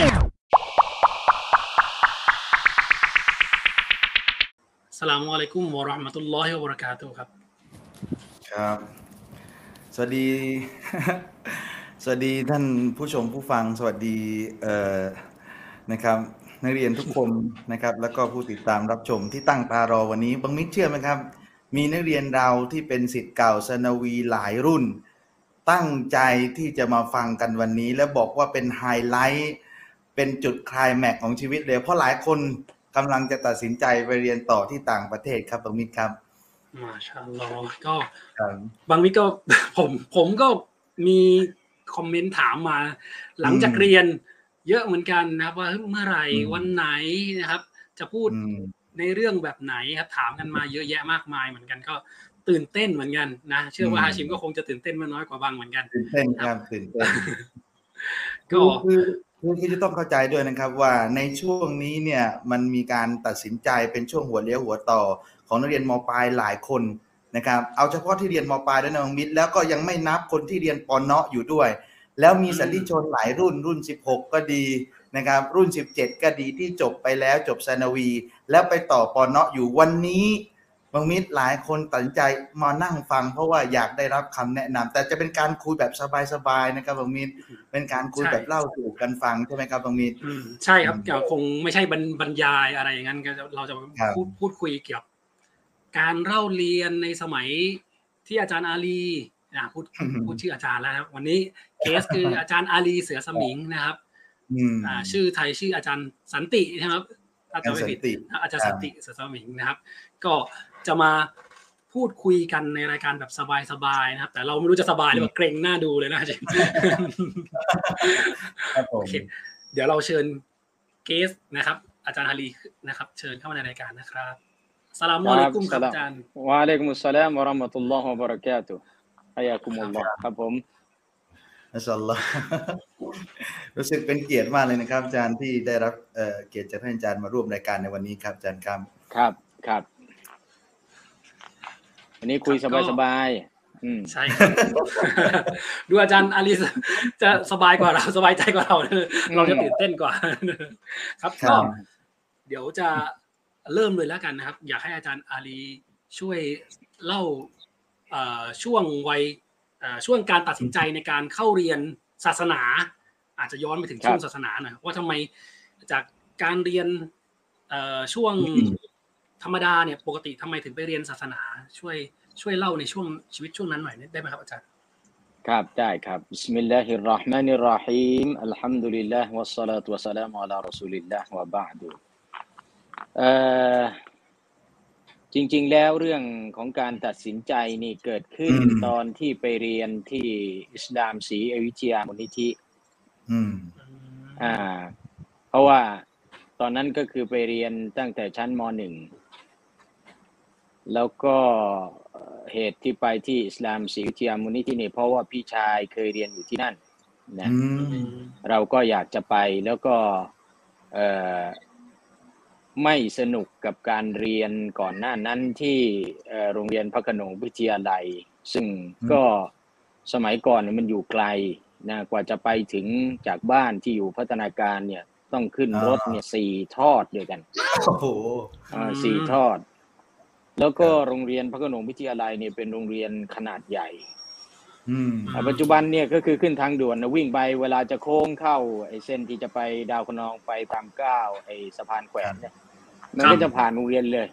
สลามอะลัยกุมวะราะห์มะตุลลอฮิวะบะเราะกาตุฮ์ครับ ครับ สวัสดี สวัสดีท่านผู้ชมผู้ฟัง สวัสดีเอ่อนะครับ นักเรียนทุกคนนะครับ แล้วก็ผู้ติดตามรับชมที่ตั้งตารอวันนี้บังมิตรเชื่อไหมครับ มีนักเรียนเราที่เป็นสิทธิ์เก่าสนวีหลายรุ่น ตั้งใจที่จะมาฟังกันวันนี้ และบอกว่าเป็นไฮไลท์ เป็นจุดไคลายแม็กซ์ของชีวิตเลย เพราะหลายคนกำลังจะตัดสินใจไปเรียนต่อที่ต่างประเทศครับบังมิตรครับมาชาอัลลอฮ์ก็ครับบางวิก็ผมผมก็มีคอมเมนต์ถามมา หลังจากเรียนเยอะเหมือนกันนะครับ ว่าเมื่อไหร่อืมวันไหนนะครับ จะพูดอืมในเรื่องแบบไหนครับถามกันมาเยอะแยะมากมายเหมือนกันก็ตื่นเต้นเหมือนกันนะเชื่อว่าอืมฮาชิมก็คงจะตื่นเต้นไม่น้อยกว่าบางเหมือนกันตื่นเต้นครับตื่นเต้นก็คือ คือคือจะต้องเข้าใจด้วยนะครับว่าในช่วงนี้เนี่ยมันมีการตัดสินใจเป็นช่วงหัวเลี้ยวหัวต่อ ของนักเรียนมปลายหลายคนนะครับเอาเฉพาะที่เรียนมปลายด้วยนะมิตรแล้วก็ยังไม่นับคนที่เรียนปอนเนาะอยู่ด้วย แล้วมีสันติชนหลายรุ่นรุ่น 16 ก็ดีนะครับรุ่น 17 ก็ดีที่จบไปแล้วจบซานวี แล้วไปต่อปอนเนาะอยู่วันนี้ บางมิตรหลายคนตัดสินใจมานั่งฟัง เพราะว่าอยากได้รับคำแนะนำแต่จะเป็นการคุยแบบสบายๆนะครับบางมิตรเป็นการคุยแบบเล่าสู่กันฟังใช่ไหมครับบางมิตรอืมใช่ครับอืมเกี่ยวคงไม่ใช่บรรบรรยายอะไรอย่างนั้นก็จะเราจะครับพูดพูดคุยเกี่ยวกับการเล่าเรียนในสมัยที่อาจารย์อาลีอะพูดพูดชื่ออาจารย์แล้วครับวันนี้เคสคืออาจารย์อาลีเสือสมิงนะครับอืมอ่าชื่อไทยชื่ออาจารย์สันติใช่ไหมครับถ้าจำไม่ผิดอาจารย์สันติอาจารย์สันติเสือสมิงนะครับ ก็ จะมาพูดคุยกันในรายการแบบสบายๆนะครับ แต่เราไม่รู้จะสบายหรือว่าเกรงหน้าดูเลยนะจริงครับผมโอเคเดี๋ยวเราเชิญเกสนะครับ อาจารย์ฮารีนะครับ เชิญเข้ามาในรายการนะครับสลามอะลัยกุมครับอาจารย์วะอะลัยกุมุสสลามวะเราะห์มะตุลลอฮ์วะบะเราะกาตุฮ์ฮะยาคุมุลลอฮ์ครับผมอัสสัลลอฮ์รู้สึกเป็นเกียรติมากเลยนะครับ อาจารย์ที่ได้รับเอ่อเกียรติจากท่านอาจารย์มาร่วมรายการในวันนี้ครับอาจารย์ครับครับครับ วันนี้คุยครัสบก็บายสบายๆอืมใช่ครับดูอาจารย์อาลีจะสบายกว่าเราสบายใจกว่าเราเราจะตื่นเต้นกว่า ครับครัก็บเดี๋ยวจะเริ่มเลยแล้วกันนะครับ อยากให้อาจารย์อาลีช่วยเล่าเอ่อช่วงวัยเอ่อช่วงการตัดสินใจในการเข้าเรียนศาสนา อาจจะย้อนไปถึงช่วงศาสนาหน่อยว่าทำไมจากการเรียนเอ่อช่วงอืม ธรรมดาเนี่ยปกติทำไมถึงไปเรียนศาสนาช่วยช่วยเล่าในช่วงชีวิตช่วงนั้นหน่อยได้ไหมครับอาจารย์ครับได้ครับبسم الله الرحمن الرحيم الحمد لله والصلاة والسلام على رسول الله وبعدเอ่อจริงๆ แล้วเรื่องของการตัดสินใจนี่เกิดขึ้นอืมตอนที่ไปเรียนที่อิสลามศรีอยุธยามูลนิธิอืมอ่า เพราะว่าตอนนั้นก็คือไปเรียนตั้งแต่ชั้นมหนึ่ง แล้วก็เอ่อเหตุที่ไปที่อิสลามศรีวิทยามูลนิธินี่เพราะว่าพี่ชายเคยเรียนอยู่ที่นั่นนะอืมเราก็อยากจะไปแล้วก็เอ่อไม่สนุกกับการเรียนก่อนหน้านั้นที่เอ่อโรงเรียนพระโขนงวิทยาลัย ซึ่งก็สมัยก่อนเนี่ยมันอยู่ไกลนะกว่าจะไปถึงจากบ้านที่อยู่พัฒนาการเนี่ยต้องขึ้นรถเนี่ยสี่ทอดด้วยกันโอ้โหอ่าสี่ทอด แล้วก็โรงเรียนพระโขนงวิทยาลัยเนี่ยเป็นโรงเรียนขนาดใหญ่อืมอ่าปัจจุบันเนี่ยก็คือขึ้นทางด่วนนะวิ่งไปเวลาจะโค้งเข้าไอ้เส้นที่จะไปดาวคะนองไปตามเก้าไอ้สะพานแขวนเนี่ยมันก็จะผ่านโรงเรียนเลย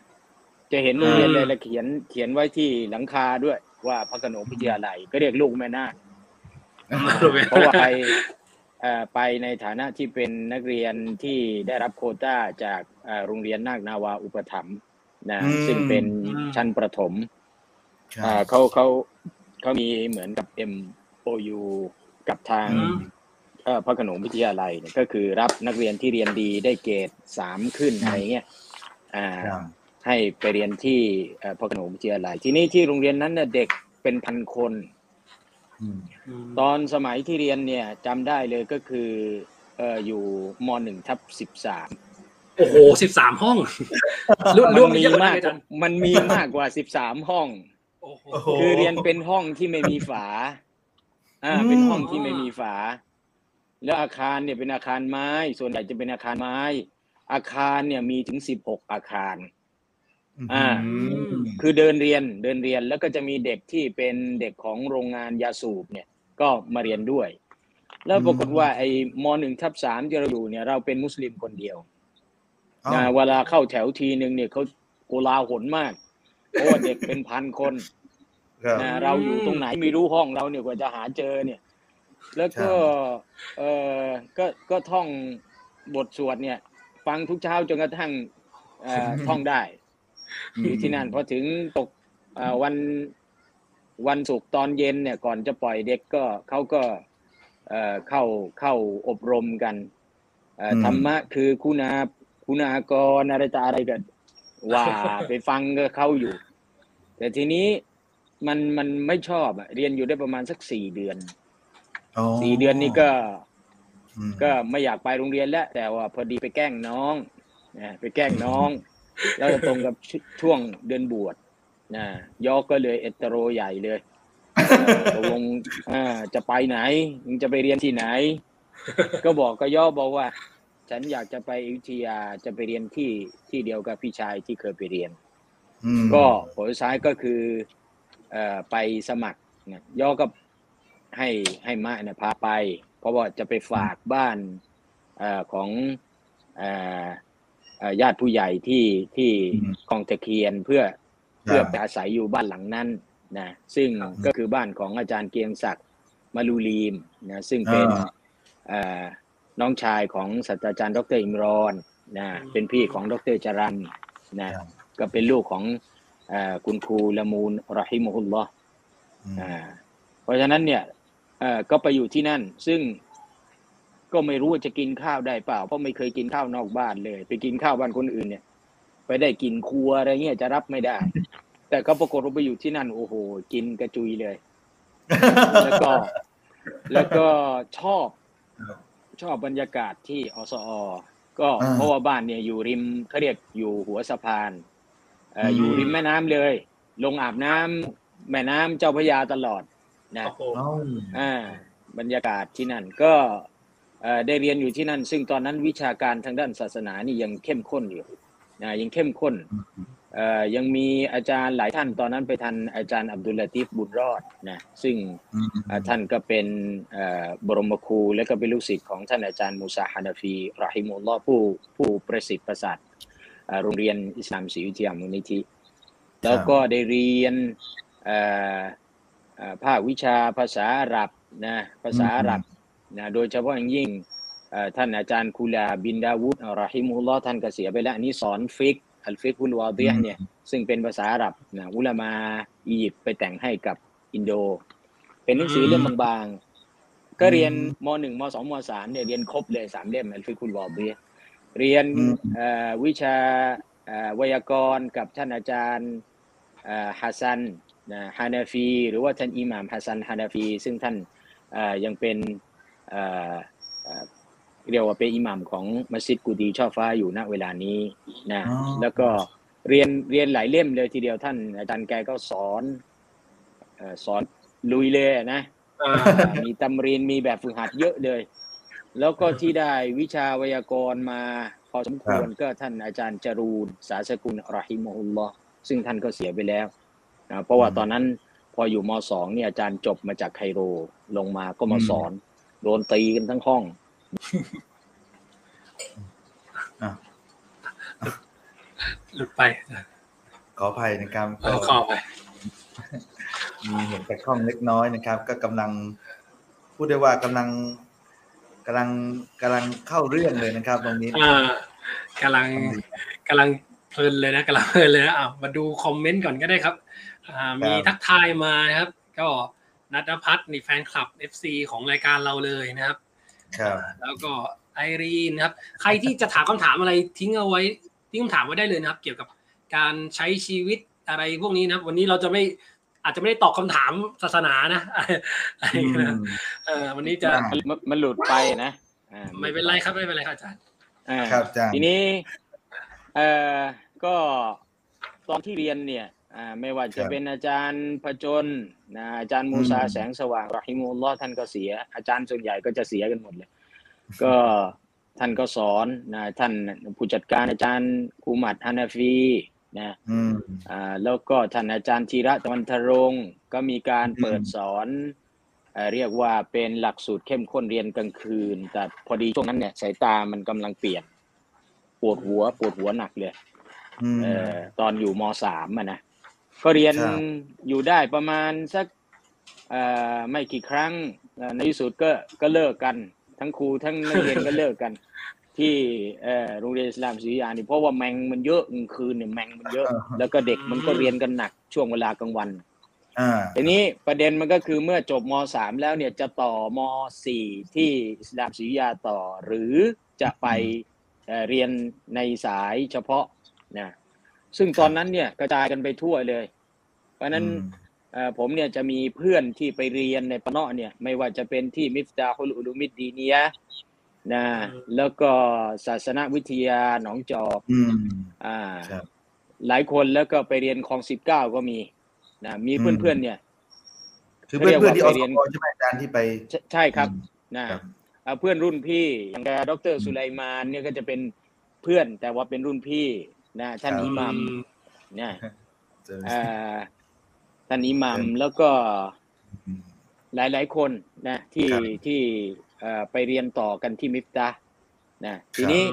จะเห็นโรงเรียนเลยแล้วเขียนเขียนไว้ที่หลังคาด้วยว่าพระโขนงวิทยาลัยก็เรียกลูกแม่นาคเพราะว่าไปเอ่อไปในฐานะที่เป็นนักเรียนที่ได้รับโควต้าจากเอ่อโรงเรียนนาคนาวาอุปถัมภ์ นะอืมซึ่งเป็นอืมชั้นประถมครัอ่าบเขาเขาเขามีเหมือนกับ MOU กับทางอืมเอ่อพระโขนงวิทยาลัยเนี่ยก็คือรับนักเรียนที่เรียนดีได้เกรดสามขึ้นอะไรเงี้ยอ่าครับให้ไปเรียนที่เอ่อพระโขนงวิทยาลัย ที่นี่ที่โรงเรียนนั้นเนี่ยเด็กเป็นพันคนอืมตอนสมัยที่เรียนเนี่ยจำได้เลยก็คือเอ่ออยู่มหนึ่งทับสิบสาม โอ้โหสิบสามห้องรวมรวมมีเยอะมามากกอาจารย์มันมีมากกว่าสิบสามห้องโอ้โหโอ้โหคือเรียนเป็นห้องที่ไม่มีฝา อ่า เป็นห้องที่ไม่มีฝา แล้วอาคารเนี่ยเป็นอาคารไม้ ส่วนใหญ่จะเป็นอาคารไม้ อาคารเนี่ยมีถึงสิบหกอาคาร อ่ามคือเดินเรียนเดินเรียนแล้วก็จะมีเด็กที่เป็นเด็กของโรงงานยาสูบเนี่ย ก็มาเรียนด้วย แล้วปรากฏว่าไอ้มหนึ่งทับสามที่เราอยู่เนี่ยเราเป็นมุสลิมคนเดียวอ๋อ นะเวลาเข้าแถวทีหนึ่งเนี่ยเขาโกลาหลมากเพราะว่าเด็กเป็นพันคนครับนะเราอยู่ตรงไหนไม่รู้ห้องเราเนี่ยกว่าจะหาเจอเนี่ย แล้วก็ใช่เออก็ก็ท่องบทสวดเนี่ย ฟังทุกเช้าจนกระทั่งเอ่อท่องได้อยู่ที่นั่นพอถึงตกเอ่อวันวันศุกร์ตอนเย็นเนี่ยก่อนจะปล่อยเด็กก็เขาก็เอ่อเข้าเข้าอบรมกันเอ่ออืมธรรมะคือคุณา คุณากรอะไรต่ออะไรกันว่าไปฟังก็เขาอยู่ แต่ทีนี้มันมันไม่ชอบอะเรียนอยู่ได้ประมาณสักสี่เดือนอ๋อสี่เดือนนี่ก็อืมก็ไม่อยากไปโรงเรียนแล้ว แต่ว่าพอดีไปแกล้งน้องนะไปแกล้งน้อง แล้วก็ตรงกับชช่วงเดือนบวชนะยอกก็เลยเอตโรใหญ่เลยเออตกลงอ่าจะไปไหนมึงจะไปเรียนที่ไหน ก็บอกก็ย่อบอกว่า ฉันอยากจะไปอยุธยาจะไปเรียนที่ที่เดียวกับพี่ชายที่เคยไปเรียนอืมก็ผลสุดท้ายก็คือเอ่อไปสมัครนะย่อก็ให้ให้มะเนี่ยพาไป เพราะว่าจะไปฝากบ้านเอ่อของเอ่อเอ่อญาติผู้ใหญ่ที่ที่คลองตะเคียนเพื่อเพื่อไปอาศัยอยู่บ้านหลังนั้นนะซึ่งก็คือบ้านของอาจารย์เกียงศักดิ์มาลูลีมนะซึ่งเป็นอ่าเอ่อ น้องชายของศาสตราจารย์ดรอิมรอนนะเป็นพี่ของดรจรันนะครับก็เป็นลูกของเอ่อคุณครูละมูลรอฮิมุฮุลลอฮ์อืมอ่าเพราะฉะนั้นเนี่ยเอ่อก็ไปอยู่ที่นั่น ซึ่งก็ไม่รู้ว่าจะกินข้าวได้เปล่า เพราะไม่เคยกินข้าวนอกบ้านเลย ไปกินข้าวบ้านคนอื่นเนี่ย ไปได้กินครัวอะไรเงี้ยจะรับไม่ได้ แต่ก็ปรากฏว่าไปอยู่ที่นั่น โอ้โห กินกระจุยเลย แล้วก็ แล้วก็ชอบครับ ชอบบรรยากาศที่อสอ ก็อ่าเพราะว่าบ้านเนี่ยอยู่ริมเขาเรียกอยู่หัวสะพานเอ่ออมอยู่ริมแม่น้ำเลย ลงอาบน้ำแม่น้ำเจ้าพระยาตลอดนะโอ้โหเอ้าอ่าบรรยากาศที่นั่นก็เอ่อได้เรียนอยู่ที่นั่น ซึ่งตอนนั้นวิชาการทางด้านศาสนานี่ยังเข้มข้นอยู่นะยังเข้มข้นเอ่อ ยังมีอาจารย์หลายท่านตอนนั้นไปทันอาจารย์อับดุลลาติฟบุญรอดนะซึ่งอืมอ่าท่านก็เป็นเอ่อบรมครูและก็เป็นลูกศิษย์ของท่านอาจารย์มูซาฮานาฟีรอฮิมุลลอฮ์ผู้ผู้ประสิทธิ์ประสาทอ่าโรงเรียนอิสลามศรีอยุธยามูลนิธิ แล้วก็ได้เรียนเอ่อเอ่อภาควิชาภาษาอาหรับนะภาษาอาหรับนะโดยเฉพาะอย่างยิ่งเอ่อท่านอาจารย์คูลาบินดาวุฒรอฮิมุลลอฮ์ท่านก็เสียไปแล้วอันนี้สอนفقه الفقه الواضحเนี่ยซึ่งเป็นภาษาอาหรับนะอุลามาอียิปต์ไปแต่งให้กับอินโด เป็นหนังสือเล่มบางๆ ก็เรียนมหนึ่งมสองมสามเนี่ยเรียนครบเลยสามเล่มالفقه الواضحเรียนอืมเอ่อวิชาเอ่อไวยากรณ์กับท่านอาจารย์เอ่อฮัสซันนะฮานาฟี หรือว่าท่านอิหม่ามฮัสซันฮานาฟี ซึ่งท่านเอ่อยังเป็น เอ่อเอ่อเรียกว่าเป็นอิหม่ามของมัสยิดกูดีช่อฟ้าอยู่ณเวลานี้นะอ๋อแล้วก็เรียนเรียนหลายเล่มเลยทีเดียวท่านอาจารย์แกก็สอนเอ่อสอนลุยเลยนะอ่าอ่ามีตำเรียนมีแบบฝึกหัดเยอะเลย แล้วก็ที่ได้วิชาไวยากรณ์มาพอสมควรก็ท่านอาจารย์จรูนสาสกุลรอฮิมฮุลลอฮ์ซึ่งท่านก็เสียไปแล้วนะเพราะว่าตอนนั้นพออยู่มสองเนี่ยอาจารย์จบมาจากไคโรลงมาก็มาสอนโดนตีกันทั้งห้องอะ หลุดไป ขออภัยนะครับเอาขอไปมีเหตุขัดข้องเล็กน้อยนะครับ ก็กำลังพูดได้ว่ากำลังกำลังกำลังเข้าเรื่องเลยนะครับ ตรงนี้อ่ากำลังกำลังเพลินเลยนะกำลังเพลินเลยนะอ่ามาดูคอมเมนต์ก่อนก็ได้ครับอ่ามีทักทายมานะครับ ก็นัทพัฒน์นี่แฟนคลับ FC ของรายการเราเลยนะครับ ครับแล้วก็ไอรีนนะครับ ใครที่จะถามคำถามอะไรทิ้งเอาไว้ทิ้งคำถามไว้ได้เลยนะครับ เกี่ยวกับการใช้ชีวิตอะไรพวกนี้นะครับ วันนี้เราจะไม่อาจจะไม่ได้ตอบคำถามศาสนานะอะไรอย่างเงี้ยนะเออวันนี้จะอ่ามันมันมันหลุดไปนะอ่าไม่เป็นไรครับไม่เป็นไรครับอาจารย์อ่าครับอาจารย์ทีนี้เอ่อก็ตอนที่เรียนเนี่ย อ่าไม่ว่าจะเป็นอาจารย์พจนนะอาจารย์มูซาอืมแสงสว่างรอฮิมุลลอฮ์ท่านก็เสีย อาจารย์ส่วนใหญ่ก็จะเสียกันหมดเลย ก็ท่านก็สอนนะท่านผู้จัดการอาจารย์คูมัดฮานาฟีนะอืมอ่าแล้วก็ท่านอาจารย์ธีระตะวันทรงค์ก็มีการเปิดอืมสอนเอ่อเรียกว่าเป็นหลักสูตรเข้มข้นเรียนกลางคืน แต่พอดีช่วงนั้นเนี่ยสายตามันกำลังเปลี่ยน ปวดหัว ปวดหัวหนักเลยอืมเอ่อตอนอยู่มสามอะนะ ก็เรียนครับอยู่ได้ประมาณสักเอ่อไม่กี่ครั้งเอ่อในที่สุดก็ก็เลิกกัน ทั้งครูทั้งนักเรียนก็เลิกกัน ที่เอ่อโรงเรียนอิสลามศรีวิทยานี่เพราะว่าแมงมันเยอะกลางคืนเนี่ยแมงมันเยอะ แล้วก็เด็กมันก็เรียนกันหนักช่วงเวลากลางวันอ่าทีนี้ประเด็นมันก็คือเมื่อจบมสามแล้วเนี่ยจะต่อมสี่ที่อิสลามศรีวิทยาต่อ หรือจะไปเอ่อเรียนในสายเฉพาะนะ ซึ่งตอนนั้นเนี่ยกระจายกันไปทั่วเลย เพราะฉะนั้นอืมเอ่อผมเนี่ยจะมีเพื่อนที่ไปเรียนในปะเนาะเนี่ย ไม่ว่าจะเป็นที่มิฟตาฮุลอุลุมิดดีเนียะห์นะแล้วก็ศาสนวิทยาหนองจอกอืมอ่าครับหลายคนแล้วก็ไปเรียนคลองสิบเก้าก็มีนะมีอืมเพื่อนๆเนี่ยคือเพื่อนเพื่อนๆที่อเรีสยนมใช่ไหมอาจารย์ที่ไป ใช่ใช่ครับนะครับอ่าเพื่อนรุ่นพี่อย่างแกดรสุไลมานเนี่ยก็จะเป็นเพื่อนแต่ว่าเป็นรุ่นพี่ นะท่านครับอิหมัมอืมเนี่ยเจออ่าท่านอิหมัมครับแล้วก็อืมหลาย ๆ คนนะที่ครับที่เอ่อไปเรียนต่อกันที่มิฟตาห์นะทีครับนี้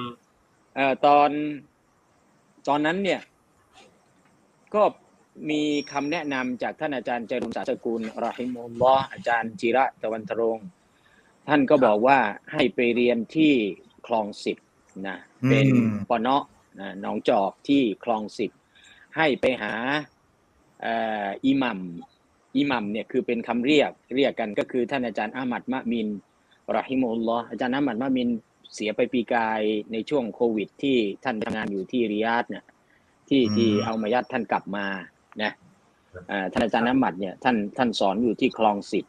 เอ่อตอนตอนนั้นเนี่ย ก็มีคำแนะนำจากท่านอาจารย์จรุนสาสกุลรอฮิมุลลอฮ์อาจารย์จิระตะวันตรงค์ท่านก็บอกว่าให้ไปเรียนที่คลองสิบนะเป็นอืมปอเนาะนะ หนองจอกที่คลองสิบให้ไปหาเอ่ออิหมัมอิหมัมเนี่ยคือเป็นคำเรียกเรียกกันก็คือท่านอาจารย์อามัดมะมินรอฮิมุลลอฮ์อาจารย์อามัดมะมินเสียไปปีกายในช่วงโควิด ที่ท่านทำงานอยู่ที่ริยาดเนี่ยที่อืมที่เอามายัดท่านกลับมานะเอ่อท่านอาจารย์อามัดเนี่ยท่านท่านสอนอยู่ที่คลองสิบ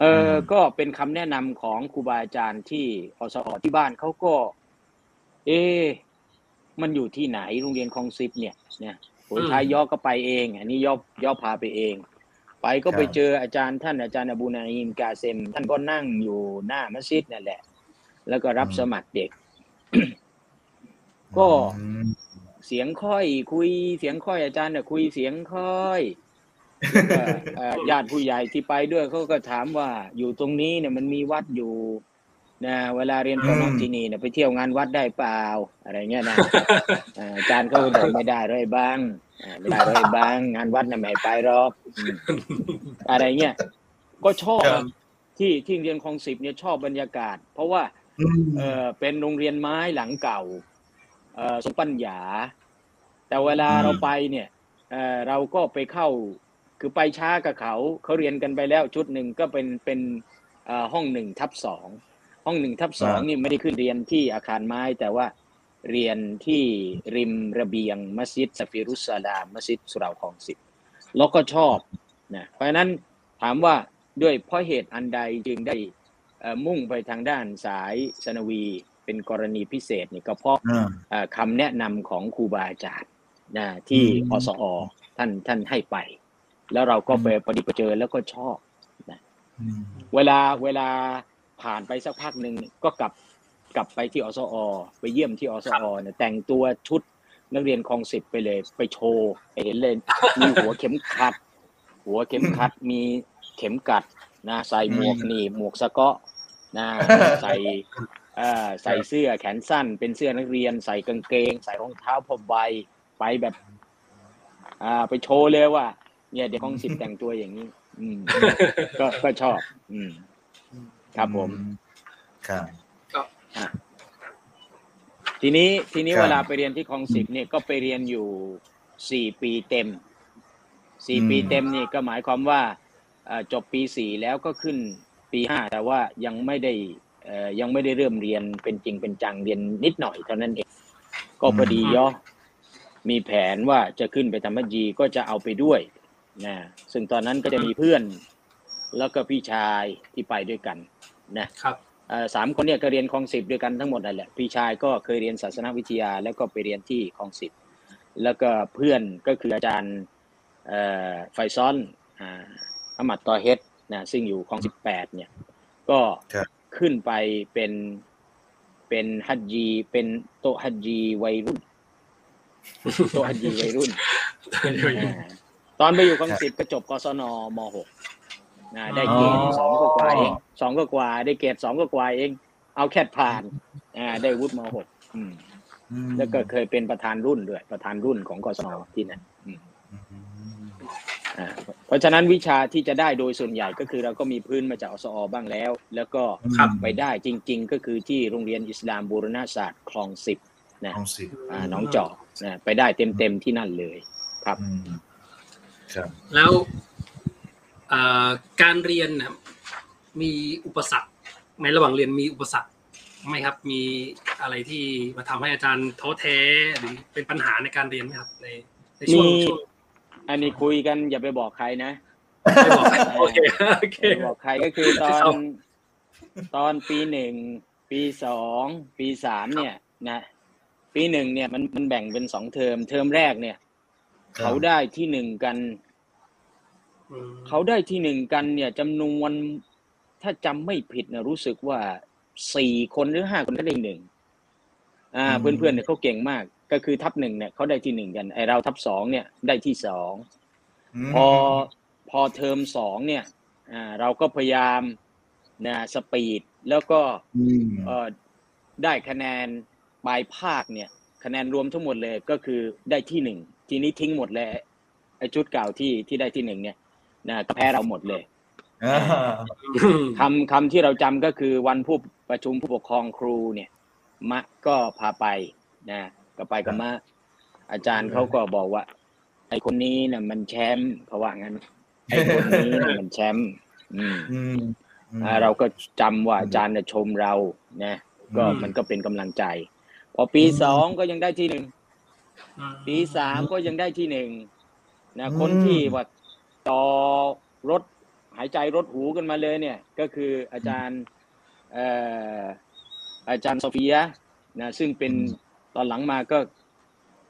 เอออมก็เป็นคำแนะนำของครูบาอาจารย์ที่อสอที่บ้านเขาก็ เอ๊ะ มันอยู่ที่ไหนโรงเรียนคลองสิบเนี่ยเนี่ยผลท้ายย่อก็ไปเอง อันนี้ย่อย่อพาไปเอง ไปก็ไปครับเจออาจารย์ท่านอาจารย์อบูนาอิมกาเซม ท่านก็นั่งอยู่หน้ามัสยิดนั่นแหละ แล้วก็รับอืมสมัครเด็ก ก็อืมเสียงค่อยคุยเสียงค่อยอาจารย์เนี่ยคุยเสียงค่อยแล้วก็เอ่อญาติผู้ใหญ่ที่ไปด้วยเขาก็ถามว่าอยู่ตรงนี้เนี่ยมันมีวัดอยู่ นะเวลาเรียนปนอืมที่นี่เนี่ยไปเที่ยวงานวัดได้เปล่า อะไรเงี้ยนะเอ่ออาจารย์เขาก็บอกไม่ได้ร้อยบ้างอ่าไม่ได้ร้อยบ้าง งานวัดน่ะไม่ให้ไปหรอกอืมอะไรเงี้ยก็ชอบครับที่ที่เรียนคลองสิบเนี่ยชอบบรรยากาศ เพราะว่าอืมเออเป็นโรงเรียนไม้หลังเก่าเออสมปัญญา แต่เวลาอืมเราไปเนี่ยเออเราก็ไปเข้าคือไปช้ากับเขาเขาเรียนกันไปแล้วชุดหนึ่งก็เป็นเป็นเอ่อห้องหนึ่งทับสอง ห้องหนึ่งทับสองนี่ไม่ได้ขึ้นเรียนที่อาคารไม้ แต่ว่าเรียนที่ริมระเบียงมัสยิดสฟิรุสซาลามมัสยิดสุเหราคลองสิบแล้วก็ชอบนะเพราะฉะนั้นถามว่าด้วยเพราะเหตุอันใดจึงได้เอ่อมุ่งไปทางด้านสายสนวีเป็นกรณีพิเศษนี่ก็เพราะอ่าเอ่อคำแนะนำของครูบาอาจารย์นะที่อืมอสอท่านท่านให้ไป แล้วเราก็ไปปฏิบัติเจอแล้วก็ชอบอืมเวลาเวลา ผ่านไปสักพักหนึ่งก็กลับกลับไปที่อสอ ไปเยี่ยมที่อสอเนี่ยแต่งตัวชุดนักเรียนคลองสิบไปเลย ไปโชว์ให้เห็นเลยมีหัวเข็มขัด หัวเข็มขัดมีเข็มกัดนะใส่หมวกหนีบหมวกสะเกาะนะใส่เอ่อใส่เสื้อแขนสั้น เป็นเสื้อนักเรียน ใส่กางเกง ใส่รองเท้าผ้าใบไปแบบอ่าไปโชว์เลยว่า เนี่ยเด็กคลองสิบแต่งตัวอย่างนี้ อืมก็ก็ชอบ อืม ครับผมครับ ทีนี้ทีนี้ครับเวลาไปเรียนที่คลองสิบเนี่ยก็ไปเรียนอยู่สี่ปีเต็มสี่อืมปีเต็มนี่ก็หมายความว่าเอ่อจบปีสี่แล้วก็ขึ้นปีห้าแต่ว่ายังไม่ได้เอ่อยังไม่ได้เริ่มเรียนเป็นจริงเป็นจังเรียนนิดหน่อยเท่านั้นเอง ก็พอดีย่อมีแผนว่าจะขึ้นไปทำมัจญีก็จะเอาไปด้วยนะซึ่งตอนนั้นก็จะมีเพื่อน แล้วก็พี่ชายที่ไปด้วยกัน นะครับเอ่อสามคนเนี่ยก็เรียนคลองสิบด้วยกันทั้งหมดนั่นแหละพี่ชายก็เคยเรียนศาสนวิทยา แล้วก็ไปเรียนที่คลองสิบแล้วก็เพื่อนก็คืออาจารย์เอ่อไฟซอนอ่าอามัดตอเฮดนะซึ่งอยู่คลองสิบแปดเนี่ยก็ครับขึ้นไปเป็นเป็นฮัจญีเป็นโตะฮัจญีวัยรุ่นโตะฮัจญีวัยรุ่นอ่าตอนไปอยู่กองสิบก็จบกศนมหกนะได้เกรดอ๋อสองก็กว่าเอง สองก็กว่า ได้เกรดสองก็กว่าเอง เอาแค่ผ่านอ่าได้วุฒิมหกอืมอืมแล้วก็เคยเป็นประธานรุ่นด้วย ประธานรุ่นของกศนที่นั่นอืมอืมอ่าเพราะฉะนั้นวิชาที่จะได้โดยส่วนใหญ่ก็คือเราก็มีพื้นมาจากอสอบ้างแล้ว แล้วก็ครับไปได้จริง ๆ ก็คือที่โรงเรียนอิสลามบูรณาศาสตร์คลองสิบนะของสิบอ่าน้องจอกนะไปได้เต็มๆที่นั่นเลยครับอืมครับแล้วเอ่อการเรียนนะครับ มีอุปสรรคในระหว่างเรียนมีอุปสรรคไหมครับ มีอะไรที่มาทำให้อาจารย์ท้อแท้หรือเป็นปัญหาในการเรียนไหมครับ ในในช่วงมีช่วงอันนี้คุยกันอย่าไปบอกใครนะไม่บอกโอเคโอเคอย่าไปบอกใครก็คือตอครันบตอนปีหนึ่งปีสองปีสามเนี่ยนะปีหนึ่งเนี่ยมันมันแบ่งเป็นสองเทอม เทอมแรกเนี่ยครับเขาได้ที่หนึ่งกันอืมเขาได้ที่หนึ่งกันเนี่ยจำนวน ถ้าจำไม่ผิดนะรู้สึกว่าสี่คนหรือห้าคนก็ได้หนึ่งอ่าอืมเพื่อนๆเนี่ยเขาเก่งมาก ก็คือทับหนึ่งเนี่ยเขาได้ที่หนึ่งกันไอเราทับสองเนี่ยได้ที่สองมพอพอเทอมสองเนี่ยอ่าเราก็พยายามนะสปีดแล้วก็อืมเอ่อได้คะแนนปลายภาคเนี่ย คะแนนรวมทั้งหมดเลยก็คือได้ที่หนึ่งทีนี้ทิ้งหมดเลยไอ้ชุดเก่าที่ที่ได้ที่หนึ่งเนี่ยนะก็แพ้เราหมดเลยอ่า คำคำที่เราจำก็คือวันผู้ประชุมผู้ปกครองครูเนี่ย มะก็พาไปนะก็ไปกับมะอาจารย์เขาก็บอกว่า ไอคนนี้เนี่ยมันแชมป์เขาว่างั้นไอคนนี้เนี่ยมันแชมป์อืมอืมอืมอ่าเราก็จำว่าอาจารย์เนี่ยชมเรานะก็อืมมันก็เป็นกำลังใจ พอปีอืมสองก็ยังได้ที่หนึ่งอืมปีสามก็ยังได้ที่หนึ่งนะอืมคนที่ว่าต่อรถ หายใจรถหูกันมาเลยเนี่ย ก็คืออาจารย์เอ่ออาจารย์โซเฟียนะซึ่งเป็นตอนหลังมาก็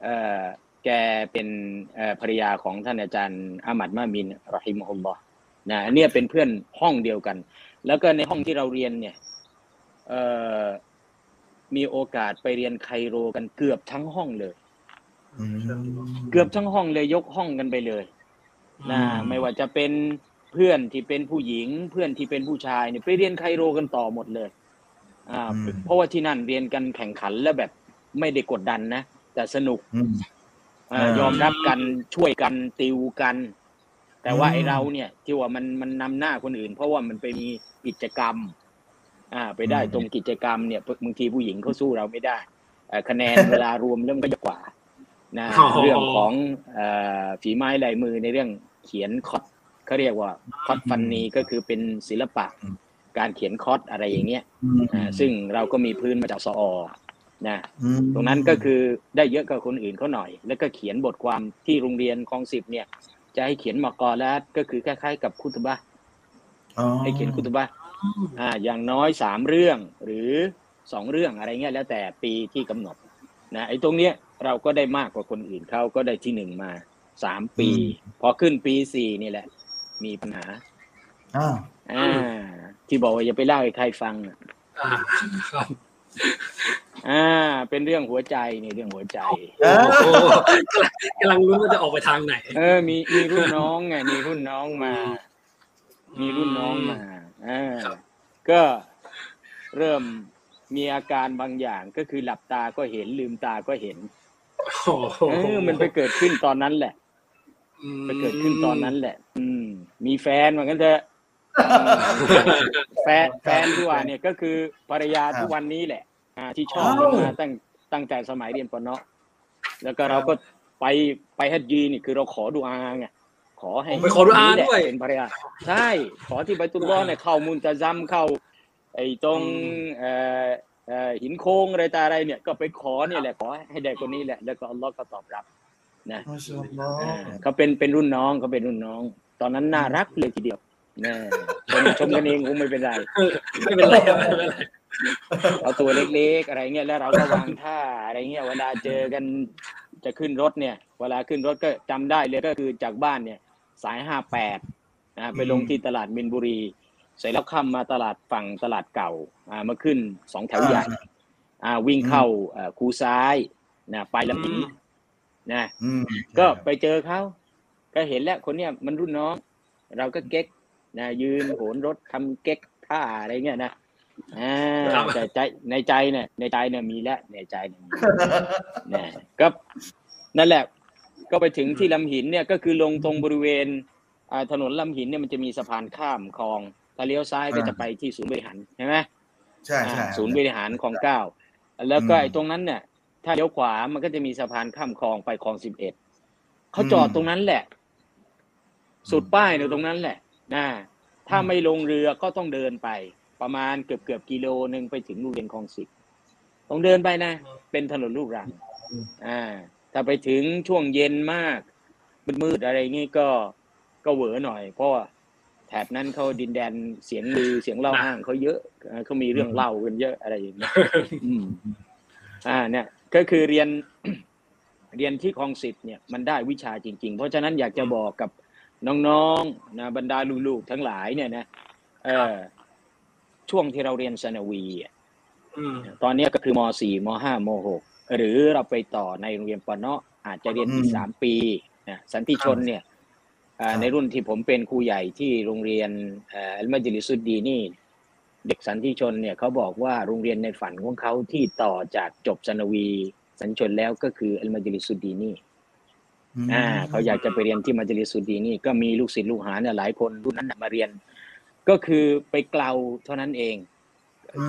เอ่อแกเป็นเอ่อภรรยาของท่านอาจารย์อามัดมามินรอฮิมฮุลลอฮ์นะอันเนี่ยเป็นเพื่อนห้องเดียวกัน แล้วก็ในห้องที่เราเรียนเนี่ยเอ่อมีโอกาสไปเรียนไคโรกันเกือบทั้งห้องเลยอืมเกือบทั้งห้องเลยยกห้องกันไปเลยนะอืมไม่ว่าจะเป็น เพื่อนที่เป็นผู้หญิง เพื่อนที่เป็นผู้ชายเนี่ยไปเรียนไคโรกันต่อหมดเลย อ่า เพราะว่าที่นั่นเรียนกันแข่งขันแล้วแบบไม่ได้กดดันนะแต่สนุกอืมอ่าอ่ายยอมรับกันช่วยกันติวกัน แต่ว่าอืมไอเราเนี่ยที่ว่ามันมันนำหน้าคนอื่น เพราะว่ามันไปมีกิจกรรม อ่า ไปได้ตรงกิจกรรมเนี่ยบางทีผู้หญิงเขาสู้เราไม่ได้เอ่อคะแนนเวลารวมเริ่มนก็จะกว่านะอ๋อเรื่องของเอ่อฝีไม้ลายมือในเรื่องเขียนخط เขาเรียกว่า خط فنيก็คือเป็นศิลปะอืมการเขียน خطอะไรอย่างเงี้ยอืมอ่าซึ่งเราก็มีพื้นมาจากสอนะอืมตรงนั้นก็คือได้เยอะกว่าคนอื่นเขาหน่อย แล้วก็เขียนบทความที่โรงเรียนคลองสิบเนี่ย จะให้เขียนمقالแล้วก็คือคล้ายๆกับคุตบะห์อ๋อให้เขียนคุตบะห์อ่า อย่างน้อยสามเรื่องหรือสองเรื่องอะไรเงี้ยแล้วแต่ปีที่กำหนดนะไอ้ตรงเนี้ยเราก็ได้มากกว่าคนอื่นเขาก็ได้ที่หนึ่งมาสามปี พอขึ้นปีสี่นี่แหละ มีปัญหาอ้าวอ่าที่บอกว่าอย่าไปเล่าให้ใครฟังอะอ่าครับอ่า เป็นเรื่องหัวใจนี่เรื่องหัวใจ เอ้าโอ้กำลังลุ้นว่าจะออกไปทางไหน เออ มีมีรุ่นน้องไงมีรุ่นน้องมา มีรุ่นน้องมาอ่าครับ ก็เริ่มมีอาการบางอย่างก็คือหลับตาก็เห็นลืมตาก็เห็นโอ้โหเออมันไปเกิดขึ้นตอนนั้นแหละ อืมไปเกิดขึ้นตอนนั้นแหละ อืม มีแฟนเหมือนกันเถอะอืมแฟนแฟนที่ว่าเนี่ยก็คือภรรยาทุกวันนี้แหละ อ่า ที่ชอบกันมาตั้งตั้งแต่สมัยเรียนปนเนาะแล้วก็เราก็ไปไปฮัจญีนี่คือเราขอดูอาไงขอให้ผมไปขอดูอานี่แหละด้วยเป็นภรรยาใช่ ขอที่ไปตุลลอฮ์เนี่ยเข้ามุนตะซัมเข้า ไอ้ตรงอืมเอ่อเอ่อหินโค้งอะไรตาอะไรเนี่ย ก็ไปขอเนี่ยแหละขอให้ได้คนนี้แหละ แล้วก็อัลลอฮ์ก็ตอบรับ นะมาชาอัลลอฮ์อ่าเขาเป็นเป็นรุ่นน้องเขาเป็นรุ่นน้อง ตอนนั้นน่ารักเลยทีเดียวนะชมชมกันเองคงไม่เป็นไรไม่เป็นไรครับไม่เป็นไรเอาตัวเล็กๆอะไรเงี้ยแล้วเราก็วางท่าอะไรเงี้ยเวลาเจอกันจะขึ้นรถเนี่ย เวลาขึ้นรถก็จำได้เลยก็คือจากบ้านเนี่ย สายห้าแปดนะไปลงที่ตลาดมินบุรีเสร็จแล้วข้ามมาตลาดฝั่งตลาดเก่าอ่ามาขึ้นสองแถวใหญ่อ่าวิ่งเข้าเอ่อคูซ้ายนะไปลำหิ นอืมนะอืมก็ไปเจอเขาก็เห็นแล้วคนเนี้ยมันรุ่นน้อง เราก็เก๊กนะยืนโหนรถทำเก๊กท่าอะไรเงี้ยนะอ่าครับแต่ใจในใจเนี่ย ในใจเนี่ยมีแล้วในใจเนี่ยมีนะก็นั่นแหละ ก็ไปถึงที่ลำหินเนี่ยก็คือลงตรงบริเวณอ่าถนนลำหินเนี่ยมันจะมีสะพานข้ามคลองถ้าเลี้ยวซ้ายก็จะไปที่ศูนย์บริหารใช่ไหมใช่ใช่อ่าศูนย์บริหารคลองเก้าแล้วก็อืมไอ้ตรงนั้นเนี่ย ถ้าเลี้ยวขวามันก็จะมีสะพานข้ามคลองไปคลองสิบเอ็ดเขาจอดอืมตรงนั้นแหละ สุดป้ายเนี่ยตรงนั้นแหละนะถ้าไม่ลงเรือก็ต้องเดินไป ประมาณเกือบเกือบกิโลหนึ่งไปถึงโรงเรียนคลองสิบต้องเดินไปนะ เป็นถนนลูกรังอ่า ถ้าไปถึงช่วงเย็นมากมืดๆอะไรงี้ก็ก็เหวอหน่อย เพราะว่าแถบนั้นเขาดินแดนเสียงลือเสียงเล่านะอ้างเขาเยอะเอ่อเขามีเรื่องเล่ากันเยอะอะไรอย่างเงี้ยอืมอ่า เนี่ย ก็คือเรียนเรียนที่คลองสิบเนี่ยมันได้วิชาจริง ๆ เพราะฉะนั้นอยากจะบอกกับน้องๆนะบรรดาลูกๆทั้งหลายเนี่ยนะเออช่วงที่เราเรียน ثانويอะอืมตอนเนี้ยก็คือม .4 ม .5 ม .6 หรือเราไปต่อในโรงเรียนปเนาะอาจจะเรียนอีกอืมสามปีนะสันติชนเนี่ยอ่าครับในรุ่นที่ผมเป็นครูใหญ่ที่โรงเรียนเอ่ออัลมาจิลิสุดดีนี่ เด็กสันติชนเนี่ยเขาบอกว่าโรงเรียนในฝันของเขาที่ต่อจากจบ ثانويสันติชนแล้วก็คืออัลมาจิลิสุดดีนี่มอ่าเขาอยากจะไปเรียนที่มัจลิสุดดีนี่ก็มีลูกศิษย์ลูกหาเนี่ยหลายคนรุ่นนั้นน่ะมาเรียน ก็คือไปเกลาเท่านั้นเอง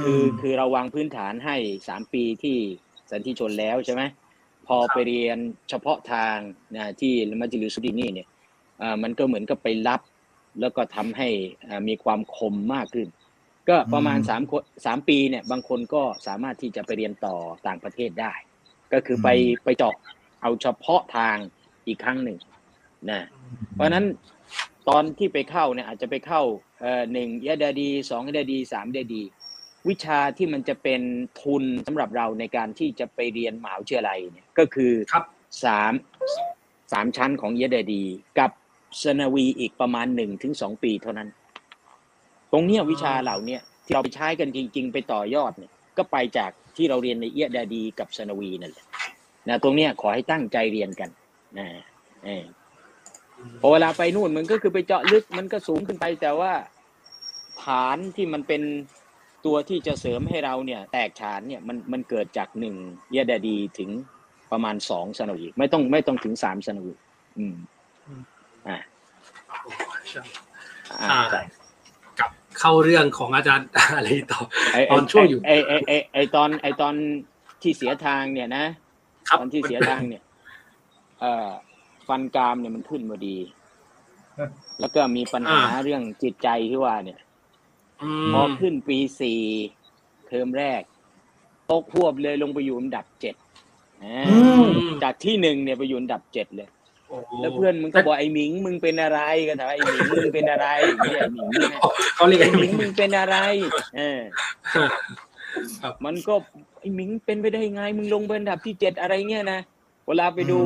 คือคือเราวางพื้นฐานให้สามปีที่สันติชนแล้วใช่ไหมพอไปเรียนเฉพาะทางนะที่มัจลิสุดดีนี่เนี่ยอ่ามันก็เหมือนกับไปรับ แล้วก็ทำให้อ่ามีความคมมากขึ้น ก็ประมาณสามคนสามปีเนี่ย บางคนก็สามารถที่จะไปเรียนต่อต่างประเทศได้ ก็คือไปไปเจาะเอาเฉพาะทางอีกครั้งหนึ่งนะเพราะฉะนั้นตอนที่ไปเข้าเนี่ยอาจจะไปเข้าเอ่อหนึ่งยะดาดีสองยะดาดีสามยะดาดี วิชาที่มันจะเป็นทุนสำหรับเราในการที่จะไปเรียนมหาวิทยาลัยเนี่ยก็คือครับสามสามชั้นของยะดาดี กับสนวีอีกประมาณหนึ่งถึงสองปีเท่านั้น ตรงเนี้ยวิชาเหล่าเนี้ยที่เราไปใช้กันจริง ๆ ไปต่อยอดเนี่ยก็ไปจากที่เราเรียนในเอียดาดีกับสนวีนั่นแหละนะตรงเนี้ยขอให้ตั้งใจเรียนกันนะเออพอเวลาไปนู่นมันก็คือไปเจาะลึกมันก็สูงขึ้นไปแต่ว่าฐานที่มันเป็นตัวที่จะเสริมให้เราเนี่ย แตกฉานเนี่ยมันมันเกิดจากหนึ่งเอียดาดีถึงประมาณสองสนวีไม่ต้องไม่ต้องถึงสามสนวีอืมอ่าอ่าอ่าใช่กลับ เข้าเรื่องของอาจารย์อะไรต่อไอ้ตอนช่วงอยู่ไอ้ไอ้ไอ้ไอ้ตอนไอ้ตอนที่เสียทางเนี่ยนะครับตอนที่เสียทางเนี่ยเอ่อฟันกรามเนี่ยมันขึ้นมาดี แล้วก็มีปัญหาเรื่องจิตใจที่ว่า เนี่ยอืพอมขึ้นปีสี่เทอมแรกตกพวบเลยลงไปอยู่อันดับเจ็ดอ่าอืมจากที่หนึ่งเนี่ยไปอยู่อันดับเจ็ดเลยโอ้โห แล้วเพื่อนมึงก็บอกไอ้หมิงมึงเป็นอะไรกันถามไอ้หมิงมึงเป็นอะไรไม่ใช่ไอ้หมิงนะเขาเรียกไอ้ไอ้หหมิมิงงมึงเป็นอะไร เออครับมันก็ไอ้หมิงเป็นไปได้ไง มึงลงเป็นอันดับที่เจ็ดอะไรเงี้ยนะเวลาไปดู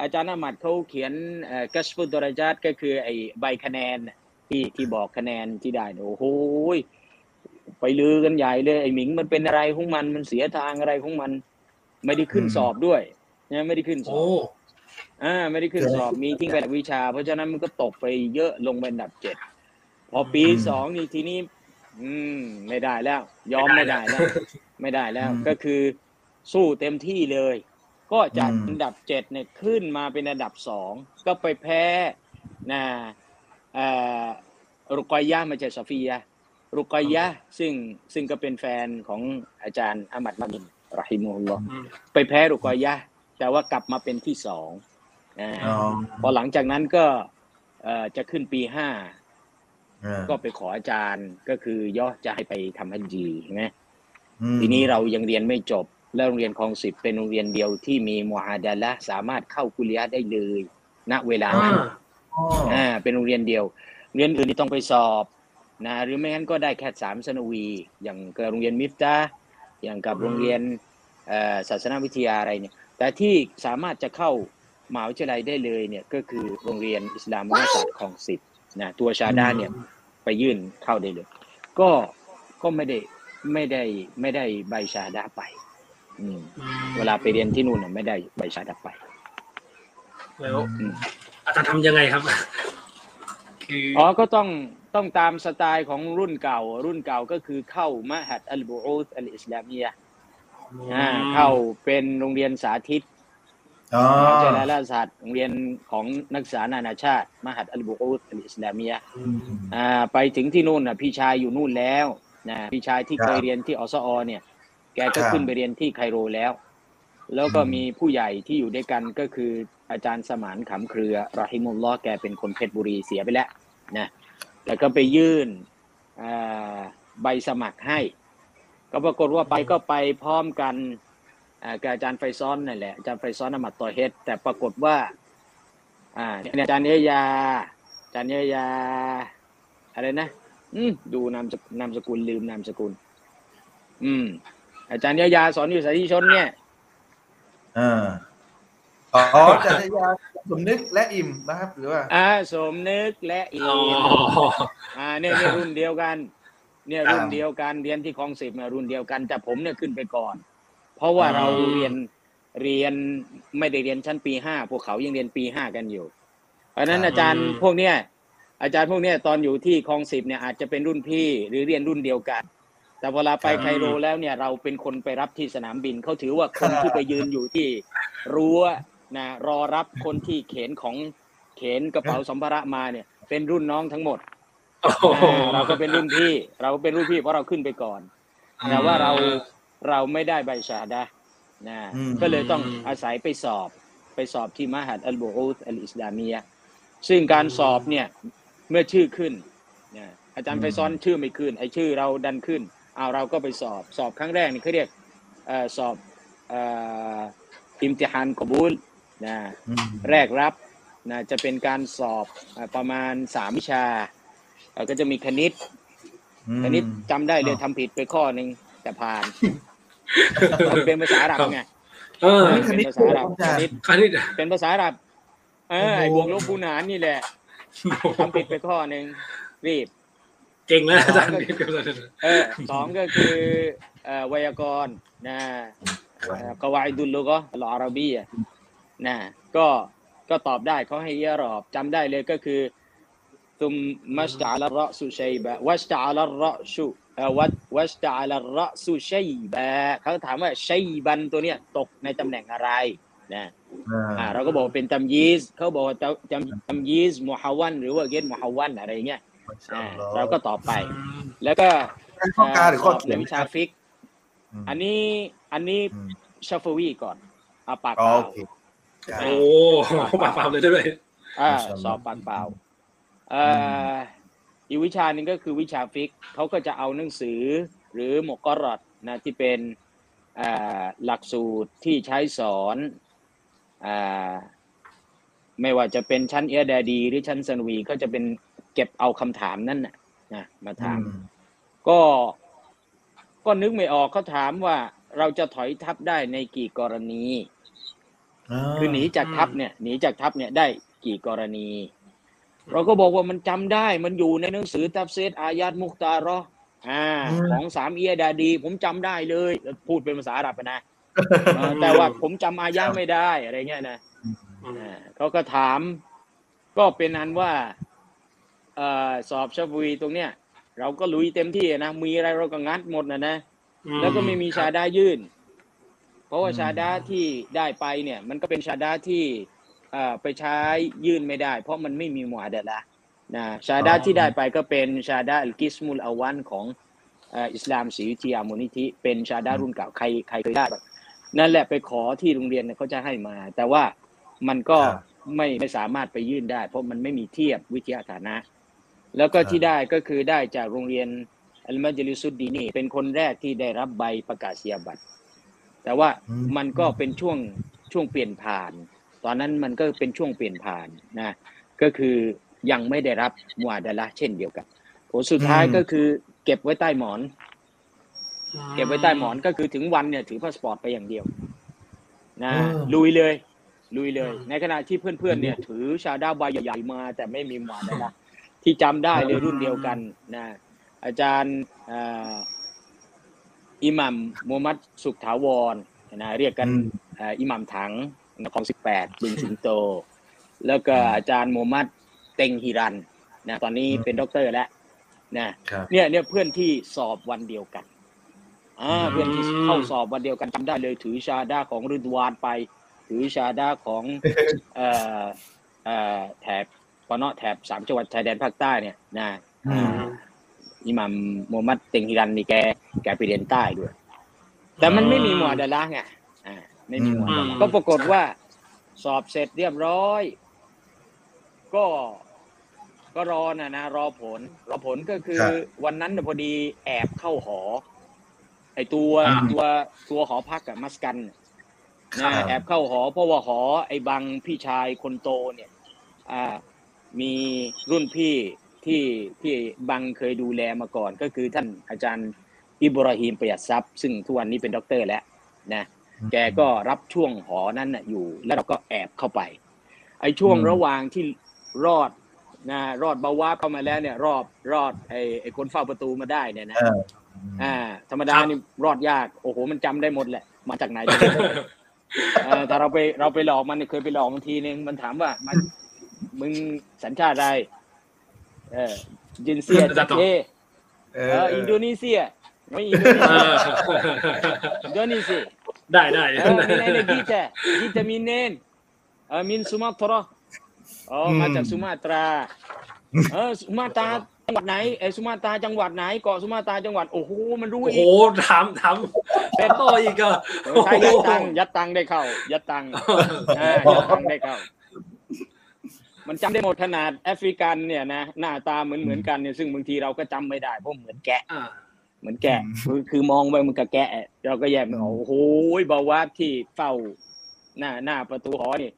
อาจารย์อามัดเขาเขียนเอ่อกัสฟุตดราจัดก็คือ ไอ้ใบคะแนนน่ะที่ที่บอกคะแนนที่ได้เนี่ยโอ้โหยไปลือกันใหญ่เลยไอ้หมิงมันเป็นอะไรของมันมันเสียทางอะไรของมัน ไม่ได้ขึ้นอืมสอบด้วยนะไม่ได้ขึ้นสอโอ้บ อ่าไม่ได้ขึ้นสอบมีทิ้งไปหลายวิชา เพราะฉะนั้นมันก็ตกไปเยอะลงเป็นอันดับเจ็ดพอปีอืมสองนี่ทีนี้ อืม ไม่ได้แล้ว ยอมไม่ได้แล้ว ไม่ได้แล้วอืมก็คือสู้เต็มที่เลย ก็จากอืมอันดับเจ็ดเนี่ยขึ้นมาเป็นอันดับสองก็ไปแพ้นะเอ่อรุกอยยะมาจากซอฟียะห์รุกอยยะห์ซึ่งซึ่งก็เป็นแฟนของอาจารย์อามัดมามินรอฮิมุลลอฮ์อืมไปแพ้รุกอยยะห์แต่ว่ากลับมาเป็นที่สองอ่าอ๋อ พอหลังจากนั้นก็เอ่อจะขึ้นปีห้าเออก็ไปขออาจารย์ก็คือย่อจะให้ไปทำฮัจญีใช่ไหมอืมทีนี้เรายังเรียนไม่จบ แล้วโรงเรียนคลองสิบเป็นโรงเรียนเดียวที่มีมูอาดาละห์สามารถเข้ากุลิยะห์ได้เลย ณเวลาอ่านั้นอ๋ออ่าเป็นโรงเรียนเดียว เรียนอื่นนี่ต้องไปสอบนะหรือไม่งั้นก็ได้แค่สามสนวี อย่างกับโรงเรียนมิฟตาห์อย่างกับโรงเรียนเอ่อศาสนาวิทยาอะไรเนี่ย แต่ที่สามารถจะเข้า มหาวิทยาลัยได้เลยเนี่ยก็คือโรงเรียนอิสลามมศาสตร์คลองสิบนะตัวชาดาเนี่ยไปยื่นเข้าได้เลย ก็ก็ไม่ได้ไม่ได้ไม่ได้ใบชาดาไป อืม เวลาไปเรียนที่นู่นน่ะไม่ได้ใบชาดาไป แล้วอืมอาจารย์ทำยังไงครับ คืออ๋อก็ต้องต้องตามสไตล์ของรุ่นเก่า รุ่นเก่าก็คือเข้ามหฮัดอัลบูอุสอัลอิสลามียะห์อ่าเข้าเป็นโรงเรียนสาธิต อ๋อวิทยาลัยราชศาสตร์โรงเรียนของนักศึกษานานาชาติ มหฮัดอัลบูอุสอัลอิสลามียะห์อืมอ่าไปถึงที่นู่นน่ะพี่ชายอยู่นู่นแล้วนะพี่ชายที่ครับเคยเรียนที่อสอเนี่ย แกก็ครับขึ้นไปเรียนที่ไคโรแล้ว แล้วก็อืมมีผู้ใหญ่ที่อยู่ด้วยกันก็คืออาจารย์สมานขำเครือรอฮิมุลลอฮ์แกเป็นคนเพชรบุรีเสียไปแล้วนะแล้วก็ไปยื่นอ่าใบสมัครให้ ก็ปรากฏว่าไปก็ไปพร้อมกันอ่า กับอาจารย์ไฟซ้อนนั่นแหละอาจารย์ไฟซ้อนอมัดตอเฮดแต่ปรากฏว่าอ่าเนี่ยอาจารย์เอยาอาจารย์เอยา อะไรนะอืมดูนามสนามสกุลลืมนามสกุล อืม อาจารย์เอยาสอนอยู่สาธิชนเนี่ยเอออ๋อจัตยาสมนึกและอิ่มนะครับหรือว่าอ่าสมนึกและอีอ๋ออ่าเนี่ยเนี่ยรุ่นเดียวกัน เนี่ยครับรุ่นเดียวกันเรียนที่คลองสิบเนี่ยรุ่นเดียวกันแต่ผมเนี่ยขึ้นไปก่อน เพราะว่าอืมเราเรียนเรียนไม่ได้เรียนชั้นปีห้าพวกเขายังเรียนปีห้ากันอยู่ เพราะฉะนั้นอาจารย์พวกเนี้ยอาจารย์พวกเนี้ยตอนอยู่ที่คลองสิบเนี่ยอาจจะเป็นรุ่นพี่หรือเรียนรุ่นเดียวกัน แต่เวลาไปไคโรแล้วเนี่ยเราเป็นคนไปรับที่สนามบินเขาถือว่าคนที่ไปยืนอยู่ที่รั้วนะรอรับคนที่เข็นของเข็นกระเป๋าสัมภาระมาเนี่ยเป็นรุ่นน้องทั้งหมดโอ้โหอ่าเราก็เป็นรุ่นพี่ เราก็เป็นรุ่นพี่เพราะเราขึ้นไปก่อนแต่ว่าเรา เราไม่ได้ใบชาดะนะอืมก็เลยต้องอาศัยไปสอบไปสอบที่มหาดอัลบูอุสอัลอิสลามียะห์ซึ่งการสอบเนี่ยเมื่อชื่อขึ้นนะอาจารย์ไฟซ้อนชื่อไม่ขึ้นไอชื่อเราดันขึ้นเอาเราก็ไปสอบสอบครั้งแรกนี่เขาเรียกเอ่อสอบเอ่ออิมติฮานกบูลนะอืมแรกรับนะจะเป็นการสอบอ่าประมาณสามวิชาเอ่อก็จะมีคณิต คณิตจำได้เลยอ๋อทำผิดไปข้อหนึ่งแต่ผ่าน มันเป็นภาษาอาหรับไงเออคเป็นณิตภาษาอาหรับอาจารย์คณิตคณิตเป็นภาษาอาหรับ เออไอ้บวกลบคูณหารนี่แหละทำผิดไปข้อหนึ่งรีบเก่งแล้วอาจารย์เออสองก็คือเอ่อไวยากรณ์นะقواعد اللغة العربيةนะก็ก็ตอบได้เขาให้เยอะรอบจำได้เลยก็คือثم اشتعل الرأس شيبا واشتعل الرأس เอ่อ و واشتعل الرأس شيباเขาถามว่าشيبا ตัวเนี้ยตกในตำแหน่งอะไรนะอ่าเราก็บอกว่าเป็น تمييز เขาบอกว่าตัม تمييز محول หรือว่า غير محولอะไรเงี้ยอ่าเราก็ตอบไป แล้วก็ข้อการหรือข้อสอบเขีในยนวิชา فقه อันนี้อันนี้อืมشفوي ก่อนเอาปากอ๋อเปล่าโอเคครับโอ้ปากเปล่าเลยด้วยอ่าما شاء اللهสอบปากเปล่าเอ่อ อีกวิชาหนึ่งก็คือวิชา فقه เขาก็จะเอาหนังสือหรือหมกกรอดนะที่เป็นอ่าหลักสูตรที่ใช้สอนอ่าไม่ว่าจะเป็นชั้นเอียดาดี หรือชั้นสันวีก็จะเป็นเก็บเอาคำถามนั่นน่ะนะมาถาม ก็ก็นึกไม่ออกเขาถามว่าเราจะถอยทัพได้ในกี่กรณี คือหนีจากทัพเนี่ยหนีจากทัพเนี่ยได้กี่กรณี เราก็บอกว่ามันจำได้มันอยู่ในหนังสือตัฟเซตอายาตมุกตาเราะห์อ่าอืมของสามเอียดาดี ผมจำได้เลย พูดเป็นภาษาอาหรับอะนะเออแต่ว่าผมจำอายะห์ไม่ได้อะไรเงี้ยนะอ่าเขาก็ถาม ก็เป็นนั้นว่าเอ่อสอบชาฟวีตรงเนี้ย เราก็ลุยเต็มที่นะมีอะไรเราก็งัดหมดนะนะแล้วก็ไม่มีชาดายื่น เพราะว่าอืมชาดาที่ได้ไปเนี่ย มันก็เป็นชาดาที่เอ่อ ไปใช้ยื่นไม่ได้ เพราะมันไม่มีหมวดละนะชาดาที่ได้ไปก็เป็นชาดาอัลกิสมุลอาวันของเอ่ออิสลามศรีวิทยามูลนิธิ เป็นชาดารุ่นเก่าใครใครเคยได้บ้างนั่นแหละไปขอที่โรงเรียนเนี่ยเขาจะให้มา แต่ว่ามันก็ครับไม่ไม่สามารถไปยื่นได้ เพราะมันไม่มีเทียบวิทยาฐานะ แล้วก็ครับที่ได้ก็คือได้จากโรงเรียนอัลมัจลิสุดดีนี่เป็นคนแรกที่ได้รับใบประกาศนียบัตรแต่ว่าอืมมันก็เป็นช่วงช่วงเปลี่ยนผ่าน ตอนนั้นมันก็เป็นช่วงเปลี่ยนผ่านนะก็คือยังไม่ได้รับمعادلةเช่นเดียวกัน ผลสุดท้ายอืมก็คือ เก็บไว้ใต้หมอน เก็บไว้ใต้หมอนก็คือถึงวันเนี่ยถือพาสปอร์ตไปอย่างเดียวนะอืมลุยเลยลุยเลย ในขณะที่เพื่อนๆเนี่ยถือشهادةใบใหญ่ๆมา แต่ไม่มีمعادلةที่จำได้เลยรุ่นเดียวกันนะอาจารย์อ่าอิหมัมมูฮัมหมัดสุขถาวรนะเรียกกันอืมอ่าอิหมัมถัง นครสิบแปดบึงสิงโต แล้วก็อาจารย์มูฮัมหมัดเต็งฮิรันนะตอนนี้เป็นด็อกเตอร์แล้วนะครับเนี่ยเนี่ยเพื่อนที่สอบวันเดียวกันอ่าอืมเพื่อนที่เข้าสอบวันเดียวกันจำได้เลย ถือ شهادة ของรุดวานไป ถือ شهادة ของเอ่อเอ่อแถบปะเนาะแถบสามจังหวัดชายแดนภาคใต้เนี่ยนะอือ่ามอิหมัมมูฮัมหมัดเต็งฮิรันนี่แกแกไปเรียนใต้ด้วย แต่มันไม่มีหมวดดาละไงอ่า ไม่มีหมวดดาละอืม ก็ปรากฏว่า สอบเสร็จเรียบร้อย ก็ก็รอนะนะรอผล รอผลก็คือ ครับวันนั้นน่ะพอดีแอบเข้าหอ ไอตัวอ่าตัวตัวหอพักอะมัสกันน่ะครันะบแอบเข้าหอ เพราะว่าหอ ไอ้บังพี่ชายคนโตเนี่ย อ่า มีรุ่นพี่ที่ที่บังเคยดูแลมาก่อน ก็คือท่านอาจารย์อิบราฮิมประหยัดทรัพย์ ซึ่งทุกวันนี้เป็นด็อกเตอร์แล้วนะ แกก็รับช่วงหอนั้นน่ะอยู่ แล้วเราก็แอบเข้าไป ไอ้ช่วงอืมระหว่างที่รอดนะรอด بواب เข้ามาแล้วเนี่ยรอบรอดไอ้ไอ้คนเฝ้าประตูมาได้เนี่ยนะเอออ่า ธรรมดาครับนี่รอดยากโอ้โหมันจำได้หมดแหละ มาจากไหนเออแต่เราไปเราไปหลอกมันเนี่ยเคยไปหลอกมันทีนึงมันถามว่ามันมึงสัญชาติอะไรเออจินเซียจะจากตอบเอเอเออออินโดนีเซียไม่อินโดนีเอเซียออินโดนีเซีย ได้ได้ Eh, min aina kita? Kita minen. Uh, min Sumatra. Oh, อืมมาจากสุมาตราเออสุมาตราจังหวัดไหนเออสุมาตราจังหวัดไหนเกาะสุมาตราจังหวัดโอ้โหมันรู้โอ้อีโหกถามถามเป็นต่ออีกอะเออใช่ยัดตังค์ยัดตังค์ได้เข้า ยัดตังค์อ่ายัดตังค์ได้เข้า มันจำได้หมดขนาดแอฟริกันเนี่ยนะหน้าตาเหมือนเหมือนกันเนี่ยซึ่งบางทีเราก็จำไม่ได้เพราะเหมือนแกะอ่า เหมือนแกะคือคือมองไปมันกับแกะเราก็แยกไม่ออกโอ้โหบาวาบที่เฝ้า หน้าหน้าประตูหอนี่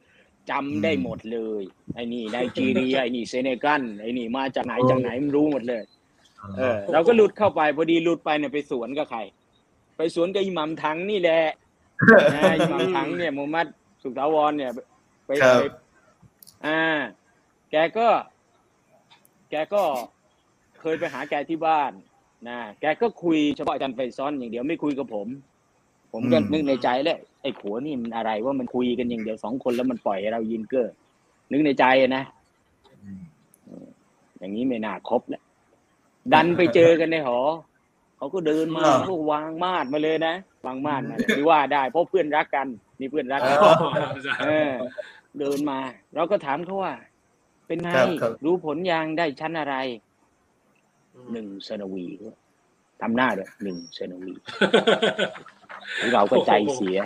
จำได้หมดเลยไอ้นี่ไนจีเรียไอ้นี่เซเนกัลไอ้นี่มาจากไหนจากไหนมันรู้หมดเลย เออเราก็หลุดเข้าไปพอดีหลุดไปเนี่ยไปสวนกับใคร ไปสวนกับอิหมัมทังนี่แหละนะอิหมัมทังเนี่ยมูฮัมหมัดสุขถาวรเนี่ย ไปครับไปอ่า แกก็ แกก็เคยไปหาแกที่บ้าน นะแกก็คุยเฉพาะอาจารย์ไฟซ้อนอย่างเดียวไม่คุยกับผม ผมก็อืมนึกในใจแหละไอ้ขัวนี่มันอะไรว่ามันคุยกันอย่างเดียวสองคนแล้วมันปล่อยให้เรายินเกอร์นึกในใจอะนะอย่างนี้ไม่น่าครบแล้วดันไปเจอกันในหอเขาก็เดินมาอ่าเขาวางมาดมาเลยนะวางมาดมาเลยที่ว่าได้เพราะเพื่อนรักกันนี่เพื่อนรักกันอ๋อเออ เดินมา เราก็ถามเขาว่า เป็นไงครับครับรู้ผลยังได้ชั้นอะไร หนึ่งเซนวีทำหน้าด้วยหนึ่งเซนวีเราก็ใจเสีย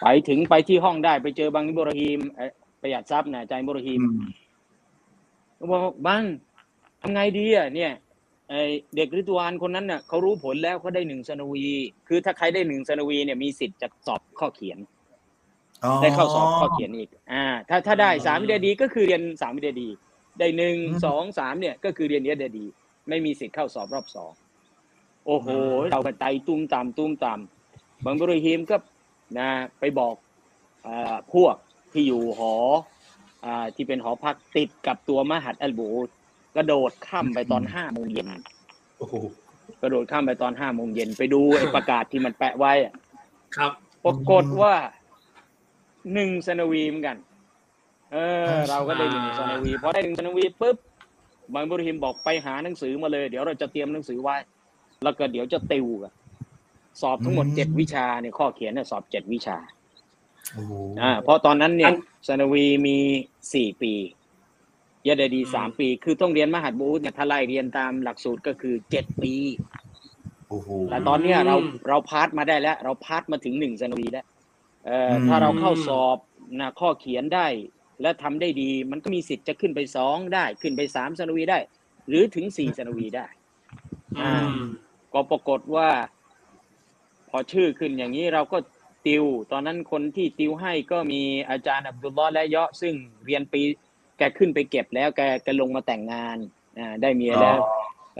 ไปถึงไปที่ห้องได้ไปเจอบังอิบราฮิมเอ่อประหยัดทรัพย์นะอาจารย์อิบราฮิมอืมก็บอกบังทำไงดีอะเนี่ยไอเด็กฤดูวานคนนั้นน่ะเขารู้ผลแล้วเขาได้หนึ่งสนวี คือถ้าใครได้หนึ่งสนวีเนี่ยมีสิทธิ์จะสอบข้อเขียนอ๋อได้เข้าสอบข้อเขียนอีก อ่า ถ้าถ้าได้สามวิทยาดีก็คือเรียนสามวิทยาดี ได้หนึ่งอืมสองสามเนี่ย ก็คือเรียนวิทยาดี ไม่มีสิทธิ์เข้าสอบรอบสองโอ้โหอืมเราไปไตตุ้มตามตุ้มตามบางบริฮิมก็นะไปบอกอ่าพวกที่อยู่หออ่าที่เป็นหอพักติดกับตัวมหัดอัลบูกระโดดข้ามไปตอนห้าโมงเย็นโอ้โหกระโดดข้ามไปตอนห้าโมงเย็นไปดูไอ้ประกาศที่มันแปะไว้อะครับปรากฏว่าหนึ่งสนวีเหมือนกัน เออ เราก็ได้หนึ่งสนวีพอได้หนึ่งสนวีปุ๊บ บางบุรหิมบอกไปหาหนังสือมาเลย เดี๋ยวเราจะเตรียมหนังสือไว้ แล้วก็เดี๋ยวจะติวกันสอบทั้งหมดอืมเจ็ดวิชาเนี่ยข้อเขียนเนี่ยสอบเจ็ดวิชาโอ้โหอ่าเพราะตอนนั้นเนี่ยอัน ثانوي มีสี่ปีإعداديอืมสามปี คือต้องเรียนمعهد بعوثเนี่ยถ้าไล่เรียนตามหลักสูตรก็คือเจ็ดปีโอ้โหแต่ตอนเนี้ยเราอืมเราพาร์ทมาได้แล้ว เรา pass มาถึงหนึ่ง ثانوي แล้วเอ่ออมถ้าเราเข้าสอบนะข้อเขียนได้ และทำได้ดีมันก็มีสิทธิ์จะขึ้นไปสองได้ขึ้นไปสาม ثانوي ได้ หรือถึงสี่สนวีได้อืมก็ปรากฏว่า พอชื่อขึ้นอย่างนี้เราก็ติว ตอนนั้นคนที่ติวให้ก็มีอาจารย์อับดุลลอฮ์และเยาะห์ซึ่งเรียนปีแกขึ้นไปเก็บแล้วแกแกลงมาแต่งงานอ่าได้เมียแล้ว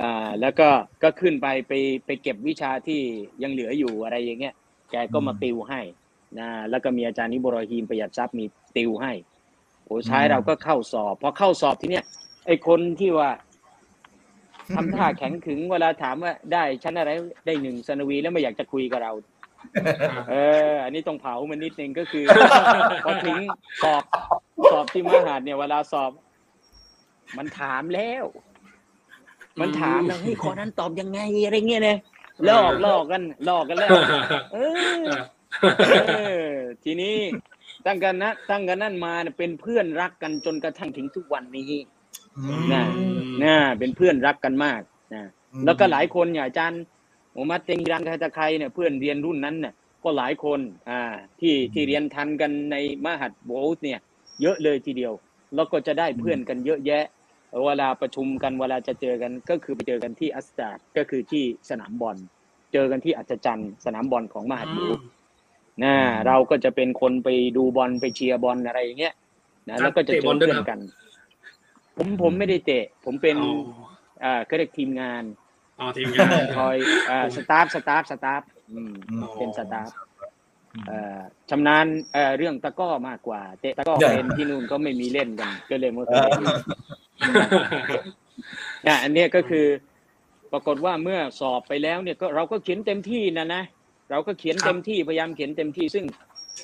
อ่าแล้วก็ก็ขึ้นไปไปไปเก็บวิชาที่ยังเหลืออยู่อะไรอย่างเงี้ยแกก็มาอืมติวให้นะแล้วก็มีอาจารย์นิบรอฮีมประหยัดทรัพย์มีติวให้ โอ้ใช้อืมเราก็เข้าสอบพอเข้าสอบทีเนี้ยไอ้คนที่ว่าทำท่าแข็งขึงเวลาถามว่าได้ชั้นอะไรได้หนึ่งสนวีแล้วไม่อยากจะคุยกับเรา เออ อันนี้ต้องเผามันนิดนึงก็คือพอถึงสอบสอบที่มหาดเนี่ยเวลาสอบ มันถามแล้ว มันถามแล้วเฮ้ยข้อนั้นตอบยังไงอะไรเงี้ยเนี่ยลอกลอกกันลอกกันแล้วเออเออทีนี้ ตั้งกันนะตั้งกันนั่นมาเนี่ยเป็นเพื่อนรักกันจนกระทั่งถึงทุกวันนี้น่ะนะเป็นเพื่อนรักกันมากนะแล้วก็หลายคนอย่างอาจารย์โอมัดเต็งรันคาตะไครเนี่ยเพื่อนเรียนรุ่นนั้นเนี่ยก็หลายคนอ่าที่ที่เรียนทันกันในมหัดโบสเนี่ย เยอะเลยทีเดียว แล้วก็จะได้เพื่อนกันเยอะแยะเวลาประชุมกันเวลาจะเจอกันก็คือไปเจอกันที่อัสตาดก็คือที่สนามบอลเจอกันที่อัศจรรย์สนามบอลของمعهد بعوث นะเราก็จะเป็นคนไปดูบอลไปเชียร์บอลอะไรอย่างเงี้ยนะแล้วก็จะเจอเพื่อนกัน ผมผมไม่ได้เตะ ผมเป็นอ๋ออ่าก็เรียกทีมงานอ๋อทีมงานคอยอ่า staff staff staff อืมอืมเป็น staff เอ่อชำนาญเอ่อเรื่องตะกร้อมากกว่า เตะตะกร้อเดี๋ยวเป็นที่นู่นก็ไม่มีเล่นกัน ก็เลยไม่เคยได้เล่นเนี่ยอันเนี้ยก็คือปรากฏว่าเมื่อสอบไปแล้วเนี่ยก็เราก็เขียนเต็มที่นะนะ เราก็เขียนครับเต็มที่พยายามเขียนเต็มที่ซึ่ง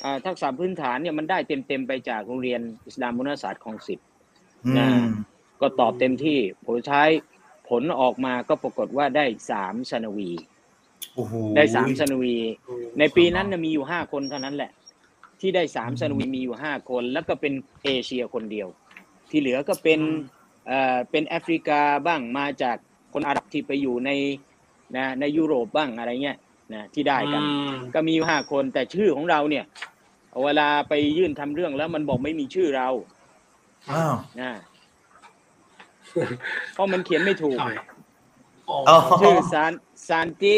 อ่าทักษะพื้นฐานเนี่ยมันได้เต็มเต็มๆไปจากโรงเรียนอิสลามมุนศาสตร์ของสิบอืมก็ตอบเต็มที่ผลท้ายผลออกมาก็ปรากฏว่าได้สามสนวีโอ้โหได้สามสนวี ในปีนั้นน่ะมีอยู่ห้าคนเท่านั้นแหละ ที่ได้สามสนวีมีอยู่ห้าคน แล้วก็เป็นเอเชียคนเดียว ที่เหลือก็เป็นเอ่อเป็นแอฟริกาบ้างมาจากคนอาหรับที่ไปอยู่ในนะในยุโรปบ้างอะไรเงี้ย นะที่ได้กันอืมก็มีอยู่ห้าคนแต่ชื่อของเราเนี่ยเวลาไปยื่นทำเรื่องแล้วมันบอกไม่มีชื่อเราอ้าวนะเพราะมันเขียนไม่ถูกเอาไงอ๋ออ๋อชื่อซานซานติ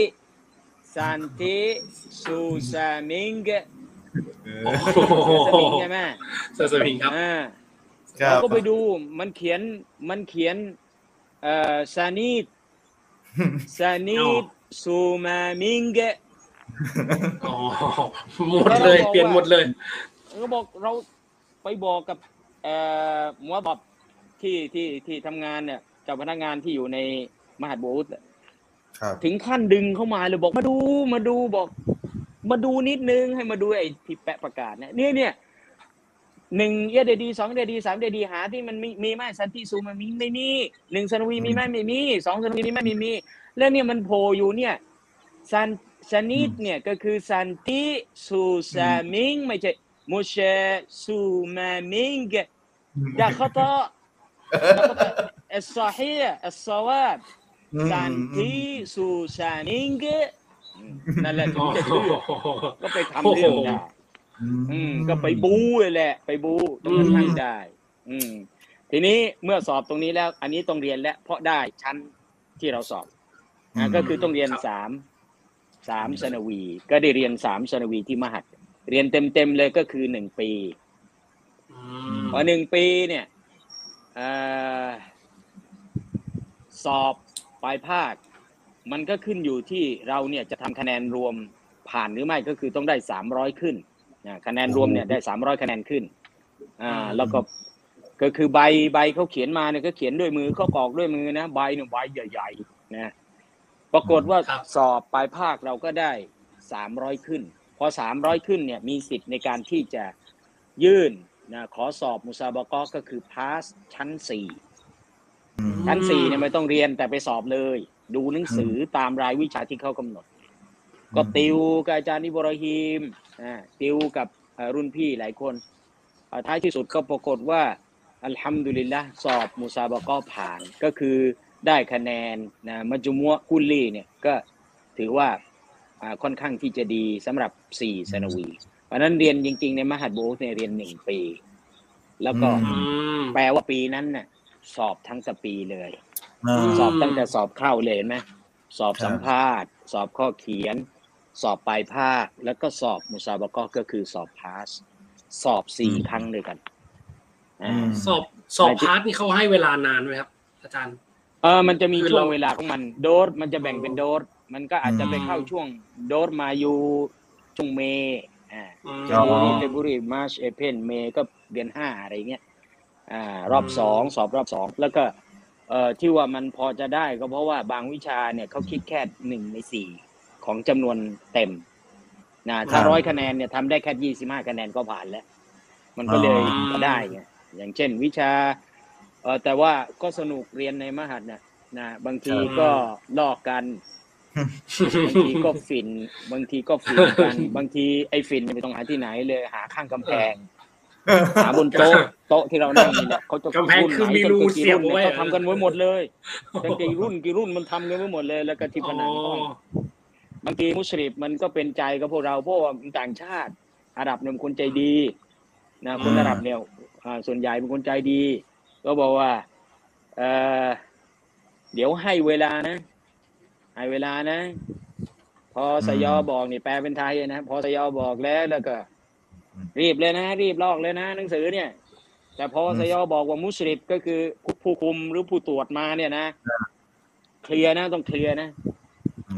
ซานติซูซามิงโอ้ซาโหมิงใช่ไหมเซอร์สมิงครับอ่าครัเราบก็ไปดูมันเขียนมันเขียนเอ่อซานีดซานีด ซูมามิงอ๋อหมดเลยเปลี่ยนหมดเลยก็บอกเราไปบอกกับเอ่อหมวบอบที่ที่ที่ทำงานเนี่ยเจ้าพนักงานที่อยู่ในมหาดบูธครับถึงขั้นดึงเข้ามาเลยบอกมาดูมาดูบอก มาดูนิดนึงให้มาดูไอ้ที่แปะประกาศเนี่ยเนี่ยเนี่ยหนึ่งเอเดดีสองเอเดดีสามเอเดดีหาที่มันมีมีไหมสันติซูมันมีไม่มีหนึ่งสนวีมีไหมไม่มีสองสนวีมีไหมไม่มี แล้วเนี่ยมันโผล่อยู่เนี่ยซันซานิดเนี่ยก็คือสันติซูซามิงไม่ใช่มุเชซูมามิงอย่าขตะอัสซาฮีอัสซาวาบสันติซูซานิงนั่นแหละถึอ๋งอจะชื่อก็ไปทำเรื่องได้อืมก็ไปบูเลยแหละ ไปบูตรงนั้นให้ได้ อืมทีนี้เมื่อสอบตรงนี้แล้ว อันนี้ต้องเรียนแล้ว เพราะได้ชั้นที่เราสอบ นะก็คือต้องเรียนครับสามสามสนวี ก็ได้เรียนสามสนวีที่มหัดเรียนเต็มเต็มๆเลยก็คือหนึ่งปีอืมพอหนึ่งปีเนี่ยเอ่อสอบปลายภาค มันก็ขึ้นอยู่ที่เราเนี่ยจะทำคะแนนรวมผ่านหรือไม่ก็คือต้องได้สามร้อยขึ้นนะคะแนนรวมเนี่ยได้สามร้อยคะแนนขึ้นอ่าแล้วก็ก็คือใบใบเขาเขียนมาเนี่ยก็เขียนด้วยมือเขากรอกด้วยมือนะใบเนี่ยใบใหญ่ๆนะ ปรากฏว่าครับสอบปลายภาคเราก็ได้สามร้อยขึ้น พอสามร้อยขึ้นเนี่ยมีสิทธิ์ในการที่จะยื่นนะขอสอบมุซาบะกอก็คือพาสชั้นสี่ชั้นสี่เนี่ยไม่ต้องเรียนแต่ไปสอบเลย ดูหนังสือตามรายวิชาที่เขากำหนด ก็ติวกับอาจารย์นิบรอฮีมอ่าติวกับเอ่อรุ่นพี่หลายคนอ่าท้ายที่สุดก็ปรากฏว่าอัลฮัมดุลิลละสอบมุซาบะก็ผ่านก็คือ ได้คะแนนนะมัจจุมัวกุลลีเนี่ยก็ถือว่าอ่าค่อนข้างที่จะดีสำหรับสี่สนวี เพราะฉะนั้นเรียนจริง ๆ ในมหัดโบสเนี่ยเรียนหนึ่งปี แล้วก็อือืมแปลว่าปีนั้นน่ะสอบทั้งสปีเลยอ่าสอบตั้งแต่สอบเข้าเลยเห็นไหมสอบครับสัมภาษณ์ สอบข้อเขียน สอบปลายภาค แล้วก็สอบมุซาบะกอก็คือสอบพาส สอบสี่ครั้งด้วยกันอ่าอืมสอบสอบพาร์ทนี่เขาให้เวลานานไหมครับ อาจารย์ เออมันจะมีคือช่วงเราเวลาของมัน โดสมันจะแบ่งเป็นโดสมันก็อาจจะไปเข้าช่วงโดสมาอยู่ช่วง May อ่าอืมอ๋อบุรี February March April May ก็เดือนห้าอะไรเงี้ยอ่ารอบสองสอบรอบสองแล้วก็เอ่อที่ว่ามันพอจะได้ก็เพราะว่าบางวิชาเนี่ยเขาคิดแค่หนึ่งในสี่ของจำนวนเต็มนะถ้าครับร้อยคะแนนเนี่ยทำได้แค่ยี่สิบห้าคะแนนก็ผ่านแล้ว มันก็เลยอ๋อได้ไงอย่างเช่นวิชา เออแต่ว่าก็สนุกเรียนในมหัดนะนะบางทีก็ลอกกันบางทีก็ฟินบางทีก็ฟินกัน บางทีไอ้ฟินไม่ต้องหาที่ไหนเลยหาข้างกำแพงหาบนโต๊ะโต๊ะที่เรานั่งนี่แหละเขาจะกำแพงคือมีรูเสียบไว้เขาทำกันไว้หมดเลยตั้งกี่รุ่นกี่รุ่นมันทำกันไว้หมดเลย แล้วก็ที่ผนังห้องบางทีมุสลิมมันก็เป็นใจกับพวกเราเพราะว่ามันต่างชาติอาหรับเนี่ยเป็นคนใจดีนะคนอืมอาหรับเนี่ยอ่าส่วนใหญ่เป็นคนใจดี ก็บอกว่าเออเดี๋ยวให้เวลานะ ให้เวลานะ พอสยอบอกนี่แปลเป็นไทยนะพอสยอบอกแล้วแล้วก็ รีบเลยนะ รีบลอกเลยนะ หนังสือเนี่ย แต่พอสยอบอกว่ามุสลิมก็คือผู้คุมหรือผู้ตรวจมาเนี่ยนะเคลียร์นะต้องเคลียร์นะ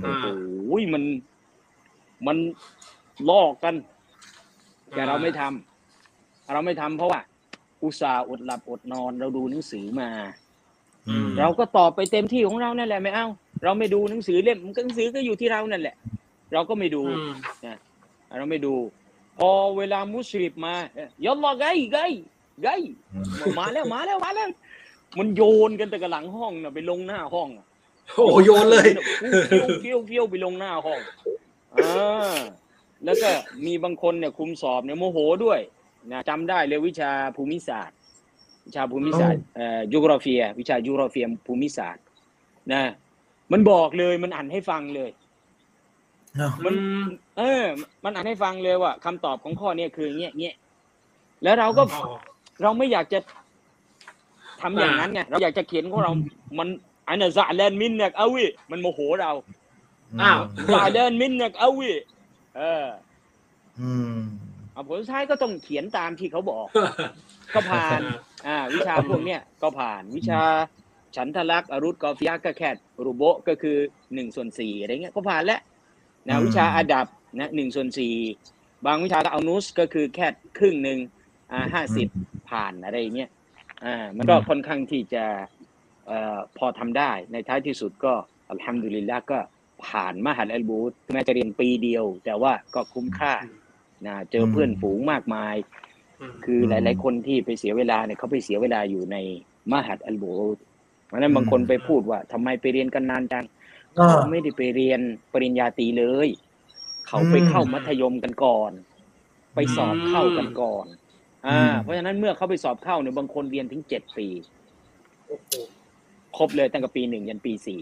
อ่าโอ้โหมันมันลอกกัน แต่เราไม่ทำเราไม่ทำเพราะว่า อุตส่าห์อดหลับอดนอน เราดูหนังสือมาอืมเราก็ตอบไปเต็มที่ของเรานั่นแหละไม่เอาเราไม่ดูหนังสือเล่มหนังสือก็อยู่ที่เรานั่นแหละ เราก็ไม่ดูอืมเราไม่ดู พอเวลามุสลิมมาเอ้ยยอลลอไกไกไกมาแล้วมาแล้วมาแล้ว มันโยนกันแต่กับหลังห้องน่ะไปลงหน้าห้องอะโอ้โหโยนเลยเฟี้ยวเฟี้ยวเฟี้ยวไปลงหน้าห้องอ่าแล้วก็มีบางคนเนี่ยคุมสอบเนี่ยโมโหด้วย นะจำได้เลยวิชาภูมิศาสตร์ วิชาภูมิศาสตร์เอ่อยูโกราฟีวิชายูโกราฟีภูมิศาสตร์ นะ มันบอกเลยมันอ่านให้ฟังเลยเนาะมัน เออ มันอ่านให้ฟังเลยว่าคำตอบของข้อเนี้ยคือเงี้ยเงี้ยแล้วเราก็อ๋อเราไม่อยากจะทำอย่างนั้นไงเราอยากจะเขียนของเรา มันอันนั้นزعلان منك أوي มันโมโหเราอ้าวزعلا ن منك أوي เออ อืม เอาผลสุดท้ายก็ต้องเขียนตามที่เขาบอก ก็ผ่าน อ่า วิชาพวกเนี้ยก็ผ่านวิชาฉันทลักษณ์عروض قافية ก็แค่ربع ก็คือหนึ่งส่วนสี่อะไรเงี้ยก็ผ่านแล้วนะอืมวิชาأدبนะหนึ่งส่วนสี่บางวิชาก็เอานุสก็คือแค่ครึ่งหนึ่งอ่าห้าสิบผ่านอะไรเงี้ยอ่ามันก็ค่อนข้างที่จะเอ่อพอทำได้ในท้ายที่สุดก็อัลฮัมดุลิลละก็ผ่านมหัดอัลบูตแม้จะเรียนปีเดียว แต่ว่าก็คุ้มค่า นะเจอเพื่อนฝูงมากมาย คือหลาย ๆ คนที่ไปเสียเวลาเนี่ยเขาไปเสียเวลาอยู่ในมหัดอัลบูตเพราะฉะนั้นบางคนไปพูดว่าทำไมไปเรียนกันนานจังอ่าเขาไม่ได้ไปเรียนปริญญาตรีเลย เขาไปเข้ามัธยมกันก่อน ไปสอบเข้ากันก่อน อ่าอืมเพราะฉะนั้นเมื่อเขาไปสอบเข้าเนี่ยบางคนเรียนถึงเจ็ดปีโอ้โหครบเลยตั้งแต่ปีหนึ่งยันปีสี่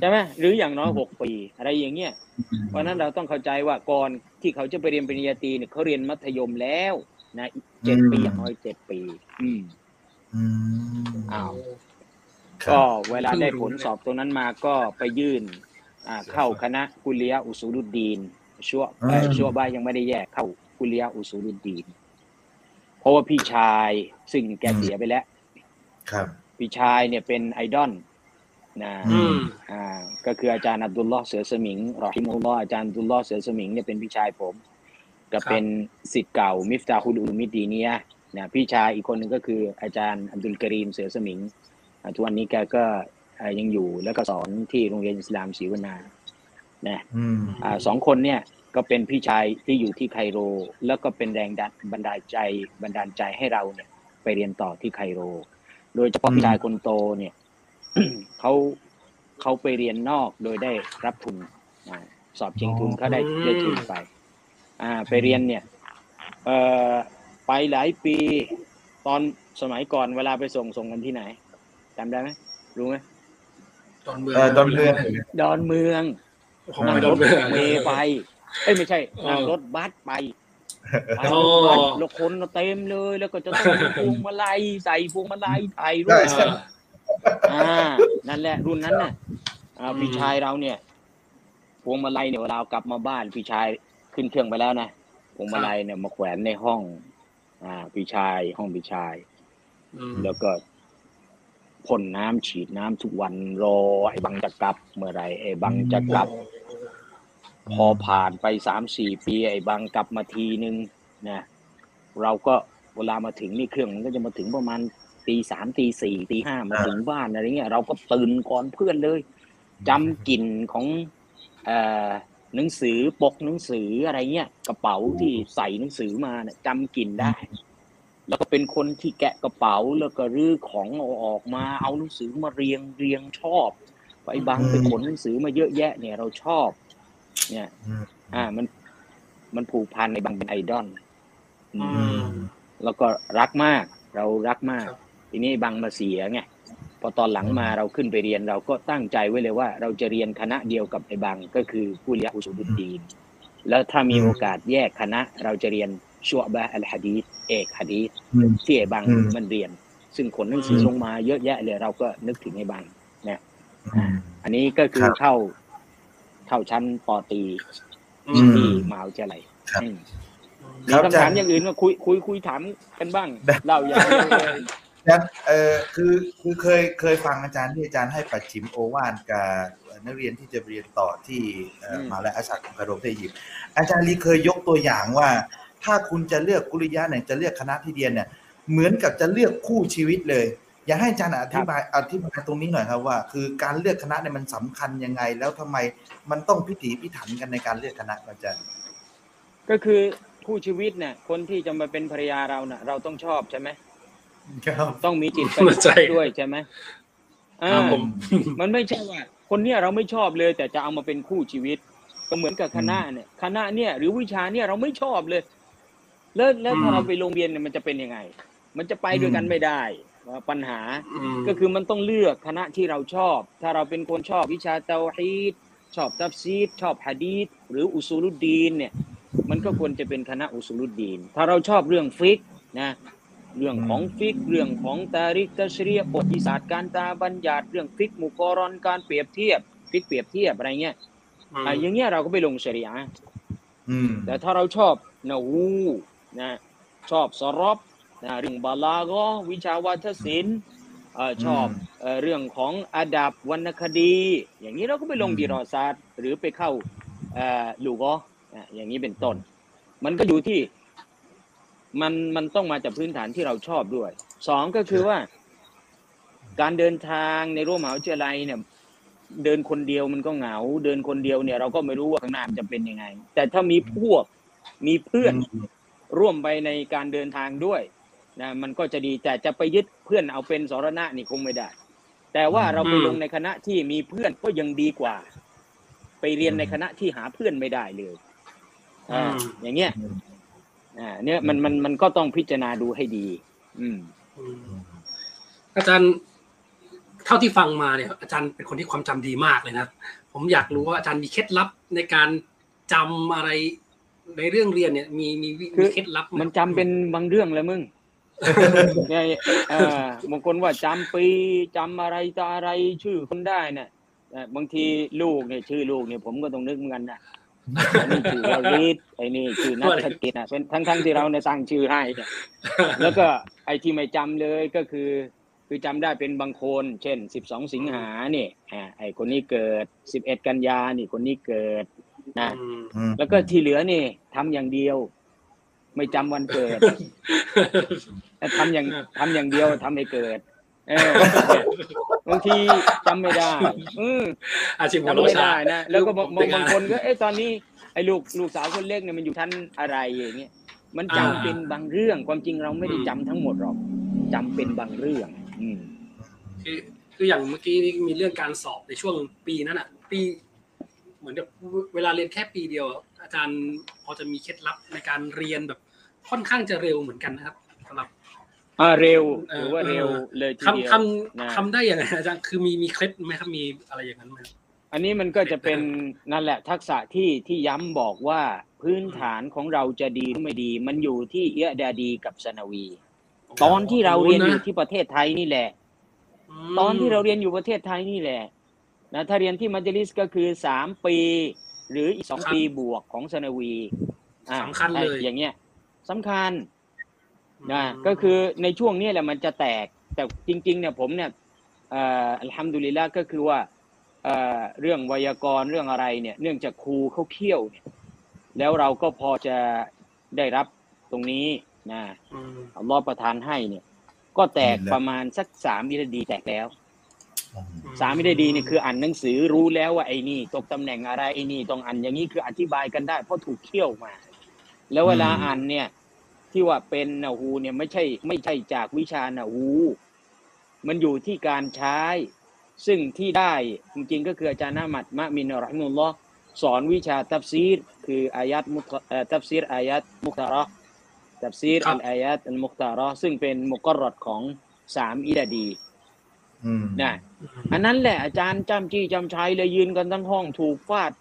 ใช่ไหมหรืออย่างน้อยหกปีอะไรอย่างเงี้ยเพราะฉะนั้นเราต้องเข้าใจว่าก่อนที่เขาจะไปเรียนปริญญาตรีเนี่ยเขาเรียนมัธยมแล้วนะเจ็ดปีอืมอย่างน้อยเจ็ดปี อืมอืมอ้าวครับก็เวลาได้ผลสอบตรงนั้นมาก็ไปยื่นอ่าเข้าคณะกุเลียอุสูลุดดีนชั่วเอ่ออืมชั่วบ้ายยังไม่ได้แยกเข้ากุเลียอุสูลุดดีนเพราะว่าพี่ชายซึ่งแกเสียไปแล้ว ครับ พี่ชายเนี่ยเป็นไอดอล นะอือืมอ่าก็คืออาจารย์อับดุลลอฮ์เสือสมิงรอฮิมุลลอฮ์อาจารย์อับดุลลอฮ์เสือสมิงเนี่ยเป็นพี่ชายผม ก็เป็นสิทธิ์เก่ามิฟตาฮุลอุลมิดดีเนียนะพี่ชายอีกคนหนึ่งก็คืออาจารย์อับดุลกะรีมเสือสมิงอ่าทุกวันนี้แกก็อ่ายังอยู่แล้วก็สอนที่โรงเรียนอิสลามศรีวนานะอืมอ่าสองคนเนี่ยก็เป็นพี่ชายที่อยู่ที่ไคโร แล้วก็เป็นแรงดันบันดาลใจบันดาลใจให้เราเนี่ยไปเรียนต่อที่ไคโร โดยเฉพาะอืมพี่ชายคนโตเนี่ย เขาเขาไปเรียนนอกโดยได้รับทุนอาสอบชิงทุนเขาได้อืมได้ทุนไป อ่า ไปเรียนเนี่ย เอ่อไปหลายปี ตอนสมัยก่อนเวลาไปส่งส่งกันที่ไหนจำได้ไหมรู้ไหมตอนเมืองเออตอนเมืองดอนเมืองผมนั่งไปรดอนถเมืองเมย์ไปเอ้ยไม่ใช่เออนั่งรถบัสไปไปโอ้รถบัสแล้วคนเต็มเลย แล้วก็จะต้องมีพวงมาลัยใส่พวงมาลัยถ่ายรูใช่ปใช่ อ่า นั่นแหละ รุ่นนั้นน่ะอ่าพี่ชายเราเนี่ย พวงมาลัยเนี่ยเวลาเอากลับมาบ้านพี่ชายขึ้นเครื่องไปแล้วนะพวงมาลัยเนี่ยมาแขวนในห้อง อ่า พี่ชายห้องพี่ชายอืมแล้วก็พ่นน้ำฉีดน้ำทุกวันรอไอ้บังจะกลับ เมื่อไหรไอ้บังจะกลับ พอผ่านไปสามสี่ปี ไอ้บางกลับมาทีนึงนะเราก็เวลามาถึงนี่เครื่องมันก็จะมาถึงประมาณ ตีสามตีสี่ตีห้ามาถึงบ้านอะไรเงี้ยเราก็ตื่นก่อนเพื่อนเลยจำกลิ่นของเอ่อหนังสือปกหนังสืออะไรเงี้ยกระเป๋าที่ใส่หนังสือมาเนี่ยจำกลิ่นได้ แล้วก็เป็นคนที่แกะกระเป๋าแล้วก็รื้อของเอาออกมา เอาหนังสือมาเรียงเรียงชอบไปบางไปขนหนังสือมาเยอะแยะ เนี่ยเราชอบ เนี่ยอืมอ่ามันมันผูกพันในบางเป็นไอดอลอือืมมแล้วก็รักมาก เรารักมากครับ ทีนี้บางมาเสียไงพอตอนหลังมาเราขึ้นไปเรียนเราก็ตั้งใจไว้เลยว่า เราจะเรียนคณะเดียวกับไอ้บังก็คือผู้เรียนอุสุลุดดีนแล้วถ้ามีโอกาสแยกคณะเราจะเรียนชัวบะอัลฮะดีษเอกฮะดีษอืมที่ไอ้บังอืมมันเรียน ซึ่งคนหนังสืออืมลงมาเยอะแยะเลยเราก็นึกถึงไอ้บังอืมอันนี้ก็คืคอรับเข้าเข้าชั้นปอตรีอือืมที่มหาวิทยาลัยครับอืมคมีรับคำถามอาจารย์อย่างอื่นมาคุยคุยคุยถามกันบ้างได้เล่าอย่าง เดียวเลยอาจารย์เออคือคือเคยเคยฟังอาจารย์ที่อาจารย์ให้ปัดชิมโอวานกับนักเรียนที่จะเรียนต่อที่เอ่ออืมมหาลัยอาชัดของกระโดมที่อียิปต์อาจารย์ลีเคยยกตัวอย่างว่า ถ้าคุณจะเลือกกุริยะเนี่ยจะเลือกคณะที่เรียนเนี่ยเหมือนกับจะเลือกคู่ชีวิตเลย อยากให้อาจารย์อธิบายอธิบายตรงนี้หน่อยครับว่า คือการเลือกคณะเนี่ยมันสำคัญยังไง แล้วทำไมมันต้องพิถีพิถันกันในการเลือกคณะครับอาจารย์ก็คือคู่ชีวิตเนี่ยคนที่จะมาเป็นภรรยาเราเน่ะเราต้องชอบใช่ไหม ครับต้องมีจิตใจใช่ด้วยใช่ไหมอ่าครับผมมันไม่ใช่ว่าคนเนี้ยเราไม่ชอบเลย แต่จะเอามาเป็นคู่ชีวิต ก็เหมือนกับคณะเนี่ยคณะเนี่ย หรือวิชาเนี่ยเราไม่ชอบเลย แล้วแล้วถ้าอืมเราไปโรงเรียนเนี่ยมันจะเป็นยังไง มันจะไปด้วยกันไม่ได้ปัญหาอืมก็คือมันต้องเลือกคณะที่เราชอบ ถ้าเราเป็นคนชอบวิชาเตาฮีดชอบตัฟซีรชอบฮะดีษหรืออุซูลุดดีนเนี่ย มันก็ควรจะเป็นคณะอุซูลุดดีน ถ้าเราชอบเรื่องฟิกนะ เรื่องของฟิกเรื่องของتاريخ تشريع ประวัติศาสตร์การตาบัญญัติเรื่องفقه مقارن การเปรียบเทียบฟิกเปรียบเทียบอะไรเงี้ยอืมอะอย่างเงี้ยเราก็ไปลงชริยะห์อืมแต่ถ้าเราชอบนะวูนะชอบสรอบนะเรื่องบาลาก็วิชาวัฒศิลป์เอ่อชอบเอ่อเรื่องของอาดับวรรณคดี อย่างนี้เราก็ไปลงอืมดีรอซาดหรือไปเข้าเอ่อลูกอนะอย่างนี้เป็นต้น มันก็อยู่ที่ มันมันต้องมาจากพื้นฐานที่เราชอบด้วยสองก็คือว่า การเดินทางในรั้วมหาวิทยาลัยเนี่ย เดินคนเดียวมันก็เหงา เดินคนเดียวเนี่ย เราก็ไม่รู้ว่าข้างหน้ามันจะเป็นยังไง แต่ถ้ามีพวกมีเพื่อนร่วมไปในการเดินทางด้วยนะมันก็จะดีแต่จะไปยึดเพื่อนเอาเป็นสรณะนี่คงไม่ได้ แต่ว่าเราไปอืมลงในคณะที่มีเพื่อนก็ยังดีกว่า ไปเรียนในคณะที่หาเพื่อนไม่ได้เลยอ่าอย่างเงี้ย อ่า เนี่ยมันมันมันก็ต้องพิจารณาดูให้ดีอืมอืมอาจารย์เท่าที่ฟังมาเนี่ย อาจารย์เป็นคนที่ความจำดีมากเลยนะผมอยากรู้ว่าอาจารย์มีเคล็ดลับในการจำอะไรในเรื่องเรียนเนี่ย มีมีวิคือมีเคล็ดลับไหมันจำเป็นบางเรื่องแหล้วมึงเนี่ยเออบางคนว่าจำปีจำอะไรต่ออะไรชื่อคนได้เนี่ยเอ่อบางทีลูกเนี่ยชื่อลูกเนี่ยผมก็ต้องนึกเหมือนกันนะ อันนี้ชื่อวาริศไอ้นี่ชื่อนัทกิจนะเป็นทั้งทั้งที่เราเนี่ยตั้งชื่อให้เนี่ยแล้วก็ไอ้ที่ไม่จำเลยก็คือ คือจำได้เป็นบางคน เช่นสิบสองสิงหาเนี่ยอ่าไอ้คนนี้เกิดสิบเอ็ดกันยานี่คนนี้เกิดนะอืมอืมแล้วก็ที่เหลือนี่ทำอย่างเดียว ไม่จำวันเกิดทำอย่างทำอย่างเดียวทำให้เกิดเออ บางทีจำไม่ได้ อืมอาชีพหัวจำโลไม่ชาได้นะแล้วก็บางผมเป็นบางคนก็เอ๊ะตอนนี้ไอ้ลูกลูกสาวคนเล็กเนี่ยมันอยู่ชั้นอะไรอย่างเงี้ยมันจำอ่าเป็นบางเรื่องความจริงเราไม่ได้จำทั้งหมดหรอกจำเป็นบางเรื่อง อืมคือคืออย่างเมื่อกี้นี่มีเรื่องการสอบในช่วงปีนั้นอะ ปี เหมือนกับเวลาเรียนแค่ปีเดียว อาจารย์พอจะมีเคล็ดลับในการเรียนแบบค่อนข้างจะเร็วเหมือนกันนะครับสำหรับ อ่าเร็วเออถือว่าเร็วเลยทีทำเดียวทนะำทำได้ยังไงอาจารย์คือมีมีเคล็ดไหมครับมีอะไรอย่างนั้นไหมครับอันนี้มันก็จะเป็นนั่นแหละทักษะที่ที่ย้ำบอกว่าพื้นฐานของเราจะดีหรือไม่ดี มันอยู่ที่เอะดาดีกับสนาวี ตอนที่เราเรียนอยู่ที่ประเทศไทยนี่แหละมตอนที่เราเรียนอยู่ประเทศไทยนี่แหละนะถ้าเรียนที่มัจลิสก็คือสามปี หรืออีกสองปีบวกของสนาวีอ่าสำคัญเลยอย่างเงี้ยสำคัญ นะมก็คือในช่วงนี้แหละมันจะแตกแต่จริงๆเนี่ยผมเนี่ยเอ่ออัลฮัมดุลิลละก็คือว่าเอ่อเรื่องไวยากรณ์เรื่องอะไรเนี่ย เนื่องจากครูเขาเขี่ยวเนี่ยแล้วเราก็พอจะได้รับตรงนี้นะอืมอัลลอฮ์ประทานให้เนี่ย ก็แตกเห็นแล้วประมาณสักสามวินาทีแตกแล้วอืมสามวินาทีนี่คืออ่านหนังสือรู้แล้วว่าไอ้นี่ตกตำแหน่งอะไรไอ้นี่ต้องอ่านอย่างนี้คืออธิบายกันได้ เพราะถูกเคี่ยวมา แล้วเวลาอืมอ่านเนี่ย ที่ว่าเป็นนะฮูเนี่ยไม่ใช่ไม่ใช่จากวิชานะฮูมันอยู่ที่การใช้ ซึ่งที่ได้จริงๆก็คืออาจารย์นามัดมะมินรอฮิมุลลอฮ์สอนวิชาตัฟซีรคืออายัดมุตเอ่อตัฟซีรอายัดมุคตาระห์ตัฟซีรครัอับลอายัดอัลมุคตาระห์ซึ่งเป็นมุกรรดของสามอิดาดีอืมนะอันนั้นแหละอาจารย์จำจี้จำชัยเลยยืนกันทั้งห้องถูกฟาด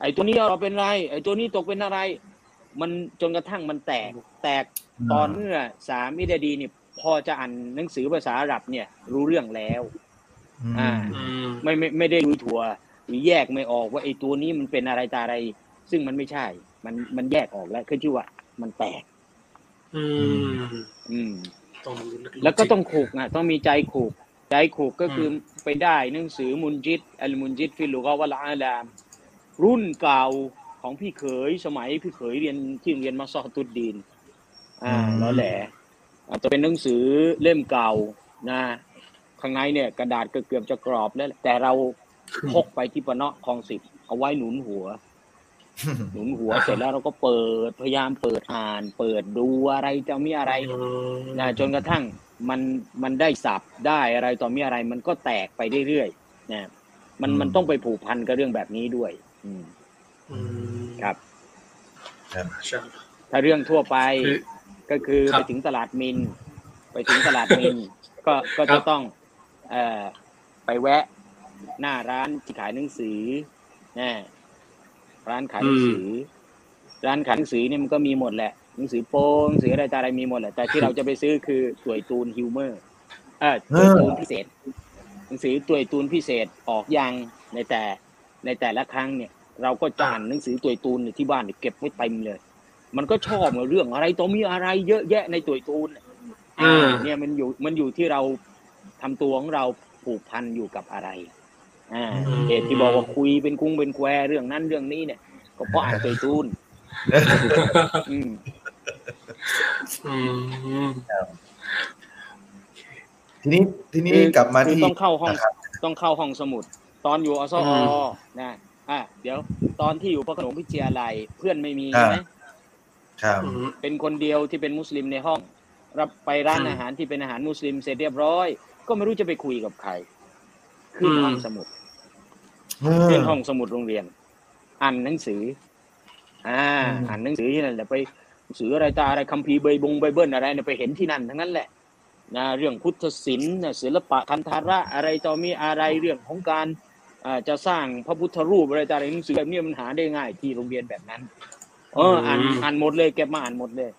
ไอ้ตัวนี้เราเป็นไร ไอ้ตัวนี้ตกเป็นอะไร มันจนกระทั่งมันแตกแตกตอนเมื่อสามอิดาดีเนี่ยพอจะอ่านหนังสือภาษาอาหรับเนี่ย รู้เรื่องแล้วอืมอ่าอืมไม่ไม่ไม่ได้รู้ถั่วหรือแยกไม่ออกว่าไอ้ตัวนี้มันเป็นอะไรตาอะไร ซึ่งมันไม่ใช่ มันมันแยกออกแล้วคือชื่อว่า มันแตก อืม อืมต้องรู้แล้วก็ต้องขูกนะต้องมีใจขูกใจขูกก็คืออไปได้หนังสือมุนจิตอัลมุนจิตฟิลุกะวะลาอาลามรุ่นเก่า ของพี่เขยสมัยพี่เขยเรียนที่โรงเรียนมาซอฮ์ตุดดีน อ่าอืมแล้วแหละอาจจะเป็นหนังสือเล่มเก่านะข้างในเนี่ยกระดาษก็เกือบจะกรอบแล้ว แต่เราพกไปที่ปะเนาะคลองสิบเอาไว้หนุนหัว หนุนหัวเสร็จแล้วเราก็เปิดพยายามเปิดอ่าน เปิดดูอะไรจะมีอะไรนะจนกระทั่งมันมันได้สับได้อะไรต่อมีอะไร มันก็แตกไปเรื่อยๆนะมันอืมมันต้องไปผูกพันกับเรื่องแบบนี้ด้วย อืมอืม ครับครับใช่ถ้าเรื่องทั่วไปคือก็คือครัไปบถึงตลาดมิน ไปถึงตลาดมิน ก็ก็ครัจะบต้องเอ่อไปแวะหน้าร้านที่ขายหนังสือนะร้านขายหนังสือ ร้านขายหนังสือเนี่ยมันก็มีหมดแหละหนังสือโป้หนังสืออะไรต่ออะไรมีหมดแหละแต่ที่เราจะไปซื้อคือถวยตูนฮิวเมอร์เออถวยตูนพิเศษหนังสือตัวยตูนพิเศษออกยังในแต่ในแต่ละครั้งเนี่ย เราก็จะอ่านหนังสือตัวยตูนเนี่ยที่บ้านเนี่ยเก็บไว้เต็มเลย มันก็ชอบเรื่องอะไรต่อมีอะไรเยอะแยะในตัวยตูนอืมเนี่ยมันอยู่มันอยู่ที่เราทำตัวของเราผูกพันอยู่กับอะไรอ่าอืมเหตุที่บอกว่าคุยเป็นกุ้งเป็นแควเรื่องนั้นเรื่องนี้เนี่ย ก็เพราะอ่านตัวยตูนอืมอืมทีนี้ทีนี้คือกลับมาคือที่ต้องเข้าห้องนะครับต้องเข้าห้องสมุด ตอนอยู่อสอือมนะ อะเดี๋ยวตอนที่อยู่พระโขนงพิทยาลัยเพื่อนไม่มีใช่ไหมครับอืมเป็นคนเดียวที่เป็นมุสลิมในห้อง รับไปร้านอืมอาหารที่เป็นอาหารมุสลิมเสร็จเรียบร้อย ก็ไม่รู้จะไปคุยกับใครขึ้นอืมห้องสมุดเออขึ้นห้องสมุดโรงเรียนอ่านหนังสือ อ่าอืมอ่านหนังสือที่นั่นแหละไปหนังสืออะไรตาอะไรคัมภีร์เบยบงไบเบิลอะไรเนี่ยไปเห็นที่นั่นทั้งนั้นแหละนะเรื่องพุทธศิลป์นะศิลปะคันธาระอะไรต่อมีอะไรเรื่องของการอ่า จะสร้างพระพุทธรูปอะไรต่างๆหนังสือแบบนี้มันหาได้ง่ายที่โรงเรียนแบบนั้น เอออ่านอืมอ่านหมดเลยเก็บมาอ่านหมดเลย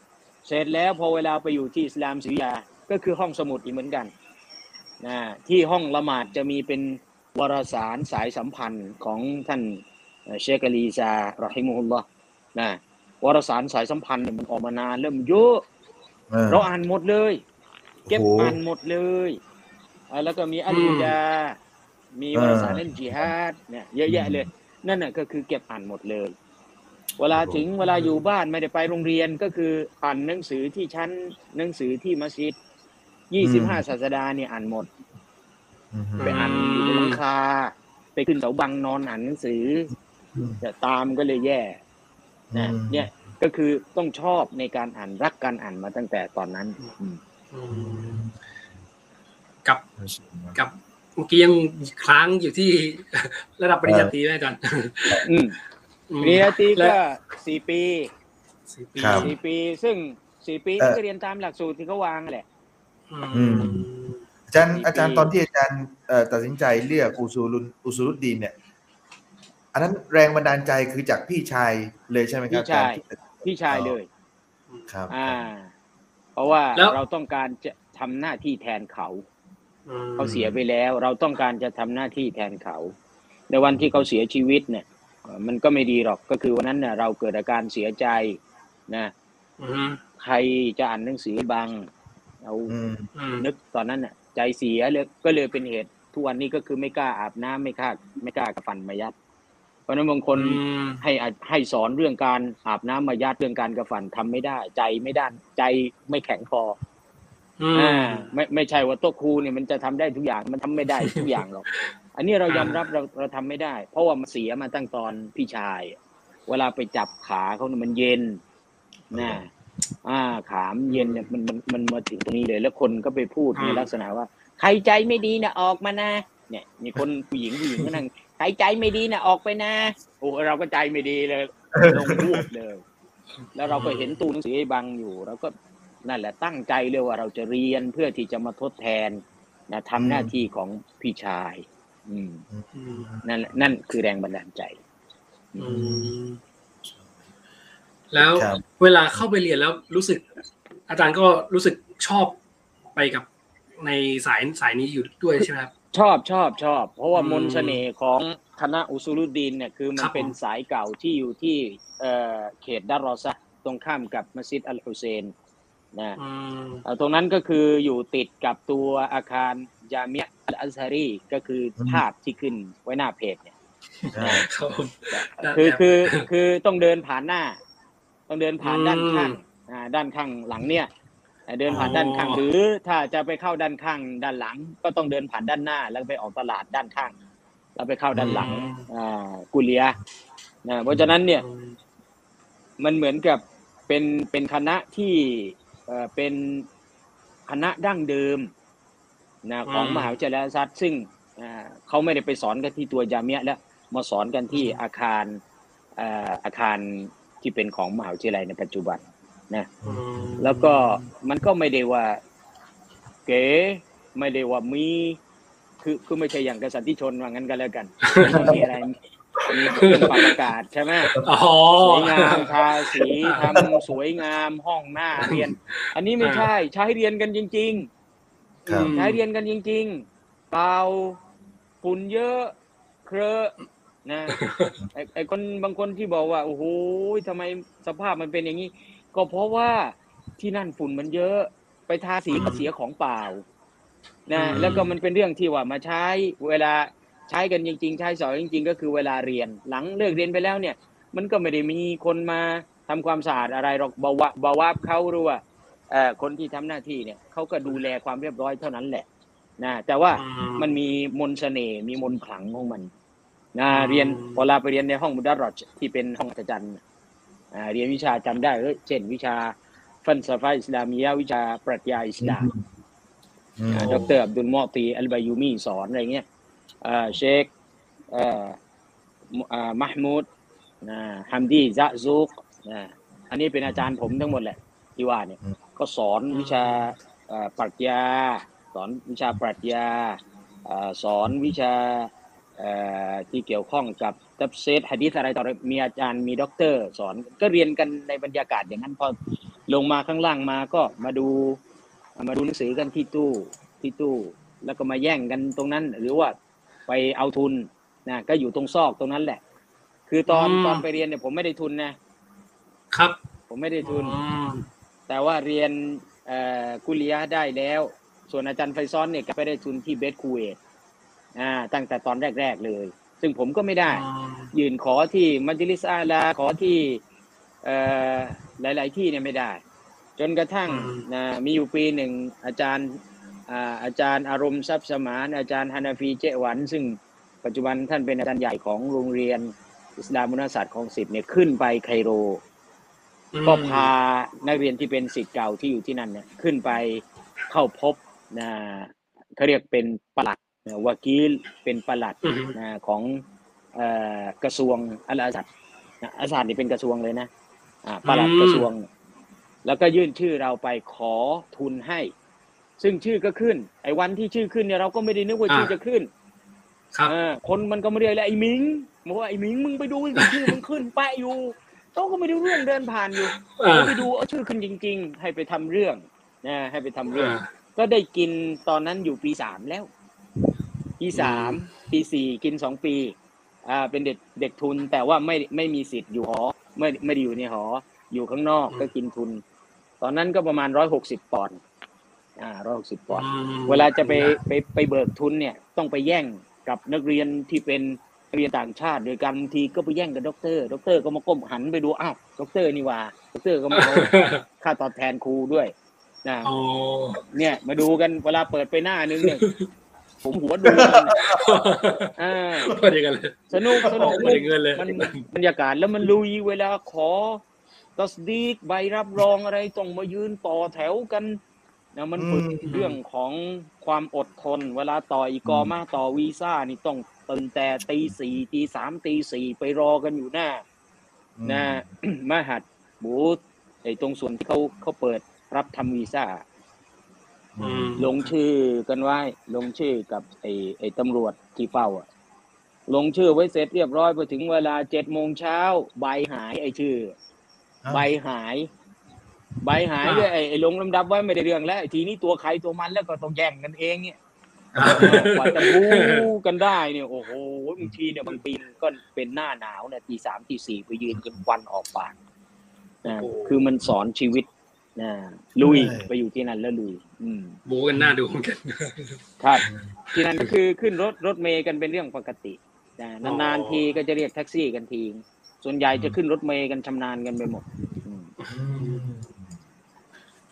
เสร็จแล้วพอเวลาไปอยู่ที่อิสลามศิริยาก็คือห้องสมุดอีกเหมือนกันนะที่ห้องละหมาดจะมีเป็นวารสารสายสัมพันธ์ของท่านเอ่อเชคอาลีซารอฮิมุฮุลลอฮ์นะวารสารสายสัมพันธ์เนี่ยมันออกมานานเริ่มเยอะเออเราอ่านหมดเลย เก็บโอ้โหอ่านหมดเลยอ่าแล้วก็มีอัลอืมกุดา มีเออวารสารเล่นจิฮาดเนี่ยเยอะแยะเลย นั่นน่ะก็คือเก็บอ่านหมดเลย เวลาถึงเวลาอยู่บ้านไม่ได้ไปโรงเรียนก็คืออ่านหนังสือที่ชั้นหนังสือที่มัสยิดยี่สิบห้าศาสดาเนี่ยอ่านหมดอืมไปอ่านอยู่บนหลังคา ไปขึ้นเสาบังนอนอ่านหนังสือแต่ตามก็เลยแย่นะเนี่ยก็คือต้องชอบในการอ่านรักการอ่านมาตั้งแต่ตอนนั้นอืมอืมกับกับเมื่อกี้ยังค้างอยู่ที่ระดับปริญญาตรีไหมอาจารย์อืมอืมปริญญาตรีและก็สี่ปีสี่ปีครับสี่ปี ซึ่งสี่ปีเอ่อก็เรียนตามหลักสูตรที่เขาวางแหละอืมอาจารย์สี่ปีอาจารย์ตอนที่อาจารย์เอ่อตัดสินใจเลือกอุซูลุนอุซูลุดดีนเนี่ย อันนั้นแรงบันดาลใจคือจากพี่ชายเลยใช่ไหมครับพี่ชายอจรพี่ชายเลยครับ อ่า เพราะว่าแล้วเราต้องการจะทำหน้าที่แทนเขาอืม เขาเสียไปแล้ว เราต้องการจะทำหน้าที่แทนเขา ในวันที่เขาเสียชีวิตเนี่ยเอ่อมันก็ไม่ดีหรอกก็คือวันนั้นเนี่ยเราเกิดอาการเสียใจนะอืมใครจะอ่านหนังสือบังเราอืมอืมนึกตอนนั้นน่ะ ใจเสียเลยก็เลยเป็นเหตุทุกวันนี้ก็คือไม่กล้าอาบน้ำไม่กล้าไม่กล้ากระฟันมายัด เพราะฉะนั้นบางคนอืมให้อาให้สอนเรื่องการอาบน้ำมายัดเรื่องการกระฟันทำไม่ได้ ใจไม่ด้านใจไม่แข็งพอ อืมอ่าไม่ไม่ใช่ว่าโต๊ะครูเนี่ยมันจะทำได้ทุกอย่างมันทำไม่ได้ทุกอย่างหรอก อันนี้เรายอมรับเราเราทำไม่ได้ เพราะว่ามันเสียมาตั้งตอนพี่ชาย เวลาไปจับขาเขาเนี่ยมันเย็นนะอ่าขามนเย็นเนี่ยมันมันมันมาถึงตรงนี้เลย แล้วคนก็ไปพูดในลักษณะว่า ใครใจไม่ดีนะออกมานะเนี่ย มีคนผู้หญิงผู้หญิงก็นั่งใครใจไม่ดีนะออกไปนะโอ้เราก็ใจไม่ดีเลยลงรูปเลย แล้วเราก็เห็นตู้หนังสือไอ้บังอยู่เราก็ นั่นแหละตั้งใจเลยว่าเราจะเรียนเพื่อที่จะมาทดแทนนะทำหน้าที่ของพี่ชาย อืมอืมนั่นแหละนั่นคือแรงบันดาลใจอืมแล้วครับเวลาเข้าไปเรียนแล้วรู้สึก อาจารย์ก็รู้สึกชอบไปกับในสายสายนี้อยู่ด้วยใช่ไหมครับชอบชอบชอบ เพราะว่าอืมมนต์เสน่ห์ของคณะอุซูลุดดีนเนี่ยคือมัคนรับผมเป็นสายเก่าที่อยู่ที่เอ่อเขตดารอซะห์ตรงข้ามกับมัสยิดอัลฮุเซน นะอืมเอ่อตรงนั้นก็คืออยู่ติดกับตัวอาคารยามิยะอัลอัซฮารีก็คือภาพที่ขึ้นไว้หน้าเพจเนี่ยครับผมได้คือครับคือคือต้องเดินผ่านหน้า ต้องเดินผ่านอืมด้านข้างอ่าด้านข้างหลังเนี่ยอ่าเดินผ่านอ๋อด้านข้างหรือถ้าจะไปเข้าด้านข้างด้านหลัง ก็ต้องเดินผ่านด้านหน้า แล้วไปออกตลาดด้านข้าง แล้วไปเข้าด้านหลังอ่ากุเลียนะเพราะฉะนั้นเนี่ยอืมมันเหมือนกับเป็นเป็นคณะที่ เอ่อเป็นคณะดั้งเดิมนะของมหาวิทยาลัยอัลซัดซึ่งอ่าเขาไม่ได้ไปสอนกันที่ตัวยาเมียะแล้วมาสอนกันที่อาคารเอ่ออาคารที่เป็นของมหาวิทยาลัยในปัจจุบันนะอืมแล้วก็มันก็ไม่ได้ว่าเก๋ไม่ได้ว่ามีคือคือไม่ใช่อย่างกษัตริย์ที่ชนว่างั้นก็แล้วกันมันมีอะไร มีเครื่องปรับอากาศใช่ไหมอ๋อสวยงามทาสีทำสวยงามห้องหน้าเรียน อันนี้ไม่ใช่ใช้เรียนกันจริงครับๆใช้เรียนกันจริงๆเปล่าฝุ่นเยอะเครอะนะไอ้ไอ้คนบางคนที่บอกว่าโอ้โหทำไมสภาพมันเป็นอย่างนี้ ก็เพราะว่าที่นั่นฝุ่นมันเยอะ ไปทาสีก็เสียของเปล่านะอืมแล้วก็มันเป็นเรื่องที่ว่ามาใช้เวลา ใช้กันจริง ๆ ใช้สอนจริง ๆ ก็คือเวลาเรียน หลังเลิกเรียนไปแล้วเนี่ย มันก็ไม่ได้มีคนมาทำความสะอาดอะไรหรอกบาวะบาวาบเขาหรือว่าเอ่อคนที่ทำหน้าที่เนี่ยเขาก็ดูแลความเรียบร้อยเท่านั้นแหละนะแต่ว่าอืมันมีมนต์เสน่ห์มีมนต์ขลังของมันนะอืมเรียนเวลาไปเรียนในห้องมุดารอดที่เป็นห้องอาจารย์อ่าเรียนวิชาจำได้เลยเช่น วิชาฟันซาฟาอิสลามียะวิชาปรัชญาอิสลามอืมอ่าดรอับดุลมอตีอัลบายูมีสอนอะไรเงี้ยอ่า เชคเอ่อมุอ่ามหมูดนะฮัมดีซะซุกนะอันนี้เป็นอาจารย์ผมทั้งหมดแหละที่ว่าเนี่ยอืมก็สอนวิชาเอ่อปรัชญา สอนวิชาปรัชญาเอ่อสอนวิชาเอ่อที่เกี่ยวข้องกับตับเซตฮะดีษอะไรต่ออะไรมีอาจารย์มีด็อกเตอร์ สอนก็เรียนกันในบรรยากาศอย่างนั้นพอลงมาข้างล่างมาก็มาดูมาดูหนังสือกันที่ตู้ที่ตู้ แล้วก็มาแย่งกันตรงนั้น หรือว่า ไปเอาทุนนะก็อยู่ตรงซอกตรงนั้นแหละ คือตอนอืมตอนไปเรียนเนี่ยผมไม่ได้ทุนนะ ครับ ผมไม่ได้ทุนอืมแต่ว่าเรียนเอ่อกุลียะห์ได้แล้ว ส่วนอาจารย์ไฟซ้อนเนี่ยก็ไปได้ทุนที่เบสคูเวตอ่าตั้งแต่ตอนแรก ๆเลย ซึ่งผมก็ไม่ได้ ยืนขอที่มัจลิสอาลาขอที่เอ่อหลาย ๆ ที่เนี่ยไม่ได้ จนกระทั่งอืมนะมีอยู่ปีหนึ่งอาจารย์ อ่าอาจารย์อารมณ์ทรัพย์สมานอาจารย์ฮานาฟีเจหวัน ซึ่งปัจจุบันท่านเป็นอาจารย์ใหญ่ของโรงเรียนอิสลามมุนศาสตร์ของสิทธิ์เนี่ยขึ้นไปไคโร ก็พานักเรียนที่เป็นสิทธิ์เก่าที่อยู่ที่นั่นเนี่ยขึ้นไปเข้าพบนะเขาเรียกเป็นปลัดนะวากีลเป็นปลัดอืมนะของเอ่อกระทรวงอัลอาซัดนะอาซัดนี่เป็นกระทรวงเลยนะอ่าปลัดอืมกระทรวง แล้วก็ยื่นชื่อเราไปขอทุนให้ ซึ่งชื่อก็ขึ้น ไอ้วันที่ชื่อขึ้นเนี่ยเราก็ไม่ได้นึกว่าชื่อจะขึ้นครับเออคนมันก็ไม่เรียกเลยไอ้หมิงบอกว่าไอ้หมิงมึงไปดูสิชื่อมึงขึ้นแปะอยู่เขาก็ไม่ได้เรื่องเดินผ่านอยู่อ่าเราไปดูเอาชื่อขึ้นจริง ๆ ให้ไปทำเรื่องนะให้ไปทำเรื่องอ่าก็ได้กินตอนนั้นอยู่ปีสามแล้ว ปีสามปีสี่กินสองปี อ่า เป็นเด็กเด็กทุนแต่ว่าไม่ไม่มีสิทธิ์อยู่หอ ไม่ไม่ได้อยู่ในหอ อยู่ข้างนอกอืมก็กินทุน ตอนนั้นก็ประมาณร้อยหกสิบปอนด์ อ่าร้อยหกสิบปอนด์อืมเวลาจะไปไปไปเบิกทุนเนี่ยต้องไปแย่งกับนักเรียนที่เป็นนักเรียนต่างชาติโดยการบางทีก็ไปแย่งกับด็อกเตอร์ด็อกเตอร์ก็มาก้มหันไปดูอ้าวด็อกเตอร์นี่หว่าด็อกเตอร์ก็มาเอาค่าตอบแทนครูด้วยนะอ๋อเนี่ยมาดูกันเวลาเปิดไปหน้านึงเนี่ยผมหัวดูกันอ่าพอดีกันเลยสนุกสนุกพอดีเงินเลยมันบรรยากาศแล้วมันลุยเวลาขอتصديق ใบรับรองอะไรต้องมายืนต่อแถวกัน นะมันฝึกอืมเรื่องของความอดทน เวลาต่ออีกอมาต่อวีซ่านี่ต้องตื่นแต่ตีสี่ตีสามตีสี่ไปรอกันอยู่หน้านะมหัดบูธไอ้ตรงส่วนที่เขาเขาเปิดรับทำวีซ่าอืมลงชื่อกันไว้ ลงชื่อกับไอ้ไอ้ตำรวจที่เฝ้าอะลงชื่อไว้เสร็จเรียบร้อยพอถึงเวลาเจ็ดโมงเช้าใบหายไอ้ชื่ออ้าวใบหาย ใบหายด้วยไอ้ไอ้ลงลำดับไว้ไม่ได้เรื่องแล้วไอ้ทีนี้ตัวใครตัวมันแล้วก็ต้องแย่งกันเองเนี่ยกว่าจะบู๊กันได้เนี่ยโอ้โหบางทีเนี่ยบางปีก็เป็นหน้าหนาวเนี่ยตีสามตีสี่ไปยืนกันควันออกปากนะโอ้โหคือมันสอนชีวิตนะลุยใช่ไปอยู่ที่นั่นแล้วลุย อืมบูกันหน้าดูเหมือนกันครับที่นั่นก็คือขึ้นรถรถเมย์กันเป็นเรื่องปกตินะอ๋อนานๆทีก็จะเรียกแท็กซี่กันที ส่วนใหญ่จะขึ้นรถเมย์กันชำนาญกันไปหมดอืม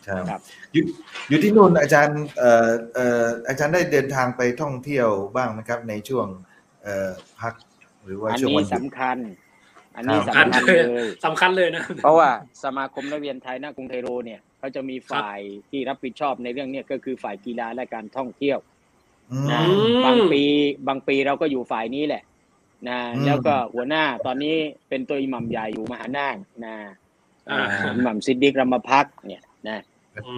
ครับครับอยู่อยู่ที่นู่นอาจารย์เอ่อเอ่ออาจารย์ได้เดินทางไปท่องเที่ยวบ้างไหมครับ ในช่วงเอ่อพักหรือว่าอันช่วงนี้วันหยุดสำคัญ อันนี้ครับสำคัญเลยสำคัญเลยนะ เพราะว่าสมาคมนักเรียนไทยณกรุงไทโรเนี่ยเขาจะมีฝ่ายที่รับผิดชอบในเรื่องเนี้ยก็คือฝ่ายกีฬาและการท่องเที่ยวอืมนะอืมบางปีบางปีเราก็อยู่ฝ่ายนี้แหละนะอืมแล้วก็หัวหน้าตอนนี้เป็นตัวอิหมัมใหญ่อยู่มหานาคนะอ่าอ่าอิหมัมซิดดิกรัมพักษ์เนี่ยนะอืม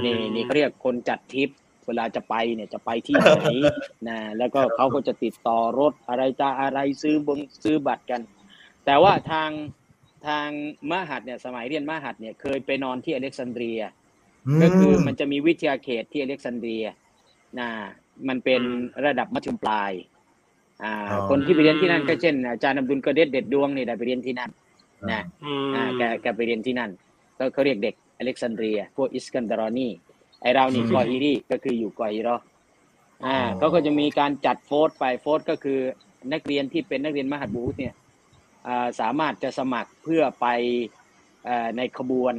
นี่นี่เขาเรียกคนจัดทริป เวลาจะไปเนี่ยจะไปที่ไหนนะแล้วก็เขาก็จะติดต่อรถอะไรจะอะไรซื้อบงซื้อบัตรกัน แต่ว่าทางทางมหัดเนี่ยสมัยเรียนมหัดเนี่ยเคยไปนอนที่อเล็กซานเดรีย ก็คือมันจะมีวิทยาเขตที่อเล็กซานเดรียนะมันเป็นอืมระดับมัธยมปลาย อ่าอ๋อคนที่ไปเรียนที่นั่นก็เช่นอาจารย์อับดุลกระเด็ดเด็ดดวงนี่ได้ไปเรียนที่นั่นนะอืมอ่าแกแกไปเรียนที่นั่นก็เขาเรียกเด็ก อเล็กซานเดรีย พวกอิสกันดารอนีไอเรานี่อืมกอฮิรีก็คืออยู่กอฮิรออ่าอ๋อเขาก็จะมีการจัดโฟร์ไปโฟร์ก็คือนักเรียนที่เป็นนักเรียนมหัดบูธเนี่ยอ่าสามารถจะสมัครเพื่อไปเอ่อในขบวน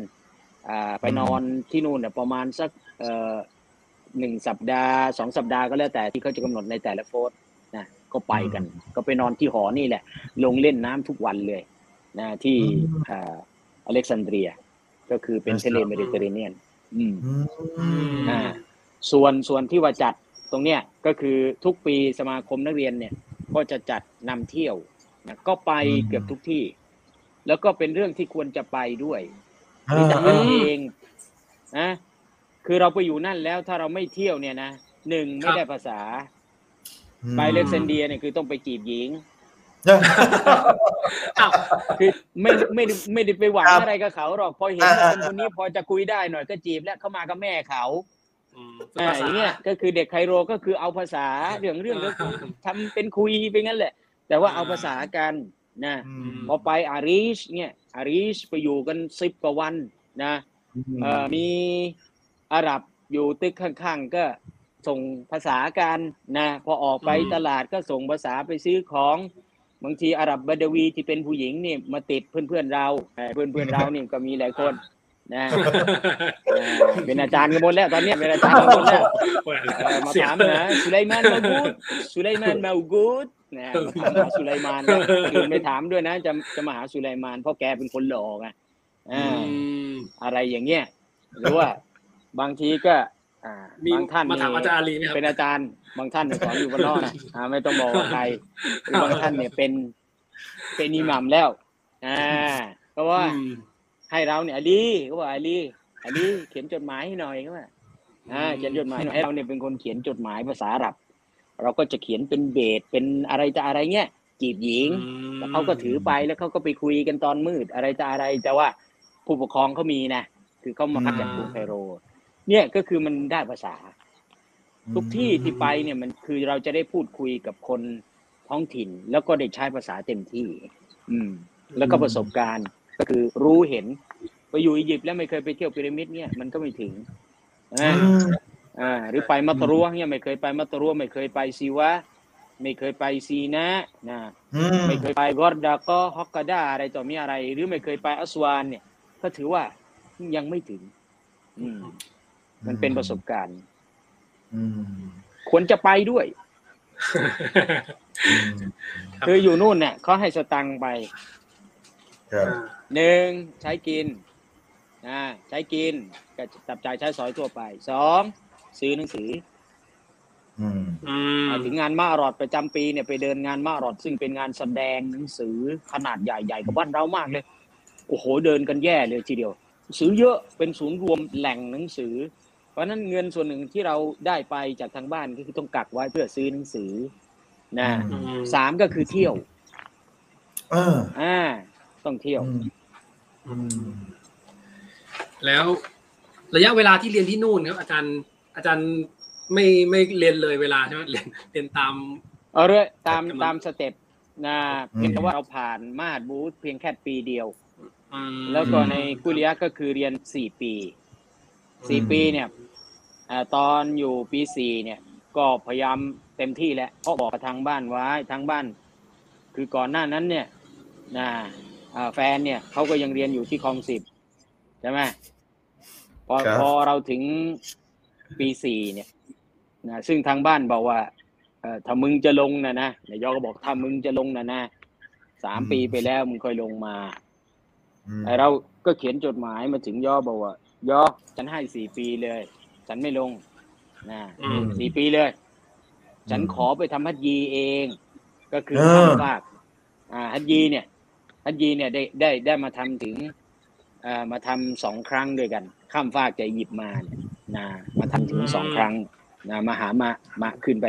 อ่าไปนอนที่นู่นเนี่ยประมาณสักเอ่อหนึ่งสัปดาห์สองสัปดาห์ก็แล้วแต่ที่เขาจะกำหนดในแต่ละโฟร์นะก็ไปกัน ก็ไปนอนที่หอนี่แหละ ลงเล่นน้ำทุกวันเลยนะที่อืมอ่าอเล็กซานเดรีย ก็คือเป็นทะเลเมดิเตอร์เรเนียนอืมอืมอ่าส่วนส่วนที่ว่าจัดตรงเนี้ยก็คือทุกปีสมาคมนักเรียนเนี่ยก็จะจัดนำเที่ยวนะก็ไปอืมเกือบทุกที่ แล้วก็เป็นเรื่องที่ควรจะไปด้วยอ่ามีแต่เรื่องเองนะคือเราไปอยู่นั่นแล้วถ้าเราไม่เที่ยวเนี่ยนะหนึ่งไม่ได้ภาษา ไปเล็กเซนเดียเนี่ยคือต้องไปจีบหญิง อ้าวคือไม่ไม่ได้ไม่ได้ไปหวังครับอะไรกับเขาหรอกพอเห็นว่าคนคนนี้พอจะคุยได้หน่อยก็จีบแล้วเข้ามากับแม่เขาอืมอ่าภาอษาย่างเงี้ยก็คือเด็กไคโรก็คือเอาภาษาเรื่องเรื่องเรื่องอ่าทำเป็นคุยไปงั้นแหละ แต่ว่าเอาภาษากันนะอืมพอไปอาริชเนี่ยอาริชไปอยู่กันสิบกว่าวันนะเอ่อมีอาหรับอยู่ตึกข้างๆก็ส่งภาษากันนะพอออกไปอืมตลาดก็ส่งภาษาไปซื้อของ บางทีอาหรับบาดาวีที่เป็นผู้หญิงนี่มาติดเพื่อนๆเราเอ่อเพื่อนๆเรานี่ก็มีหลายคนนะเอ่อเป็นอาจารย์กันหมดแล้วตอนเนี้ยเป็นอาจารย์กันหมดแล้วเอ่อมาเสียถามหาสุไลมานมากูดสุไลมานมากูดนะมาถามหาสุไลมานนะคนอื่นไม่ถามด้วยนะจะจะมาหาสุไลมานเพราะแกเป็นคนหล่อไงอือ่ามอะไรอย่างเงี้ยหรือว่าบางทีก็อ่า มีบางท่านมาถามนี่อาจารย์อาลีไหมครับเป็นอาจารย์ บางท่านเนี่ยสอนอยู่บ้านนอกนะอ่าไม่ต้องบอกว่าใครหรือบางท่านเนี่ยเป็นเป็นอิหมัมแล้วอ่าก็ว่าอืมให้เราเนี่ยอาลีเขาบอกอาลีอาลีเขียนจดหมายให้หน่อยเขาว่าอ่าเขียนจดหมายหน่อยให้เราเนี่ยเป็นคนเขียนจดหมายภาษาอาหรับ เราก็จะเขียนเป็นเบสเป็นอะไรจะอะไรเงี้ยจีบหญิงแล้วเขาก็ถือไปแล้วเขาก็ไปคุยกันตอนมืด อะไรจะอะไรแต่ว่าผู้ปกครองเขามีนะคือเขามาพักจากกรุงไคโร เนี่ยก็คือมันได้ภาษา ทุกที่ที่ไปเนี่ยมันคือเราจะได้พูดคุยกับคนท้องถิ่น แล้วก็ได้ใช้ภาษาเต็มที่ อืม แล้วก็ประสบการณ์ก็คือรู้เห็นไปอยู่อียิปต์แล้วไม่เคยไปเที่ยวพีระมิดเนี่ยมันก็ไม่ถึงอือ่ามอ่าหรือไปมัตตรัวเนี่ยไม่เคยไปมัตตรัวไม่เคยไปซีวะไม่เคยไปซีนะนะอืมไม่เคยไปกอร์ดาก็ฮอกกาดาอะไรต่อมีอะไร หรือไม่เคยไปอัสวานเนี่ย ก็ถือว่ายังไม่ถึง อืม มันเป็นประสบการณ์อืมควรจะไปด้วยอืมครับคืออยู่นู่นเนี่ยเขาให้สตังค์ไปครับหนึ่งใช้กินนะใช้กินก็จับจ่ายใช้สอยทั่วไปสองซื้อหนังสืออืมอืมอถึงงานมาอรอดประจำปีเนี่ยไปเดินงานมาอรอดซึ่งเป็นงานแสดงหนังสือขนาดใหญ่ๆกับบ้านเรามากเลย โอ้โหเดินกันแย่เลยทีเดียวหนังสือเยอะเป็นศูนย์รวมแหล่งหนังสือ เพราะฉะนั้นเงินส่วนหนึ่งที่เราได้ไปจากทางบ้านก็คือต้องกักไว้เพื่อซื้อหนังสือนะอือืมสามก็คือเที่ยวเอออ่า ต้องเที่ยวอืมอืมแล้วระยะเวลาที่เรียนที่นู่นครับอาจารย์อาจารย์ไม่ไม่เรียนเลยเวลาใช่ไหมเรียนเรียนตามเอาเรื่อยตามครับตามสเต็ปนะเพียงแต่ว่าเราผ่านมาดบูธเพียงแค่ปีเดียวอืมแล้วก็ในกุเลียะก็คือเรียนสี่ปี สี่ปีเนี่ยเอ่อตอนอยู่ปีสี่เนี่ย ก็พยายามเต็มที่แล้วเพราะบอกกับทางบ้านไว้ทางบ้าน คือก่อนหน้านั้นเนี่ยนะอ่าแฟนเนี่ยเขาก็ยังเรียนอยู่ที่คลองสิบใช่ไหมพอครับพอเราถึงปีสี่เนี่ยนะซึ่งทางบ้านบอกว่าเอ่อถ้ามึงจะลงนะนะนายยอก็บอกถ้ามึงจะลงนะนะสามปีไปแล้วมึงค่อยลงมาอืมไอเราก็เขียนจดหมายมาถึงย่อบอกว่า ย่อฉันให้สี่ปีเลย ฉันไม่ลงนะอืม สี่ปีเลย ฉันขอไปทำฮัจยีเอง ก็คือเออข้ามฟากอ่าฮัจยีเนี่ยฮัจยีเนี่ยได้ได้ได้มาทำถึงเอ่อมาทำสองครั้งด้วยกัน ข้ามฟากจะหยิบมาเนี่ยนะมาทำถึงสองครั้งนะมาหามามาขึ้นไป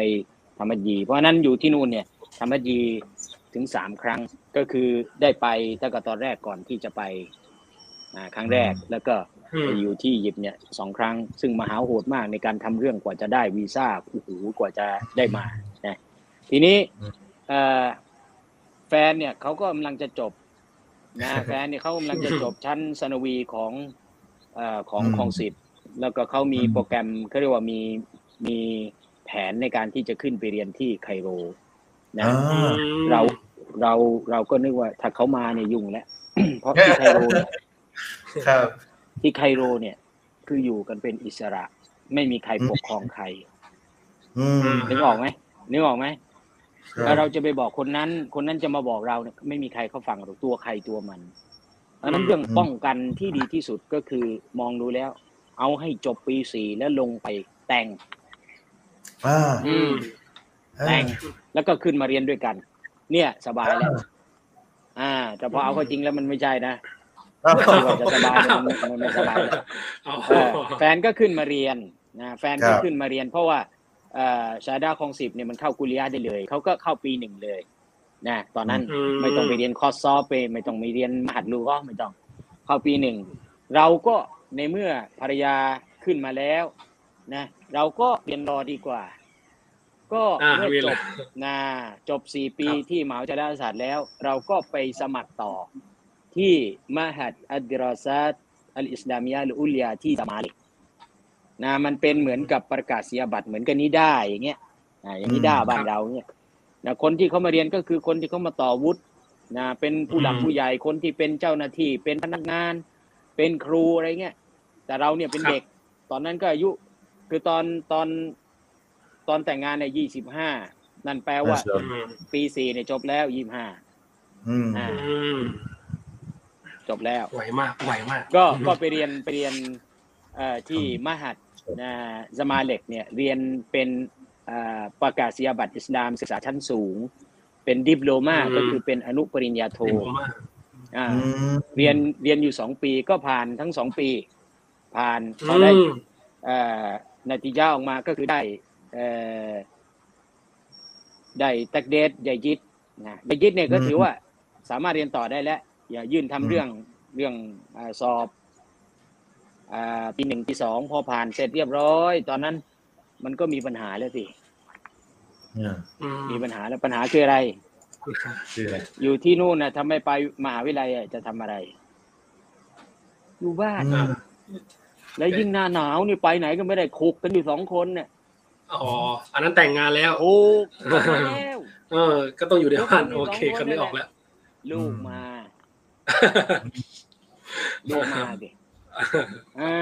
ทำฮัจยี เพราะฉะนั้นอยู่ที่นู่นเนี่ยทำฮัจยีถึงสามครั้งก็คือได้ไปตั้งแต่ตอนแรกก่อนที่จะไปอ่าครั้งแรกแล้วก็ อืมไปอยู่ที่อียิปต์เนี่ยสองครั้ง ซึ่งมหาโหดมากในการทำเรื่องกว่าจะได้วีซ่าโอ้โหกว่าจะได้มานะทีนี้เอ่อแฟนเนี่ยเขาก็กำลังจะจบนะแฟนเนี่ยเขากำลังจะจบชั้นสนวีของเอ่อของอืมของสิทธิ์แล้วก็เขามีอืมโปรแกรมเขาเรียกว่ามีมีแผนในการที่จะขึ้นไปเรียนที่ไคโรนะอ่าเราเราเราก็นึกว่าถ้าเขามาเนี่ยยุ่งแล้วเพราะที่ไคโรเนี่ยครับ ที่ไคโรเนี่ย คืออยู่กันเป็นอิสระ ไม่มีใครปกครองใครอืมนึกออกไหมนึกออกไหมคบแล้วเราจะไปบอกคนนั้น คนนั้นจะมาบอกเราเนี่ย ไม่มีใครเขาฟังหรอกตัวใครตัวมันเพราะฉะนั้นอืมเรื่องป้องกันที่ดีที่สุดก็คือมองดูแล้ว เอาให้จบปีสี่แล้วลงไปแต่งอ่าอืมแต่งแล้วก็ขึ้นมาเรียนด้วยกัน เนี่ย สบายแล้วอ่า แต่พอเอาเข้าจริงแล้วมันไม่ใช่นะ อ่าจะสบายเนี่ยมันไม่สบายแฟนก็ขึ้นมาเรียนนะแฟนก็ขึ้นมาเรียน เพราะว่าชาดาคองสิบเนี่ยมันเข้ากุลิยะได้เลยเขาก็เข้าปีหนึ่งเลยนะตอนนั้นไม่ต้องไปเรียนคอร์สซอฟไปไม่ต้องไปเรียนมหัดลูก็ไม่ต้องเข้าปีหนึ่งเราก็ในเมื่อภรรยาขึ้นมาแล้วนะเราก็เรียนรอดีกว่า ก็เมื่อจบนะจบสี่ปีที่มหาวิทยาลัยศาสตร์แล้ว เราก็ไปสมัครต่อ ที่มหัดอัดดิรอซัตอัลอิสลามียะหรืออุลยาที่สมาลิกนะมันเป็นเหมือนกับประกาศนียบัตรเหมือนกันนี้ได้อย่างเงี้ยอ่าอย่างนี้ได้อืมบ้านเราเนี่ยนะคนที่เขามาเรียนก็คือคนที่เขามาต่อวุฒินะเป็นผู้หลักอืมผู้ใหญ่คนที่เป็นเจ้าหน้าที่ เป็นพนักงาน เป็นครูอะไรเงี้ยแต่เราเนี่ยเป็นครับเด็ก ตอนนั้นก็อายุคือตอนตอนตอนแต่งงานเนี่ยยี่สิบห้านั่นแปลว่าครับอืมปีสี่เนี่ยจบแล้วยี่ห้าอืมอ่าอืม จบแล้ว ไหวมากไหวมาก ก็ก็ไปเรียนไปเรียนเอ่อที่มหัดนะสมาเล็กเนี่ยเรียนเป็นเอ่อประกาศนียบัตรอิสลามศึกษาชั้นสูง เป็นดิปโลมาอืมก็คือเป็นอนุปริญญาโทเป็นผมมากอ่าอืมเรียนเรียนอยู่สองปีก็ผ่านทั้งสองปี ผ่านพออืได้มเอ่อนาติจาออกมาก็คือได้เอ่อได้ตักเดทยายิดนะยายิดเนี่ยก็ถือว่าสามารถเรียนต่อได้แล้วอ ย่ายื่นทำเรื่องเรื่องอาสอบอ่าปีหนึ่งปีสองพอผ่านเสร็จเรียบร้อย ตอนนั้นมันก็มีปัญหาแล้วสิเนี่ยอืมมีปัญหาแล้วปัญหาคืออะไรชื่ออะไรอยู่ที่นู่นนะทำไมไปมหาวิทยาลัยอะจะทำอะไร อยู่บ้านอืมแล้วยิ่งหน้าหนาวนี่ไปไหนก็ไม่ได้คุกกันอยู่สองคนเนี่ยอ๋ออันนั้นแต่งงานแล้วคุกมาแล้วเออ ก็ต้องอยู่ในบ้านแล้วก็มีโอเคสองคนคำนี้ออกแล้ว ลูกมา ลูกมาดิอ่า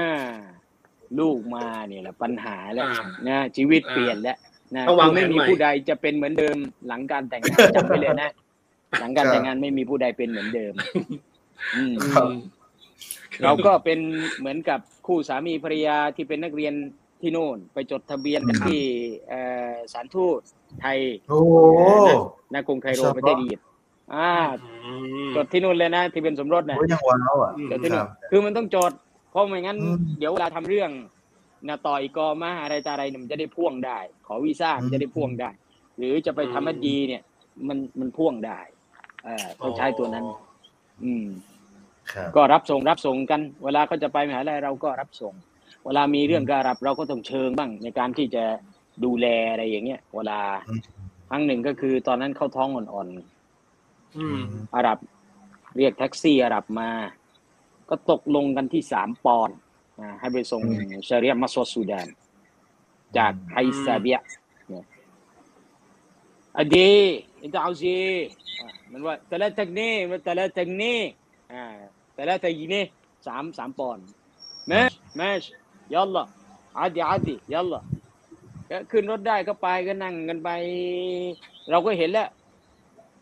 ลูลูกมาเนี่ยแหละปัญหาแล้วอ่านะชีวิตอ่าเปลี่ยนแล้วนะต้องวางแผนไม่มีใหม่ผู้ใดจะเป็นเหมือนเดิม หลังการแต่งงานจำไว้เลยนะหลังการแต่งงานไม่มีผู้ใดเป็นเหมือนเดิมอืมครับเราก็เป็นเหมือนกับคู่สามีภรรยาที่เป็นนักเรียนที่โน่น ไปจดทะเบียนกันครับที่เอ่อสถารทูตไทยโอ้โหนกรุงไคโรครับประเทศอียิปต์ อ่าอืมจดที่นู่นเลยนะที่เป็นสมรสนะโอ้ยยังว้าวอะจดที่คนู่รันบคือมันต้องจด เพราะไม่งั้นอืมเดี๋ยวเวลาทำเรื่องนะต่ออีกอมาอะไรต่ออะไรเนี่ยมันจะได้พ่วงได้ ขอวีซ่ามันจะได้พ่วงได้ หรือจะไปทำให้ดีเนี่ย มันมันพ่วงได้เออต้องใช้ตัวนั้น อืมครับก็รับส่งรับส่งกัน เวลาเขาจะไปมหาลัยเราก็รับส่ง เวลามีเรื่องการรับเราก็ต้องเชิงบ้างในการที่จะดูแลอะไรอย่างเงี้ย เวลาอืมครั้งหนึ่งก็คือตอนนั้นเข้าท้องอ่อนอืมๆ อาหรับเรียกแท็กซี่อาหรับมา ก็ตกลงกันที่สามปอนด์อ่าให้ไปส่งชาเรียมัสวดซูดาน จากไฮซาเบียเนี่ยอดีอินตาเอาซีอะมันว่าแต่ละตักนี่มันแต่ละตักนี่อ่าแต่ละตักนี่สามสามปอนด์แมชแมชยัลละอาดีอาดียัลละก็ขึ้นรถได้ก็ไปก็นั่งกันไป เราก็เห็นแล้ว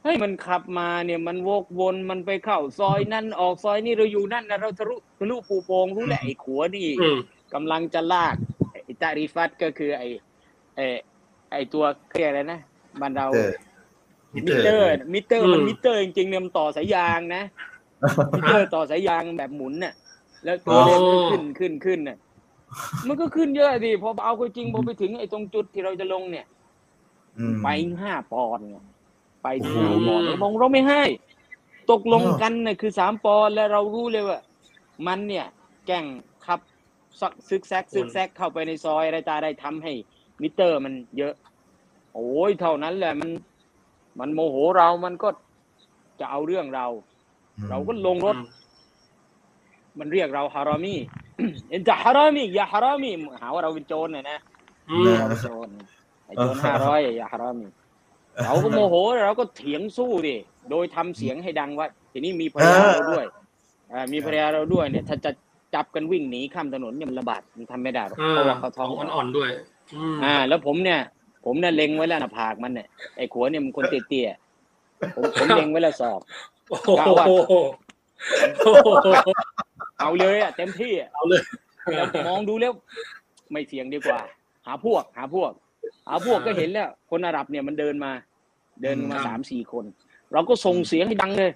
เฮ้ยมันขับมาเนี่ยมันวกวนมันไปเข้าซอยนั่นออกซอยนี่เราอยู่นั่นนะเราทะลุทะลุปูโปงรู้แหละไอ้ขัวนี่อืมกำลังจะลากไอ้ตาริฟัตก็คือไอ้ไอ้ไอ้ตัวเครียกอะไรนะบ้านเราเตอร์มิเตอร์ มิเตอร์มันอืมมิเตอร์จริงๆเนี่ยมันต่อสายยางนะมิเตอร์ต่อสายยางแบบหมุนน่ะ แล้วตัวเลนมันขึ้นขึ้นขึ้นน่ะมันก็ขึ้นเยอะดิพอเอาก็จริงพอไปถึงไอ้ตรงจุดที่เราจะลงเนี่ยอืมไปห้าปอนด์ไง ไปถึงโอ้ห้าโหปอนด์เราบอกเราไม่ให้ ตกลงเนอะกันน่ะคือสามปอนด์แล้วเรารู้เลยว่า มันเนี่ย แกล้งขับซักซึกแซกซึกแซกเข้าไปในซอยอะไรตาอะไรทำให้ มิเตอร์มันเยอะ โอ้ยเท่านั้นแหละมัน มันโมโหเรามันก็จะเอาเรื่องเรา เราก็ลงรถ มันเรียกเราฮารามีเอ็นจะฮารามีอย่าฮารามีหาว่าเราเป็นโจรน่ะนะอืมเราเป็นโจรไอ้โจรห้าร้อยอย่าฮารามี เราก็โมโหเราก็เถียงสู้ดิโดยทำเสียงให้ดังว่าทีนี้มีภรรยาเราด้วยอ่ามีภรรยาเราด้วยเนี่ย ถ้าจะจับกันวิ่งหนีข้ามถนนเนี่ยมันระบาดมันทำไม่ได้หรอกอ่าเพราะว่าเขาท้องอ่อนๆด้วยอืมอ่า แล้วผมเนี่ย ผมเนี่ยเล็งไว้แล้วหน้าผากมันเนี่ยไอ้ขัวเนี่ยมันคนเตี้ยๆผมผมเล็งไว้แล้วสอบโอ้โหกะว่าโอ้โหเอาเลยอะเต็มที่อะเอาเลยแต่มองดูแล้ว ไม่เสี่ยงดีกว่า หาพวก หาพวกหาพวกก็เห็นแล้ว คนอาหรับเนี่ยมันเดินมา เดินมาครับสามสี่คน เราก็ส่งเสียงให้ดังเลย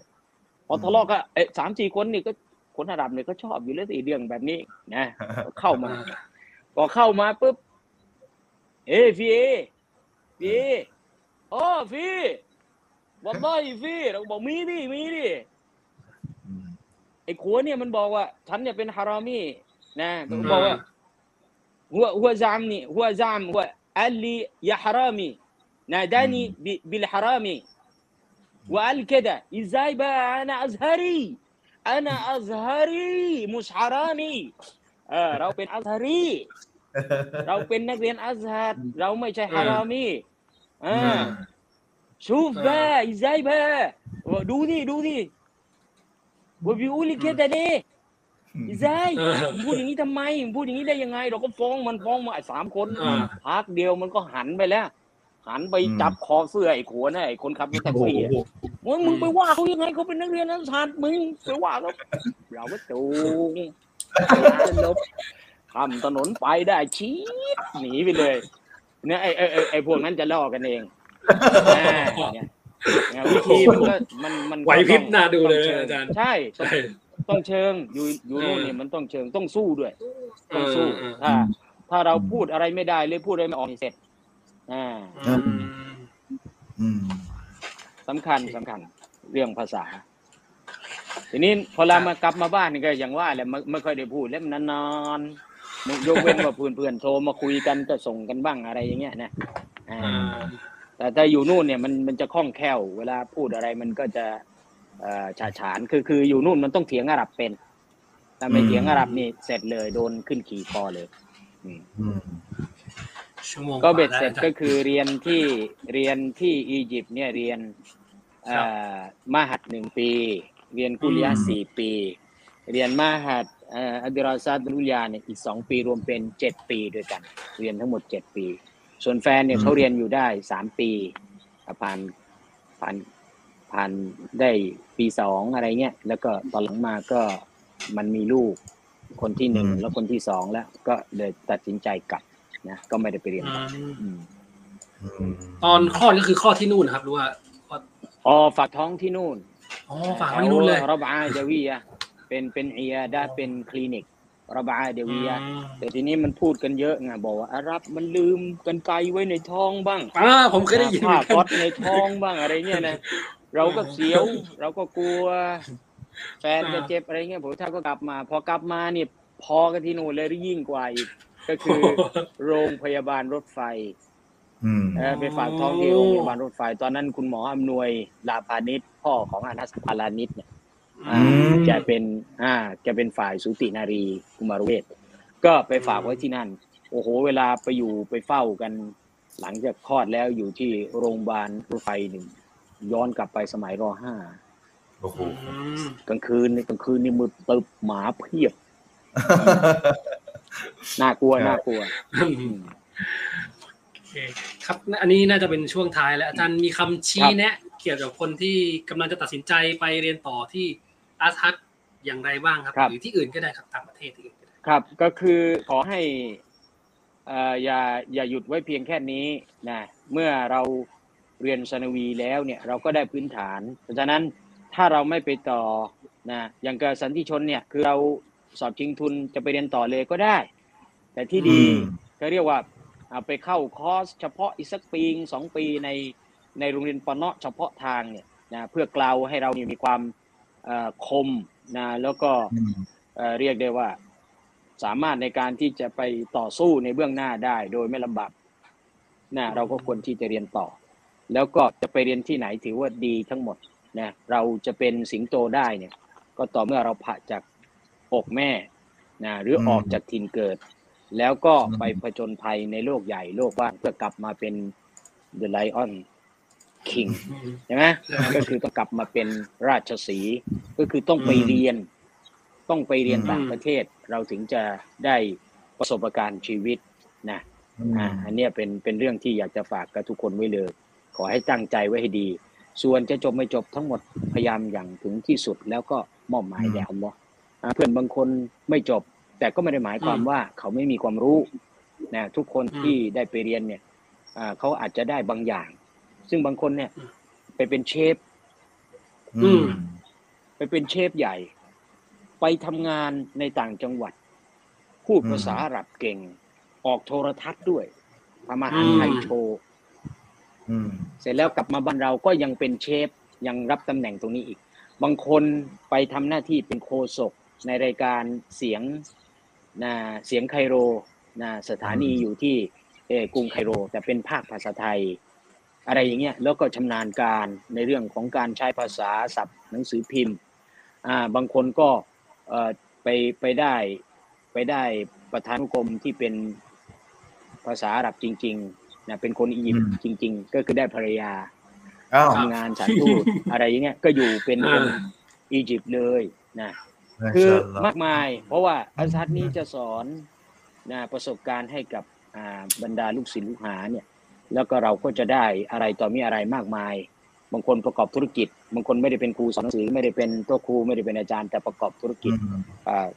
พอทะเลาะก็เอ๊ะสามสี่คนนี่ก็คนอาหรับเนี่ยก็ชอบอยู่แล้วสิเรื่องแบบนี้นะก็เข้ามาพอเข้ามาปุ๊บเอ้ฟีเอฟีเอโอ้ฟีวันไยฟีเราก็บอกมีดิมีดิอืมไอ้ขัวเนี่ยมันบอกว่า ฉันเนี่ยเป็นฮารามีนะอืมมันบอกว่าหัวหัวซามนี่หัวซามหัวอัลลียาฮารามี นาดานีบิบิลฮารามี وقال كده ازاي بقى انا ازهري انا ازهري مش حرامي เออเราเป็นอัซฮารี เราเป็นนักเรียนอัซฮัดเราไม่ใช่ฮารามีอ่า شوف بقى ازاي بقى ดูดิดูดิ وبيقول لي كده ليه ازاي เออ มึงพูดอย่างนี้ทำไมมึงพูดอย่างนี้ได้ยังไง เราก็ฟ้องมันฟ้องมาไอ้สามคน อ่า พักเดียวมันก็หันไปแล้ว หันไปอืมจับคอเสื้อไอ้ขวนะไอ้คนขับรถแท็กโอ้โหซี่อะมึงมึงไปว่าเขายังไงเขาเป็นนักเรียนนักศึกษามึงไปว่าเขาเราก็จูงลบทำถนนไปได้ชี้หนีไปเลยเนี่ยไอ้ไอ้ไอ้ไอ้พวกนั้นจะล่อกันเองอ่าเนี่ยเนี่ยวิธีมันก็มันมันก็ไหวพริบต้องน่าดูเลยต้องชิงอาจารย์ใช่ต้องใช่ต้องเชิงอยู่อยู่นู่นเออเนี่ยมันต้องเชิงต้องสู้ด้วยเอต้องอสู้เออถ้าถ้าเราพูดอะไรไม่ได้เลยพูดอะไรไม่ออกนี่เสร็จ อ่าอืมอืม สำคัญสำคัญเรื่องภาษา ทีนี้พอเรามากลับมาบ้านนี่ก็อย่างว่าแหละไม่ไม่ค่อยได้พูดเล่มนานๆยกเว้นว่าเพื่อนๆโทรมาคุยกันก็ส่งกันบ้างอะไรอย่างเงี้ยนะอ่า อ่า แต่ถ้าอยู่นู่นเนี่ยมันมันจะคล่องแคล่วเวลาพูดอะไรมันก็จะเอ่อฉาฉานคือคืออยู่นู่นมันต้องเถียงอาหรับเป็นถ้าไม่อืม เถียงอาหรับนี่เสร็จเลยโดนขึ้นขี่คอเลย อืมอืม ชั่วโมงก็เบ็ดเสร็จว่าแล้วก็คือเรียนที่เรียนที่อียิปต์เนี่ยเรียนเอ่อมหัดหนึ่งปี เรียนกุลยะอืมสี่ปี เรียนมหัดเอ่ออัลดิราซาตุลุลยาเนี่ยอีกสองปีรวมเป็นเจ็ดปีด้วยกัน เรียนทั้งหมดเจ็ดปี ส่วนแฟนเนี่ยอืมเขาเรียนอยู่ได้สามปีผ่านผ่านผ่านได้ปีสองอะไรเงี้ยแล้วก็ตอนหลังมาก็มันมีลูกคนที่หนึ่งแล้วคนที่สองแล้วก็เลยตัดสินใจกลับ นะก็ไม่ได้ไปเรียนอืต่อมอืมอืมตอนคลอดก็คือคลอดที่นู่นนะครับหรือว่าคลอดอ๋อฝากท้องที่นู่นอ๋อฝากไว้ที่นู่นเลยแถวรบอาเดวียะเป็นเป็นเอียดาเป็นคลินิกรบอาเดวียะอืมแต่ทีนี้มันพูดกันเยอะไงบอกว่าอาหรับมันลืมกันไกลไว้ในท้องบ้างอ่าผมเคยได้ยินผ้าก๊อตในท้องบ้างอะไรเงี้ยนะเราก็เสียว เราก็กลัว แฟนก็เจ็บอะไรเงี้ยผมท่าก็กลับมา พอกลับมาเนี่ยพอกันที่นู่นเลยหรือยิ่งกว่าอีก ก็คือโรงพยาบาลรถไฟอืมเออไปฝากท้องที่โรงพยาบาลรถไฟ ตอนนั้นคุณหมออำนวยลาพานิชพ่อของอานัสพาลานิชเนี่ยอ่าอืมแกเป็นอ่าแกเป็นฝ่ายสูตินารีกุมารเวชก็ไปฝากไว้ที่นั่น โอ้โห เวลาไปอยู่ไปเฝ้ากัน หลังจากคลอดแล้วอยู่ที่โรงพยาบาลรถไฟหนึ่งย้อนกลับไปสมัยรห้าโอ้โหอืมกลางคืนนี่กลางคืนนี่มืดตึบหมาเพียบ น่ากลัวครับน่ากลัวอืมโอเคครับอันนี้น่าจะเป็นช่วงท้ายแล้วอาจารย์มีคำชี้ครับแนะ เกี่ยวกับคนที่กำลังจะตัดสินใจไปเรียนต่อที่อาร์ทัศอย่างไรบ้างครับหรือที่อื่นก็ได้ครับต่างประเทศที่อื่นก็ได้ครับ ก็คือขอให้เอ่ออย่าอย่าหยุดไว้เพียงแค่นี้นะเมื่อเราเรียนสนวีแล้วเนี่ยเราก็ได้พื้นฐาน เพราะฉะนั้นถ้าเราไม่ไปต่อนะอย่างกับสันติชนเนี่ยคือเรา สอบชิงทุนจะไปเรียนต่อเลยก็ได้ แต่ที่ดีอืมก็เรียกว่าเอาไปเข้าคอร์สเฉพาะอีกสักปีงสองปีในในโรงเรียนปนเนาะเฉพาะทางเนี่ยนะเพื่อกล่าวให้เราเนี่ยมีความเอ่อคมนะแล้วก็อืมเอ่อเรียกได้ว่าสามารถในการที่จะไปต่อสู้ในเบื้องหน้าได้โดยไม่ลำบากนะเราก็ควรที่จะเรียนต่อ แล้วก็จะไปเรียนที่ไหนถือว่าดีทั้งหมดนะเราจะเป็นสิงโตได้เนี่ย ก็ต่อเมื่อเราผ่าจาก อกแม่นะหรือออกจากถิ่นเกิด แล้วก็ไปผจญภัยในโลกใหญ่โลกกว้างเพื่อกลับมาเป็น The Lion King ใช่ไหมก็คือต้องกลับมาเป็นราชสีห์ก็คือต้องไปอืมเรียน ต้องไปเรียนอืมต่างประเทศ เราถึงจะได้ประสบการณ์ชีวิตนะอืมอ่าอันเนี้ยเป็นเป็นเรื่องที่อยากจะฝากกับทุกคนไว้เลย ขอให้ตั้งใจไว้ให้ดี ส่วนจะจบไม่จบทั้งหมดพยายามอย่างถึงที่สุดแล้วก็มอบหมายแด่อัลลอฮ์อ่า เพื่อนบางคนไม่จบ แต่ก็ไม่ได้หมายความว่าเขาไม่มีความรู้นะทุกคนที่ได้ไปเรียนเนี่ยอ่าเขาอาจจะได้บางอย่าง ซึ่งบางคนเนี่ย ไปเป็นเชฟอืมไปเป็นเชฟใหญ่ ไปทำงานในต่างจังหวัด พูดอืมภาษาอาหรับเก่ง ออกโทรทัศน์ด้วยทำอาหารอืมไทยโชว์อืมเสร็จแล้วกลับมาบ้านเราก็ยังเป็นเชฟยังรับตำแหน่งตรงนี้อีก บางคนไปทำหน้าที่เป็นโคศก ในรายการเสียงนะเสียงไคโรนะสถานีอืมอยู่ที่เอ่อกรุงไคโร แต่เป็นภาคภาษาไทย อะไรอย่างเงี้ยแล้วก็ชำนาญการในเรื่องของการใช้ภาษาศัพท์หนังสือพิมพ์อ่าบางคนก็เอ่อไปไปได้ไปได้ประธานุกรมที่เป็นภาษาอาหรับจริงๆนะเป็นคนอียิปต์อืมจริง ๆ ก็คือได้ภรรยาอ้าวทำงานสถานทูตอะไรอย่างเงี้ยก็อยู่เป็นคนอียิปต์เลยนะมา คือชาอัลลอฮ์มากมาย เพราะว่าอัลซัดนี้จะสอนนะประสบการณ์ให้กับอ่าบรรดาลูกศิษย์ลูกหาเนี่ย แล้วก็เราก็จะได้อะไรต่อมีอะไรมากมาย บางคนประกอบธุรกิจ บางคนไม่ได้เป็นครูสอนหนังสือ ไม่ได้เป็นตัวครูไม่ได้เป็นอาจารย์แต่ประกอบธุรกิจอืมอ่า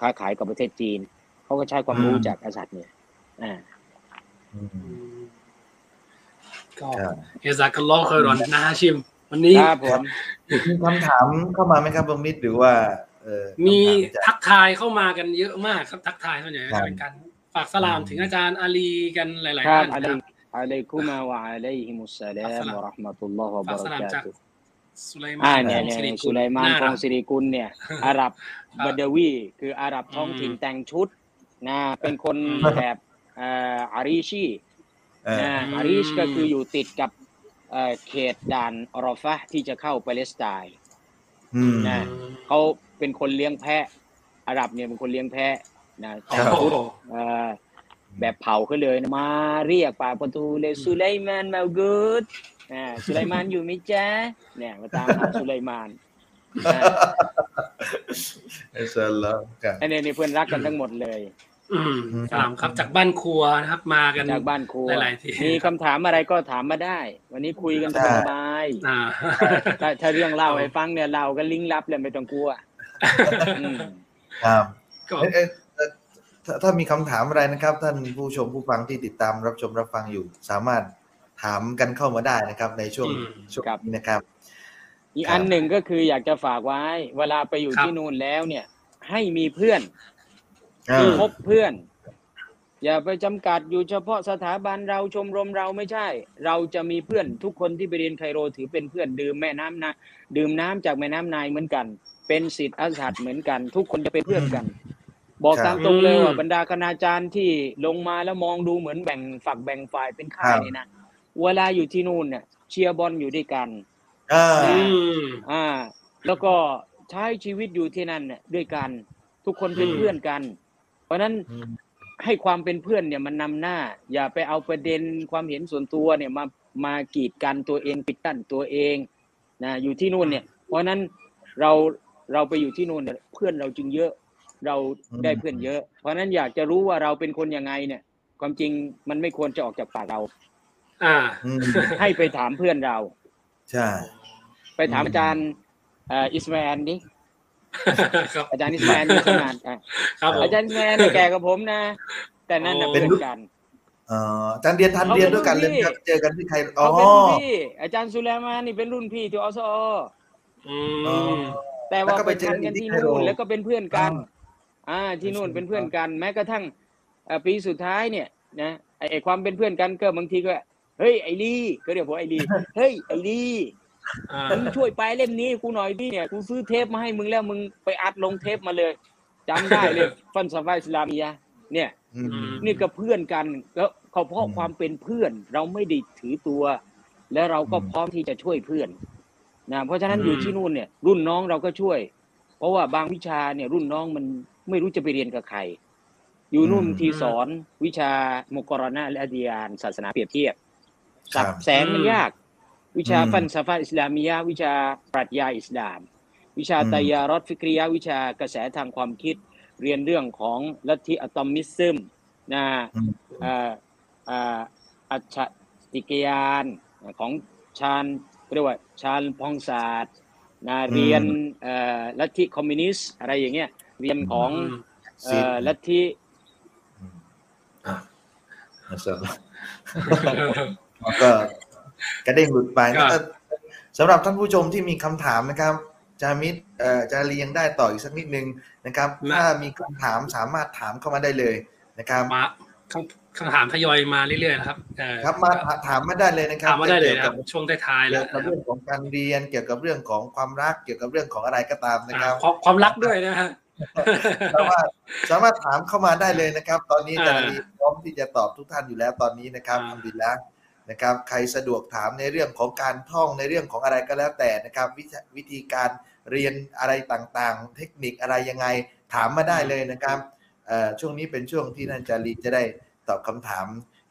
ค้าขายกับประเทศจีนเขาก็ใช้ความรู้อืมจากอัลซัดเนี่ยอ่าอืมอืมก็ครับเอซากัลลอฮ์คอยรอนนะฮะชิม วันนี้ครับผมมีคำถามเข้ามาไหมครับบางมิตรหรือว่าเออมีคำถาจากทักทายเข้ามากันเยอะมากครับทักทายส่วนใหญ่ครับจะเป็นการฝากสลามถึงอาจารย์อาลีกันหลายคๆรับท่านอะลันะยครับอะลัยกุมาวะอะลัยฮิมุสสลามวะเราะห์มะตุลลอฮ์วะบะฝากสเราะลามกาจากตุฮ์สุไลมาอ่านเนี่ยของเนี่ยสิริเนี่ยกุสุลไลมานน่ขอรังกสิริกุลเนี่ยอาหรับครับบัดาวีคืออาหรับท้องถิ่นอืมแต่งชุดนะเป็นคนอืมแถบเอ่ออารีชีเออนะอืมอารีชก็คืออยู่ติดกับเอ่อเขตด่านอรอฟะห์ที่จะเข้าปาเลสไตน์อืมนะเขา เป็นคนเลี้ยงแพะอาหรับเนี่ยเป็นคนเลี้ยงแพะนะแต่งครับชุดเอ่อแบบเผาเขาเลยนะมาเรียกปากประตูเลยสุไลมานมากูดอ่าสุไลมานอยู่ไหมจ๊ะเนี่ยมาตามหาสุไลมานนะอัสสลามครับอันนี้นี่เพื่อนรักกันทั้งหมดเลยอืมอืมสลามครับจากบ้านครัวนะครับมากันจากบ้านครัวหลายๆที่มีคำถามอะไรก็ถามมาได้ วันนี้คุยกันสบายอ่าๆถ้าถ้าเรื่องเล่าให้ฟังเนี่ยเราก็ลิงก์ลับเลยไม่ต้องกลัวอืม ครับก็เอ้ยเอ้ยเอ่อถ้าถ้ามีคำถามอะไรนะครับ ท่านผู้ชมผู้ฟังที่ติดตามรับชมรับฟังอยู่ สามารถถามกันเข้ามาได้นะครับ ในช่วงอืมช่วงนี้นะครับ อีกครับอันหนึ่งก็คืออยากจะฝากไว้ เวลาไปอยู่ครับที่นู่นแล้วเนี่ย ให้มีเพื่อนอ่าคบเพื่อน อย่าไปจำกัดอยู่เฉพาะสถาบันเราชมรมเราไม่ใช่ เราจะมีเพื่อนทุกคนที่ไปเรียนไคโรถือเป็นเพื่อนดื่มแม่น้ำนะดื่มน้ำจากแม่น้ำนายเหมือนกัน เป็นศิษย์อัสฮัดเหมือนกัน ทุกคนจะเป็นเพื่อนกัน บอกครับตามตรงเลยว่าอืมบรรดาคณาจารย์ที่ลงมาแล้วมองดูเหมือนแบ่งฝักแบ่งฝ่ายเป็นค่ายครับนี่นะเวลาอยู่ที่นู่นเนี่ยเชียร์บอลอยู่ด้วยกันอ่าอืมอ่า แล้วก็ใช้ชีวิตอยู่ที่นั่นเนี่ยด้วยกัน ทุกคนเป็นอืมเพื่อนกัน เพราะฉะนั้นอืมให้ความเป็นเพื่อนเนี่ยมันนำหน้า อย่าไปเอาประเด็นความเห็นส่วนตัวเนี่ยมามากีดกันตัวเองปิดกั้นตัวเองนะอยู่ที่นู่นเนี่ย เพราะฉะนั้นเรา เราไปอยู่ที่นู่นเนี่ยเพื่อนเราจึงเยอะเราได้เพื่อนเยอะ เพราะฉะนั้นอยากจะรู้ว่าเราเป็นคนยังไงเนี่ย ความจริงมันไม่ควรจะออกจากปากเรา อ่าอืมให้ไปถามเพื่อนเรา ใช่ ไปถามอืมอาจารย์เอ่ออิสมาแอนดิครับอาจารย์อิสมาแอนดิขนาดอะครับผมอาจารย์อิสมาแอนเนี่ยแก่กับผมนะ แต่นั่นน่ะโอ้เพื่อนกันเอ่ออาจารย์เรียนทันเขาเป็นเรียนด้วยกันเลยรุ่นพี่ครับเจอกันที่ใครอ๋อเขาเป็นรุ่นพี่อาจารย์สุไลมานนี่เป็นรุ่นพี่ที่อสออือ๋อม แต่แล้วว่าก็ไปไปเจอทันกักันนที่ที่ไคโรนู่นแล้วก็เป็นเพื่อนกันอ๋ออ่าที่นู่นครับเป็นเพื่อนกัน แม้กระทั่งเอ่อปีสุดท้ายเนี่ยนะไอ้ไอ้ความเป็นเพื่อนกันก็บางทีก็เฮ้ยไอ้ลี่ก็เรียกผมไอ้ลี่เฮ้ยไอ้ลี่อ่ามึงช่วยไปเล่มนี้กูหน่อยดิเนี่ยกูซื้อเทปมาให้มึงแล้วมึงไปอัดลงเทปมาเลยจำได้เลยฟันซาฟาอิสลามียะเนี่ยอืมนี่ก็เพื่อนกันแล้วเขาเพราะอืมความเป็นเพื่อน เราไม่ได้ถือตัว แล้วเราก็อืมพร้อมที่จะช่วยเพื่อน นะเพราะฉะนั้นอืมอยู่ที่นู่นเนี่ยรุ่นน้องเราก็ช่วย เพราะว่าบางวิชาเนี่ยรุ่นน้องมันไม่รู้จะไปเรียนกับใคร อยู่นู่นอืมทีสอนวิชามุกรณะและอดียานศาสนาเปรียบเทียบครับสับแสงมันยาก วิชาอืมฟันซาฟาอิสลามียะวิชาปรัชญาอิสลาม วิชาอืมตายารอดฟิกริยะวิชากระแสทางความคิดเรียนเรื่องของลัทธิอะตอมิซึมนะอืมเอ่อเอ่ออัจฉติกยานของชาญ เรียกว่าชาญพองศาสตร์นะเรียนเอ่อลัทธิคอมมิวนิสต์อะไรอย่างเงี้ยเรียนของอืมเอ่อลัทธิอืมอะอัสสลามแล้วก็กระเด้งหลุดไปครับเอ่อสำหรับท่านผู้ชมที่มีคำถามนะครับ จามิดเอ่อจะเรียงได้ต่ออีกสักนิดนึงนะครับ ถ้ามีคำถามสามารถถามเข้ามาได้เลยนะครับมา คำคำถามทยอยมาเรื่อยๆนะครับเอ่อครับมาถามมาได้เลยนะครับถามมาได้เลยกี่วนะครับช่วงท้ายๆแล้เกี่ยววกับนะครัเรื่บองของการเรียนเกี่ยวกับเรื่องของความรักเกี่ยวกับเรื่องของอะไรก็ตามนะคอ่ารับความความรักด้วยนะฮะสามารถสามารถถามเข้ามาได้เลยนะครับ ตอนนี้อ่าจารย์พร้อมที่จะตอบทุกท่านอยู่แล้วตอนนี้นะครับอ่าทำดีแล้วนะครับ ใครสะดวกถามในเรื่องของการท่องในเรื่องของอะไรก็แล้วแต่นะครับ วิธีวิธีการเรียนอะไรต่างๆ เทคนิคอะไรยังไงถามมาได้เลยนะครับเอ่อช่วงนี้เป็นช่วงที่ท่านจารีจะได้ ตอบคำถาม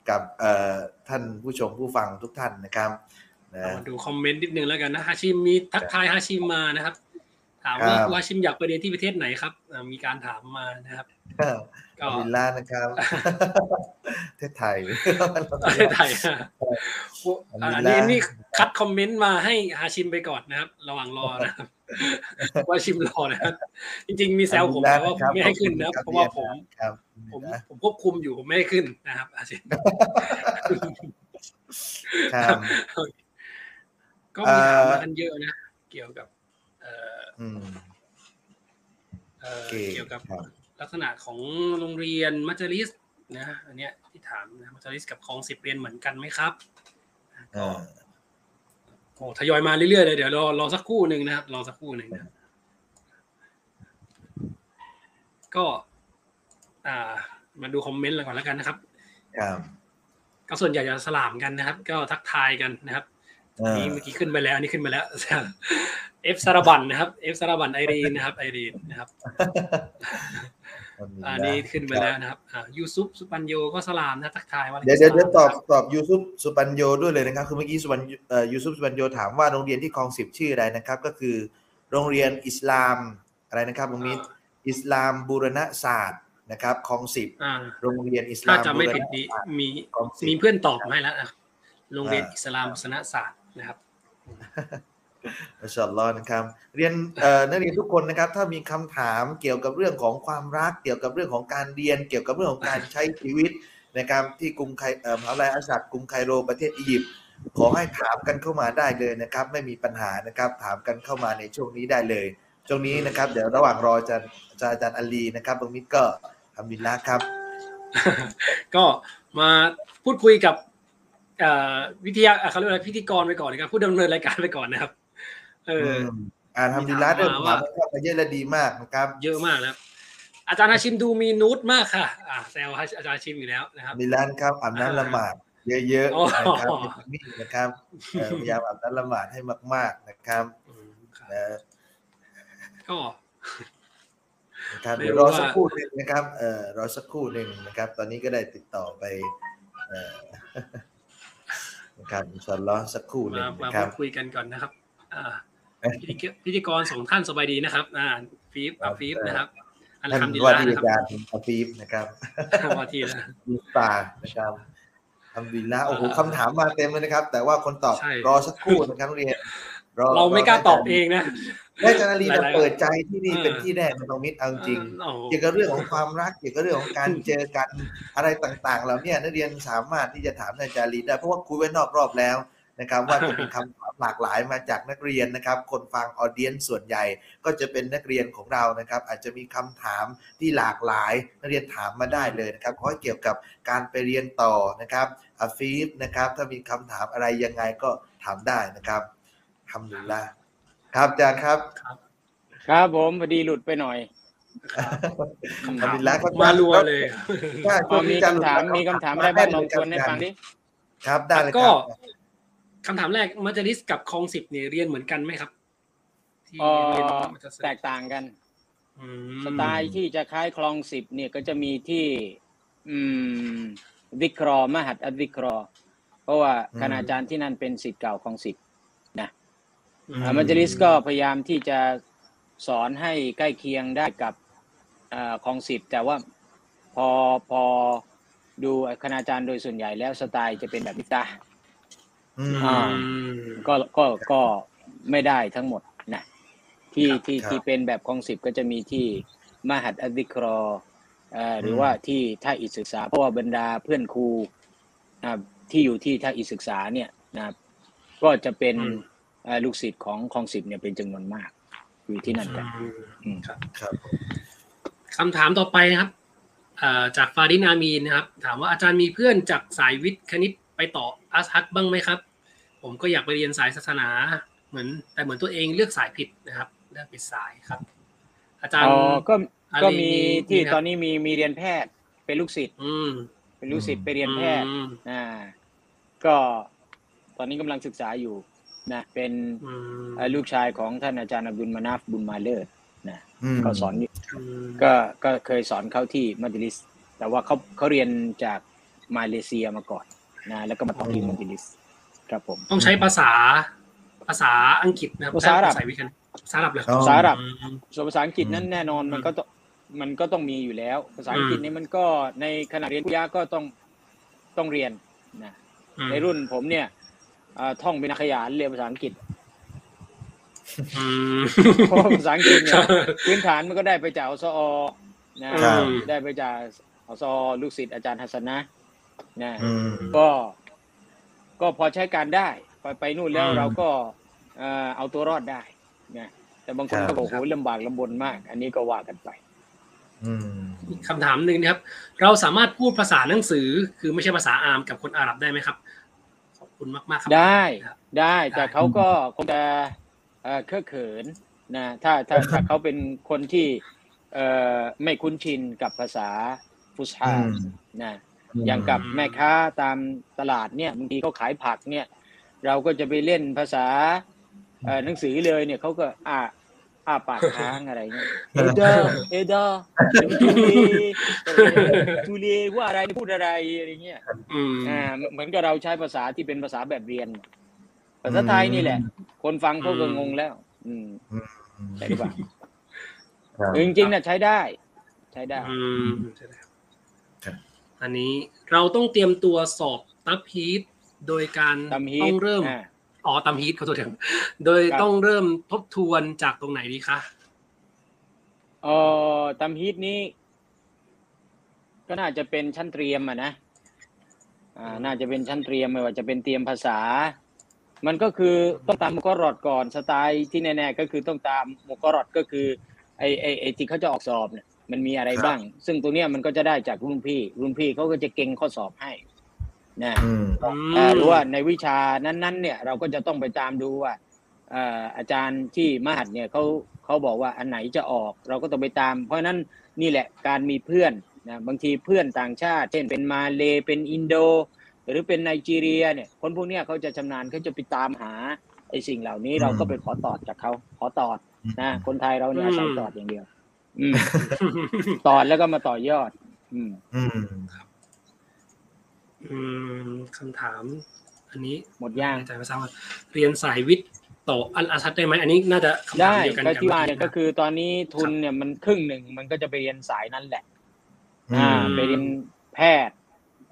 กับเอ่อท่านผู้ชมผู้ฟังทุกท่านนะครับนะเอามาดูคอมเมนต์นิดนึงแล้วกันนะฮาชิมมีทักทายฮาชิมมานะครับ ถามว่าครับฮาชิมอยากไปเรียนที่ประเทศไหนครับอ่ามีการถามมานะครับก็วิลล่านะครับประเทศไทยประเทศไทยอะอ่าอันนี้อันนี้คัดคอมเมนต์มาให้ฮาชิมไปก่อนนะครับ ระหว่างรอนะครับ ว่าชิมรอนะครับจริง ๆ มีแซวผมแต่ว่าผมไม่ให้ขึ้นนะครับเพราะว่าผมครับผมผมควบคุมอยู่ผมไม่ให้ขึ้นนะครับอาชิมครับก็มีถามมากันเยอะนะ เกี่ยวกับเอ่ออืมเอ่อโอเคเกี่ยวกับครับลักษณะของโรงเรียนมัจลิสนะอันเนี้ยที่ถามนะมัจลิสกับคลองสิบเรียนเหมือนกันไหมครับก็อ่า โอ้ทยอยมาเรื่อยๆเลยเดี๋ยวรอรอสักครู่หนึ่งนะครับรอสักครู่หนึ่งนะก็ อ่า มาดูคอมเมนต์เลยก่อนแล้วกันนะครับครับก็ส่วนใหญ่จะสลามกันนะครับ ก็ทักทายกันนะครับอ่านี่เมื่อกี้ขึ้นไปแล้วอันนี้ขึ้นไปแล้วเอฟสารบันนะครับเอฟสารบันไอรีนนะครับไอรีนนะครับ อันนี้ขึ้นไปแล้วนะครับอ่ายูซุปสุปัญโยก็สลามนะทักทายว่าเดี๋ยวเดี๋ยวเดี๋ยวตอบตอบยูซุปสุปัญโยด้วยเลยนะครับ คือเมื่อกี้สุปัญเอ่อยูซุปสุปัญโยถามว่าโรงเรียนที่คลองสิบชื่ออะไรนะครับ ก็คือโรงเรียนอิสลามอะไรนะครับลุงมิตรอิสลามบูรณศาสตร์นะครับคลองสิบอ่าโรงเรียนอิสถ้าลามจำบูไม่รผิดณดีศาสตร์มีคลองสิมีบเพื่อนตอบมาให้แล้วนะโรงเรียนอ่าอิสลามศาสนศาสตร์นะครับ มาชาอัลลอฮ์นะครับ เรียนนักเรียนทุกคนนะครับ ถ้ามีคำถามเกี่ยวกับเรื่องของความรัก เกี่ยวกับเรื่องของการเรียน เกี่ยวกับเรื่องของการใช้ชีวิตนะครับที่กรุงไคมหาวิทยาลัยอัสสัดกรุงไคโรประเทศอียิปต์ขอให้ถามกันเข้ามาได้เลยนะครับ ไม่มีปัญหานะครับ ถามกันเข้ามาในช่วงนี้ได้เลยช่วงนี้นะครับ เดี๋ยวระหว่างรออาจารย์อาจารย์อลีนะครับตรงนี้ก็ทำบินละครับ ก็มาพูดคุยกับวิทยาเขาเรียกว่าอะไรพิธีกรไปก่อนนะครับผู้ดำเนินรายการไปก่อนนะครับ เอออมอ่าทำบินละเริ่มถามว่าเข้ามาเยอะและดีมากนะครับ เยอะมากนะครับอาจารย์อาชิมดูมีนูตมากค่ะ อ่าแซวอาจารย์อาชิมอยู่แล้วนะครับบินละครับอาบน้ำละหมาดเยอะอ๋อๆนะครับนี่นะครับเอ่อพยายามอาบน้ำละหมาดให้มาก ๆนะครับอืมครับนะก็นะครับไม่เดี๋ยวรู้รอว่าสักครู่หนึ่งนะครับ เอ่อรอสักครู่หนึ่งนะครับ ตอนนี้ก็ได้ติดต่อไปเอ่อนะครับอินชาอัลลอฮ์สักครู่หนึ่มางมานะครัพูบดคุยกันก่อนนะครับ อ่า พิธีกรพิธีกรสองท่านสบายดีนะครับ อ่าฟีฟอับฟีฟนะครับอันท่านทำดีว่าแล้วที่นะอาคจารับรย์อาฟีฟนะครับว่าที่แล้วมีตานะครับทำดีละโอ้โหอ่าคำถามมาเต็มเลยนะครับ แต่ว่าคนตอบใช่รอสักครู่นะครับเรียนอเราไม่กล้าตอบเองนะได้อาจารย์อาลีหจะลายๆเปิดใจที่นี่เออเป็นที่แรกในตรงมิตรเอาจริงโอ้โหเกี่ยวกับเรื่องของความรักเกี่ยวกับเรื่องของการเจอกันอะไรต่างๆเราเนี่ยนักเรียนสามารถที่จะถามอาจารย์ลีได้เพราะว่าคุยไว้นอกรอบแล้ว นะครับว่าจะมีคำถามหลากหลายมาจากนักเรียนนะครับ คนฟังออเดียนส่วนใหญ่ก็จะเป็นนักเรียนของเรานะครับ อาจจะมีคำถามที่หลากหลายนักเรียนถามมาได้เลยนะครับขอให้เกี่ยวกับการไปเรียนต่อนะครับอาฟีฟนะครับถ้ามีคำถามอะไรยังไงก็ถามได้นะครับทำดูละครับอาจารย์ครับ ครับผมพอดีหลุดไปหน่อยคำทำถามดีละครับมารัวเลยถ้าช่อ๋วองมีนี้อาจารย์หลุดคำถามแล้วมีคำถามอะไรบ้างลองชวนให้ฟังดิครับได้เลยคก็รับ คำถามแรกมัจลิสกับคลองสิบเนี่ยเรียนเหมือนกันไหมครับที่เอ่อเรียนมัจลิสแตกต่างกันอืมสไตล์ที่จะคล้ายคลองสิบเนี่ยก็จะมีที่อืมวิเคราะห์มหัดอัดวิเคราะห์เพราะว่าคณาจารย์ที่นั่นเป็นสิทธิ์เก่าของสิบนะอือ่ามัจลิสก็พยายามที่จะสอนให้ใกล้เคียงได้กับอ่าของสิบแต่ว่าพอพอดูคณาจารย์โดยส่วนใหญ่แล้วสไตล์จะเป็นแบบนิตาอืมอ่า ก็ก็ก็ไม่ได้ทั้งหมดนะที่ครับที่ครับที่เป็นแบบของสิบก็จะมีที่มหัดอัดวิเคราะห์เอ่อหรือว่าที่ท่าอิฐศึกษาเพราะว่าบรรดาเพื่อนครูนะครับที่อยู่ที่ท่าอิฐศึกษาเนี่ยนะครับก็จะเป็นอืมเอ่อลูกศิษย์ของของสิบเนี่ยเป็นจำนวนมาก อยู่ที่นั่นกันอืมอืมครับครับคำถามต่อไปนะครับเอ่อจากฟาดินอามีนนะครับ ถามว่าอาจารย์มีเพื่อนจากสายวิทย์คณิตไปต่ออาสฮัดบ้างไหมครับ ผมก็อยากไปเรียนสายศาสนาเหมือนแต่เหมือนตัวเองเลือกสายผิดนะครับ เลือกผิดสายครับ อาจารย์อ๋อก็อาลีก็มีมีที่มีครับตอนนี้มีมีเรียนแพทย์เป็นลูกศิษย์อืมเป็นลูกศิษย์ไปเรียนแพทย์อืมอ่า ก็ตอนนี้กำลังศึกษาอยู่นะเป็นอืมเอ่อลูกชายของท่านอาจารย์อับดุลมานาฟบุญมาเลอร์นะอืมก็สอนอยู่อืมก็ก็เคยสอนเขาที่มัจลิส แต่ว่าเขาเขาเรียนจากมาเลเซียมาก่อนนะแล้วก็มาต่อที่มัจลิส ครับผม ต้องใช้ภาษาภาษาอังกฤษนะครับภาษาอาหรับสายวิทย์คณิตภาษาอาหรับเลยอ๋อภาษาอาหรับอืมส่วนภาษาอังกฤษนั้นแน่นอนอืมมันก็ต้องมันก็ต้องมีอยู่แล้ว ภาษาอังกฤษอืมนี่มันก็ในขณะเรียนวิทยาก็ต้องต้องเรียนนะอืมในรุ่นผมเนี่ยเอ่อท่องเป็นนักขยานเรียนภาษาอังกฤษอืมเพราะว่าภาษาอังกฤษเนี่ยพื้นฐานมันก็ได้ไปจากอสอนะครับได้ไปจากอสอลูกศิษย์อาจารย์ฮัสซันนะนะอืมก็ ก็พอใช้การได้ไปไปนู่นแล้วอืมเราก็เอ่อเอาตัวรอดได้นะแต่บางคนครัก็บบอกโอ้โหลำบากลำบนมาก อันนี้ก็ว่ากันไปอืมอีกคำถามหนึ่งนะครับ เราสามารถพูดภาษาหนังสือ คือไม่ใช่ภาษาอามกับคนอาหรับได้ไหมครับขอบคุณมากมากๆครับได้ครับได้แต่ได้เขาก็คงจะเอ่อเคอะเขินนะถ้าถ้าถ้าเขาเป็นคนที่เอ่อไม่คุ้นชินกับภาษาฟุตฮาอืมนะ อย่างกับแม่ค้าตามตลาดเนี่ยบางทีเขาขายผักเนี่ย เราก็จะไปเล่นภาษาเอ่อหนังสือเลยเนี่ยเขาก็อ่าอ้าปากค้างอะไรเงี้ยإيه ده إيه ده تقول إيه تقول إيه ว่าอะไรพูดอะไรอะไรเงี้ยอืมอ่าเหมือนกับเราใช้ภาษาที่เป็นภาษาแบบเรียน ภาษาไทยนี่แหละ คนฟังเขาก็งงแล้ว อืมอืมใช่หรือเปล่าครับจริงๆน่ะใช้ได้ ใช้ได้ อืมใช่แล้วครับอันนี้เราต้องเตรียมตัวสอบตับฮีทโดยการตำฮีทต้องเริ่มอ่าอ๋อตัมฮีทเขาตัวเดิมโดยครับต้องเริ่มทบทวนจากตรงไหนดีคะเอ่อตำฮีทนี้ก็น่าจะเป็นชั้นเตรียมอะนะอ่าน่าจะเป็นชั้นเตรียมไม่ว่าจะเป็นเตรียมภาษา มันก็คือต้องตามมุกรอดก่อนสไตล์ที่แน่ๆก็คือต้องตามมุกรอดก็คือไอไอไอที่เขาจะออกสอบเนี่ย มันมีอะไรครับบ้าง ซึ่งตัวเนี้ยมันก็จะได้จากรุ่นพี่ รุ่นพี่เขาก็จะเก่งข้อสอบให้นะอืมเอ่อหรือว่าในวิชานั้น ๆ เนี่ย เราก็จะต้องไปตามดูว่าเอ่ออาจารย์ที่มหัดเนี่ยเขาเขาบอกว่าอันไหนจะออก เราก็ต้องไปตาม เพราะฉะนั้นนี่แหละการมีเพื่อนนะบางทีเพื่อนต่างชาติ เช่นเป็นมาเลเป็นอินโด หรือเป็นไนจีเรียเนี่ยคนพวกเนี้ยเขาจะชำนาญเขาจะไปตามหาไอ้สิ่งเหล่านี้อืมเราก็ไปขอตอดจากเขาขอตอดนะคนไทยเราเนี่ยอาศัยตอดอย่างเดียวอืม ตอดแล้วก็มาต่อยอด อืม อืมอืมคำถาม อันนี้หมดย่างอาจารย์ไม่ทราบว่าเรียนสายวิทย์ต่ออันอาชัดได้ไหมอันนี้น่าจะคำถามได้เดียวกันก็บที่ว่าเนี่ยมื่ก็คือตอนนี้ทุนเนี่ยมันครึ่งหนึ่งมันก็จะไปเรียนสายนั้นแหละ อ่าไปเรียนแพทย์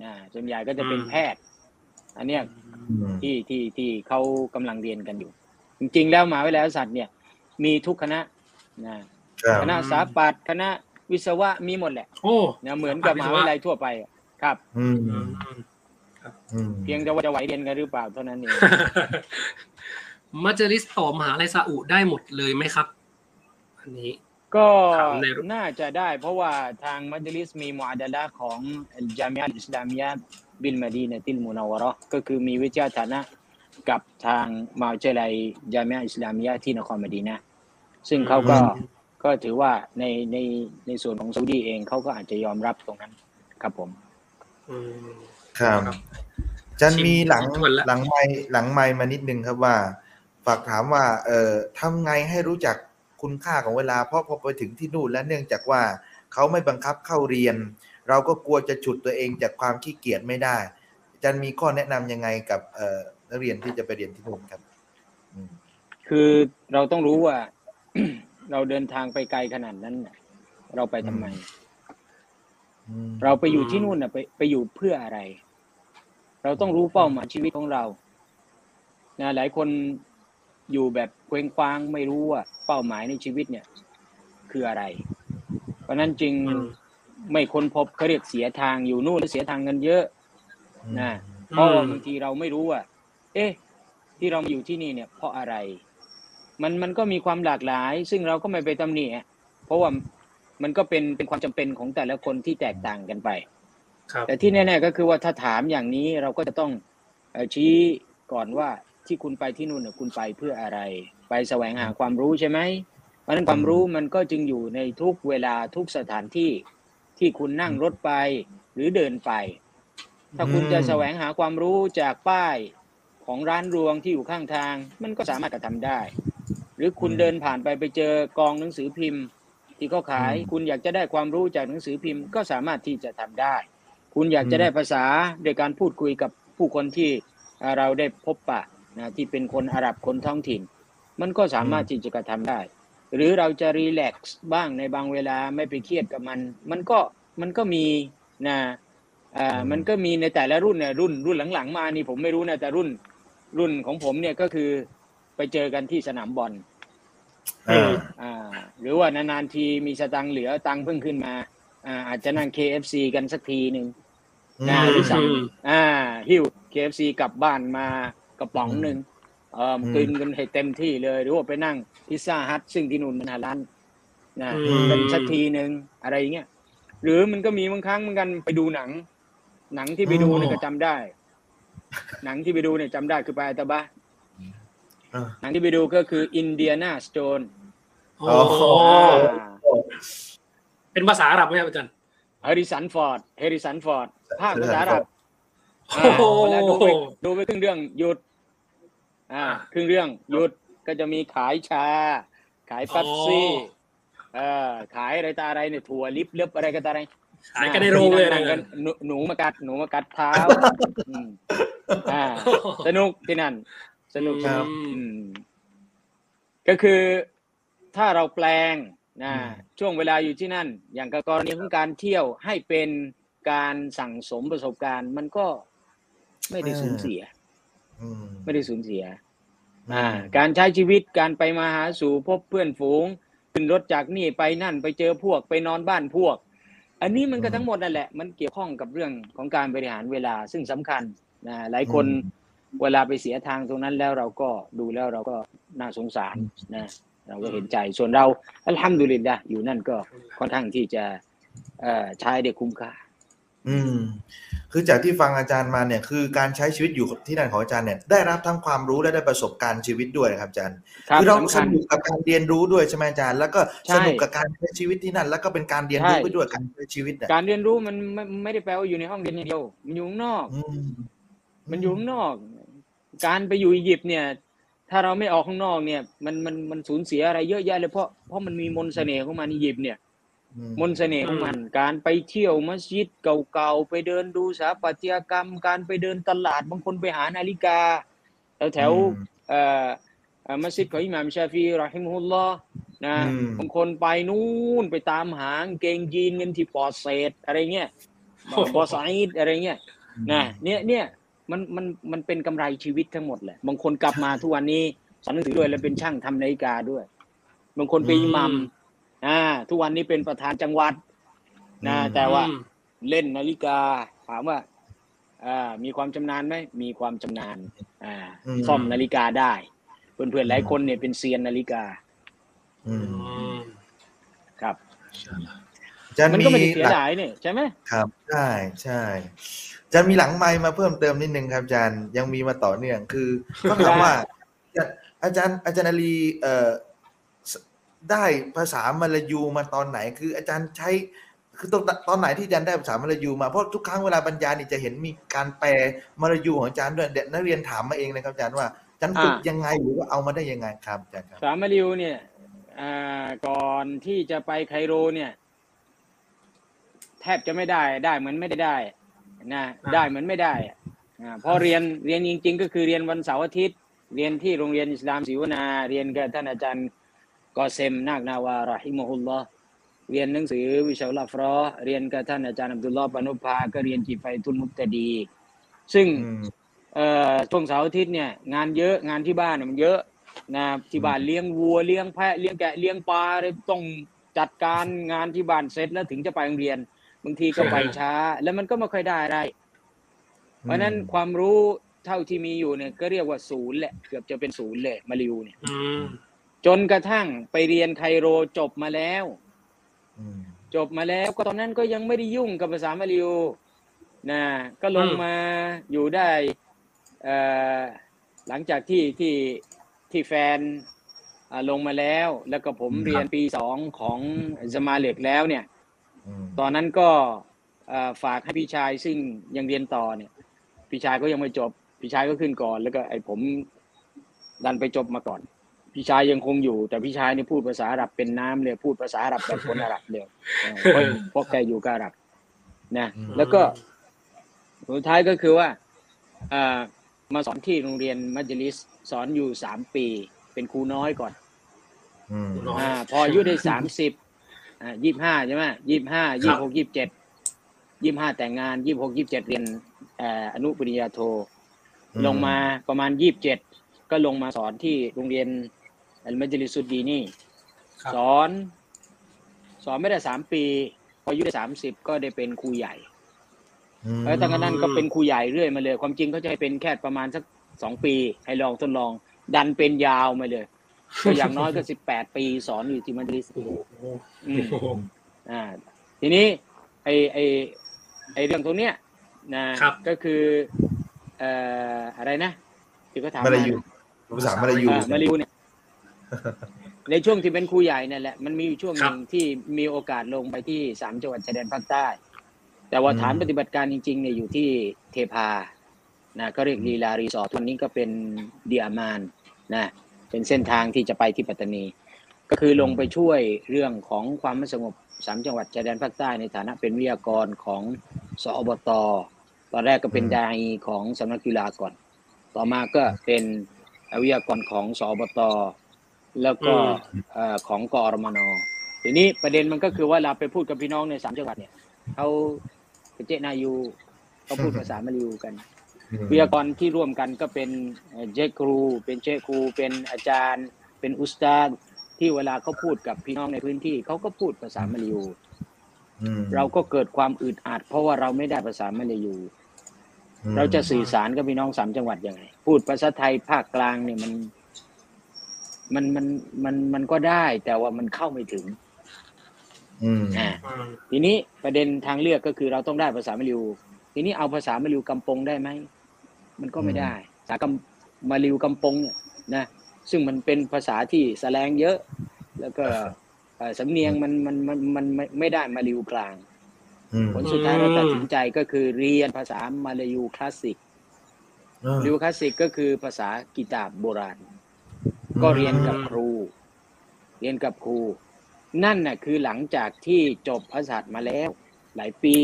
อ่าส่วนใหญ่ก็จะเป็นแพทย์ อันเนี้ยอืมที่ที่ที่เขากำลังเรียนกันอยู่ จริง ๆ แล้วมหาวิทยาลัยศาสตร์เนี่ย มีทุกคณะนะ ครับคณะสถาปัตย์คณะวิศวะมีหมดแหละโอ้เนี่ยเหมือนกับมหาวิทยาลัยทั่วไปอะครับอืมอืมอืมเพียงแต่ว่าจะไหวเรียนกันหรือเปล่าเท่านั้นเองมัจลิสต่อมหาลัยซาอุได้หมดเลยไหมครับ อันนี้ ก็ถามในน่าจะได้ เพราะว่าทางมัจลิสมีมุอาดะละห์ของจามิอะห์อิสลามียะห์บิลมาดีนะติลมุนาวะเราะห์ก็คือมีวิทยาฐานะกับทางมหาวิทยาลัยจามิอะห์อิสลามียะห์ที่นครมะดีนะห์ซึ่งเขาก็อืม ก็ถือว่าในในในส่วนของซาอุดีเองเขาก็อาจจะยอมรับตรงนั้นครับผมอืมครับครับจันมีหลังชิมทวนละหลังไม้หลังไม้มานิดนึงครับว่า ฝากถามว่า เอ่อทำไงให้รู้จักคุณค่าของเวลาเพราะพอไปถึงที่นู่นแล้วเนื่องจากว่าเขาไม่บังคับเข้าเรียน เราก็กลัวจะฉุดตัวเองจากความขี้เกียจไม่ได้จันมีข้อแนะนำยังไงกับเอ่อนักเรียนที่จะไปเรียนที่นู่นครับอืมคือเราต้องรู้ว่า เราเดินทางไปไกลขนาดนั้นน่ะ เราไปทำไมอืมเราไปอยู่ที่นู่นน่ะ ไปไปอยู่เพื่ออะไร เราต้องรู้เป้าหมายชีวิตของเรานะหลายคนอยู่แบบเคว้งคว้างไม่รู้ว่าเป้าหมายในชีวิตเนี่ย คืออะไร เพราะฉะนั้นจึงอืมไม่ค้นพบเขาเรียกเสียทางอยู่นู่นแล้วเสียทางเงินเยอะนะเพราะว่าบางทีเราไม่รู้ว่า เอ๊ะ ที่เรามาอยู่ที่นี่เนี่ย เพราะอะไร มันมันก็มีความหลากหลาย ซึ่งเราก็ไม่ไปตำหนิอะเพราะว่ามันก็เป็นเป็นความจำเป็นของแต่ละคนที่แตกต่างกันไปครับแต่ที่แน่ๆก็คือว่าถ้าถามอย่างนี้เราก็จะต้องเอ่อชี้ก่อนว่าที่คุณไปที่นู่นน่ะคุณไปเพื่ออะไร ไปแสวงหาความรู้ใช่ไหมเพราะฉะนั้นความรู้มันก็จึงอยู่ในทุกเวลาทุกสถานที่ที่คุณนั่งรถไปหรือเดินไป ถ้าคุณจะแสวงหาความรู้จากป้ายของร้านรวงที่อยู่ข้างทาง มันก็สามารถกระทำได้ หรือคุณเดินผ่านไปไปเจอกองหนังสือพิมพ์ ที่เขาขาย คุณอยากจะได้ความรู้จากหนังสือพิมพ์ก็สามารถที่จะทำได้ คุณอยากจะได้ภาษาโดยการพูดคุยกับผู้คนที่เอ่อเราได้พบปะนะที่เป็นคนอาหรับคนท้องถิ่น มันก็สามารถที่จะกระทำได้ หรือเราจะรีแลกซ์บ้างในบางเวลาไม่ไปเครียดกับมัน มันก็มันก็มีนะอ่ามันก็มีในแต่ละรุ่นเนี่ยรุ่นรุ่นหลังๆ มานี่ผมไม่รู้นะแต่รุ่นรุ่นของผมเนี่ยก็คือ ไปเจอกันที่สนามบอลอ่าอ่า หรือว่านานๆทีมีสตังค์เหลือตังค์เพิ่งขึ้นมา อ่า อาจจะนั่ง KFC กันสักทีหนึ่งนะหรือสั่งอืมอ่า หิ้ว KFC กลับบ้านมากระป๋องหนึ่งเอ่อกินกันให้เต็มที่เลย หรือว่าไปนั่งพิซซ่าฮัทซึ่งที่นู่นมันหาร้านนะอืมกันสักทีหนึ่งอะไรอย่างเงี้ยหรือมันก็มีบางครั้งเหมือนกันไปดูหนัง หนังที่ไปดูเนี่ยก็จำได้ หนังที่ไปดูเนี่ยจำได้คือไปอาตาบะอ่า หนังที่ไปดูก็คืออินเดียนาสโตนโอ้โอ้โหเป็นภาษาอาหรับไหมครับอาจารย์เฮริสันฟอร์ดเฮริสันฟอร์ดภาคภาษาอาหรับโอ้โหอ่าแล้วดูไปดูไปครึ่งเรื่องหยุดอ่าอ่า ครึ่งเรื่องหยุดก็จะมีขายชา ขายเป๊ปซี่อ๋อเอ่อขายอะไรตาอะไรเนี่ยถั่วลิบเล็บอะไรก็ตาอะไรขายกันในโรงเลยนั่นะงๆกันหนูหนูมากัดหนูมากัดเท้าอืมอ่าสนุกที่นั่น สนุกครับอืมก็คือถ้าเราแปลงนะอืมช่วงเวลาอยู่ที่นั่น อย่างกรณีของการเที่ยวให้เป็นการสั่งสมประสบการณ์ มันก็ไม่ได้สูญเสียอืมไม่ได้สูญเสียอืมอ่าการใช้ชีวิตการไปมาหาสู่พบเพื่อนฝูงขึ้นรถจากนี่ไปนั่นไปเจอพวกไปนอนบ้านพวก อันนี้มันก็ทั้งหมดนั่นแหละ มันเกี่ยวข้องกับเรื่องของการบริหารเวลาซึ่งสำคัญนะหลายคนอืม เวลาไปเสียทางตรงนั้นแล้วเราก็ดูแล้วเราก็น่าสงสารนะเราก็เห็นใจส่วนเราอัลฮัมดุลิลละอยู่นั่นก็ค่อนข้างที่จะเอ่อใช้ได้คุ้มค่า อืม คือจากที่ฟังอาจารย์มาเนี่ย คือการใช้ชีวิตอยู่ที่นั่นของอาจารย์เนี่ย ได้รับทั้งความรู้และได้ประสบการณ์ชีวิตด้วยครับอาจารย์ครับคือเราสำสคัญนุกกับการเรียนรู้ด้วยใช่ไหมอาจารย์ แล้วก็ใช่สนุกกับการใช้ชีวิตที่นั่น แล้วก็เป็นการเรียนรู้ใช่ไปด้วยการใช้ชีวิตเนี่ยการเรียนรู้มันไม่ไม่ได้แปลว่าอยู่ในห้องเรียนอย่างเดียว มันอยู่ข้างนอกอืมมันอยู่ข้างนอก การไปอยู่อียิปต์เนี่ย ถ้าเราไม่ออกข้างนอกเนี่ย มันมันมันสูญเสียอะไรเยอะแยะเลยเพราะเพราะมันมีมนต์เสน่ห์ของมันอียิปต์เนี่ยอืมมนต์เสน่ห์ของมัน การไปเที่ยวมัสยิดเก่าๆไปเดินดูสถาปัตยกรรม การไปเดินตลาดบางคนไปหานาฬิกาแถวแถวๆเอ่อเอ่อมัสยิดของอิหม่ามชาฟีรอฮิมฮุลลอฮ์นะอืมบางคนไปนู่นไปตามหากางเกงยีนเงินที่ปอดเศษอะไรเงี้ยโอ้โหบอสไอด์อะไรเงี้ยนะเนี่ยเนี่ย มันมันมันเป็นกำไรชีวิตทั้งหมดแหละบางคนกลับมาทุกวันนี้สอนหนังสือด้วยแล้วเป็นช่างทำนาฬิกาด้วย บางคนเป็นอิหมัมอ่า ทุกวันนี้เป็นประธานจังหวัด นะอืมแต่ว่าอืมเล่นนาฬิกา ถามว่าอ่ามีความชำนาญไหมมีความชำนาญ อ่าอืมซ่อมนาฬิกาได้ เพื่อนๆหลายคนเนี่ยเป็นเซียนนาฬิกา อืมอืมครับอาจารย์มันมีก็ไม่ได้เสียหลักดายเนี่ยใช่ไหมครับใช่ใช่อา จารย์มีหลังไมค์มาเพิ่มเติมนิดนึงครับอาจารย์ยังมีมาต่อเนื่องคือต้องถามว่า อาจารย์อาจารย์อาลีเอ่อได้ภาษามลายูมาตอนไหน คือ อาจารย์ใช้คือตอนตอนไหนที่อาจารย์ได้ภาษามลายูมาเพราะทุกครั้งเวลาบรรยายนี่จะเห็นมีการแปลมลายูของอาจารย์ด้วยเด็กนักเรียนถามมาเองเลยครับอาจารย์ว่าอาจารย์ฝึกยังไงหรือว่าเอามาได้ยังไงครับอาจารย์ครับสามมาริวเนี่ยอ่าก่อนที่จะไปไคโรเนี่ย แทบจะไม่ได้ได้เหมือนไม่ได้ได้ นะอ่าได้เหมือนไม่ได้อะอ่าเพราะเรียนเรียนจริง ๆ ก็คือเรียนวันเสาร์อาทิตย์ เรียนที่โรงเรียนอิสลามศรีวนา เรียนกับท่านอาจารย์กอเซมนาคนาวารอฮิมฮุลลอฮ์เรียนหนังสือวิชาอุลาฟรอเรียนกับท่านอาจารย์อับดุลลอฮ์ปานุภาก็เรียนจีไฟตุนมุตตดี ซึ่งอืมเอ่อช่วงเสาร์อาทิตย์เนี่ยงานเยอะงานที่บ้านเนี่ยมันเยอะนะที่บ้านเลี้ยงวัวเลี้ยงแพะเลี้ยงแกะเลี้ยงปลาเลยต้องจัดการงานที่บ้านเสร็จแล้วถึงจะไปโรงเรียน บางทีก็ไปช้า แล้วมันก็ไม่ค่อยได้อะไร เพราะฉะนั้นความรู้เท่าที่มีอยู่เนี่ย ก็เรียกว่าศูนย์แหละ เกือบจะเป็นศูนย์เลยมาริวเนี่ยอืมจนกระทั่งไปเรียนไคโรจบมาแล้วอืมจบมาแล้วก็ตอนนั้นก็ยังไม่ได้ยุ่งกับภาษามาริวนะก็ลงอืมมาอยู่ได้เอ่อหลังจากที่ที่ที่แฟนอ่าลงมาแล้ว แล้วก็ผมเรียนปีสองของสมาเล็กแล้วเนี่ยอืม ตอนนั้นก็เอ่อฝากให้พี่ชายซึ่งยังเรียนต่อเนี่ย พี่ชายก็ยังไม่จบ พี่ชายก็ขึ้นก่อน แล้วก็ไอ้ผมดันไปจบมาก่อน พี่ชายยังคงอยู่ แต่พี่ชายนี่พูดภาษาอาหรับเป็นน้ำเลยพูดภาษาอาหรับแบบคนอาหรับเลยเออเพราะเพราะแกอยู่กับอาหรับนะแล้วก็สุดท้ายก็คือว่าเอ่อมาสอนที่โรงเรียนมัจลิสสอนอยู่สามปี เป็นครูน้อยก่อนอืมน้อยอ่าพออายุได้สามสิบ อ่ายี่ห้าใช่ไหมยี่ห้ายี่หกยี่เจ็ดยี่ห้าแต่งงานยี่หกยี่เจ็ดเรียนเอ่ออนุปริญญาโทอืมลงมาประมาณยี่สิบเจ็ดก็ลงมาสอนที่โรงเรียนอัลมัจลิสุดดีนี่ครับสอน สอนไม่ได้สามปีพออายุได้สามสิบก็ได้เป็นครูใหญ่อืมแล้วตั้งแต่นั้นก็เป็นครูใหญ่เรื่อยมาเลย ความจริงเขาจะให้เป็นแค่ประมาณสักสองปี ให้ลองทดลอง ดันเป็นยาวมาเลย ก็อย่างน้อยก็สิบแปดปีสอนอยู่ที่มัจลิสโอ้โหอืมโอ้โหอ่า ทีนี้ไอไอไอเรื่องตรงเนี้ยนะครับก็คือเอ่ออะไรนะที่เขาถามมาลายูภาษามลายูอ่ามาริวเนี่ยในช่วงที่เป็นครูใหญ่นั่นแหละมันมีอยู่ช่วงหนึ่งที่มีโอกาสลงไปที่สามจังหวัดชายแดนภาคใต้ แต่ว่าฐานปฏิบัติการจริงๆเนี่ยอยู่ที่เทพานะก็เรียกลีลารีสอร์ทวันนี้ก็เป็นเดียมานนะ เป็นเส้นทางที่จะไปที่ปัตตานี ก็คือลงไปช่วยเรื่องของความไม่สงบสามจังหวัดชายแดนภาคใต้ในฐานะเป็นวิทยากรของสอบตตอนแรกก็เป็นอืมดาอีของสำนักกีฬาก่อน ต่อมาก็เป็นวิทยากรของสอบตแล้วก็เอ่อของกอรมนทีนี้ประเด็นมันก็คือว่าเราไปพูดกับพี่น้องในสามจังหวัดเนี่ยเขาเจนายูเขาพูดภาษามลายูกัน วิทยากรที่ร่วมกันก็เป็นเอ่อเจครู เป็นเจครู เป็นอาจารย์ เป็นอุสตาดที่เวลาเขาพูดกับพี่น้องในพื้นที่เขาก็พูดภาษามลายูอืมเราก็เกิดความอึดอัดเพราะว่าเราไม่ได้ภาษามลายูอืมเราจะสื่อสารกับพี่น้องสามจังหวัดยังไง พูดภาษาไทยภาคกลางเนี่ยมัน มันมันมันมันก็ได้ แต่ว่ามันเข้าไม่ถึงอืมอ่าอืมทีนี้ประเด็นทางเลือกก็คือเราต้องได้ภาษามลายูทีนี้เอาภาษามลายูกำปงได้ไหม มันก็ไม่ได้ ภาษากำมาลายูกำปงเนี่ยนะ ซึ่งมันเป็นภาษาที่แสลงเยอะ แล้วก็เอ่อสำเนียงมันมันมันมันไม่ไม่ได้มาลายูกลางอืมผลสุดท้ายเราตัดสินใจก็คือเรียนภาษามาลายูคลาสสิกเออมาลายูคลาสสิกก็คือภาษากีตาร์โบราณ ก็เรียนกับครู เรียนกับครู นั่นน่ะคือหลังจากที่จบภาษามาแล้ว หลายปี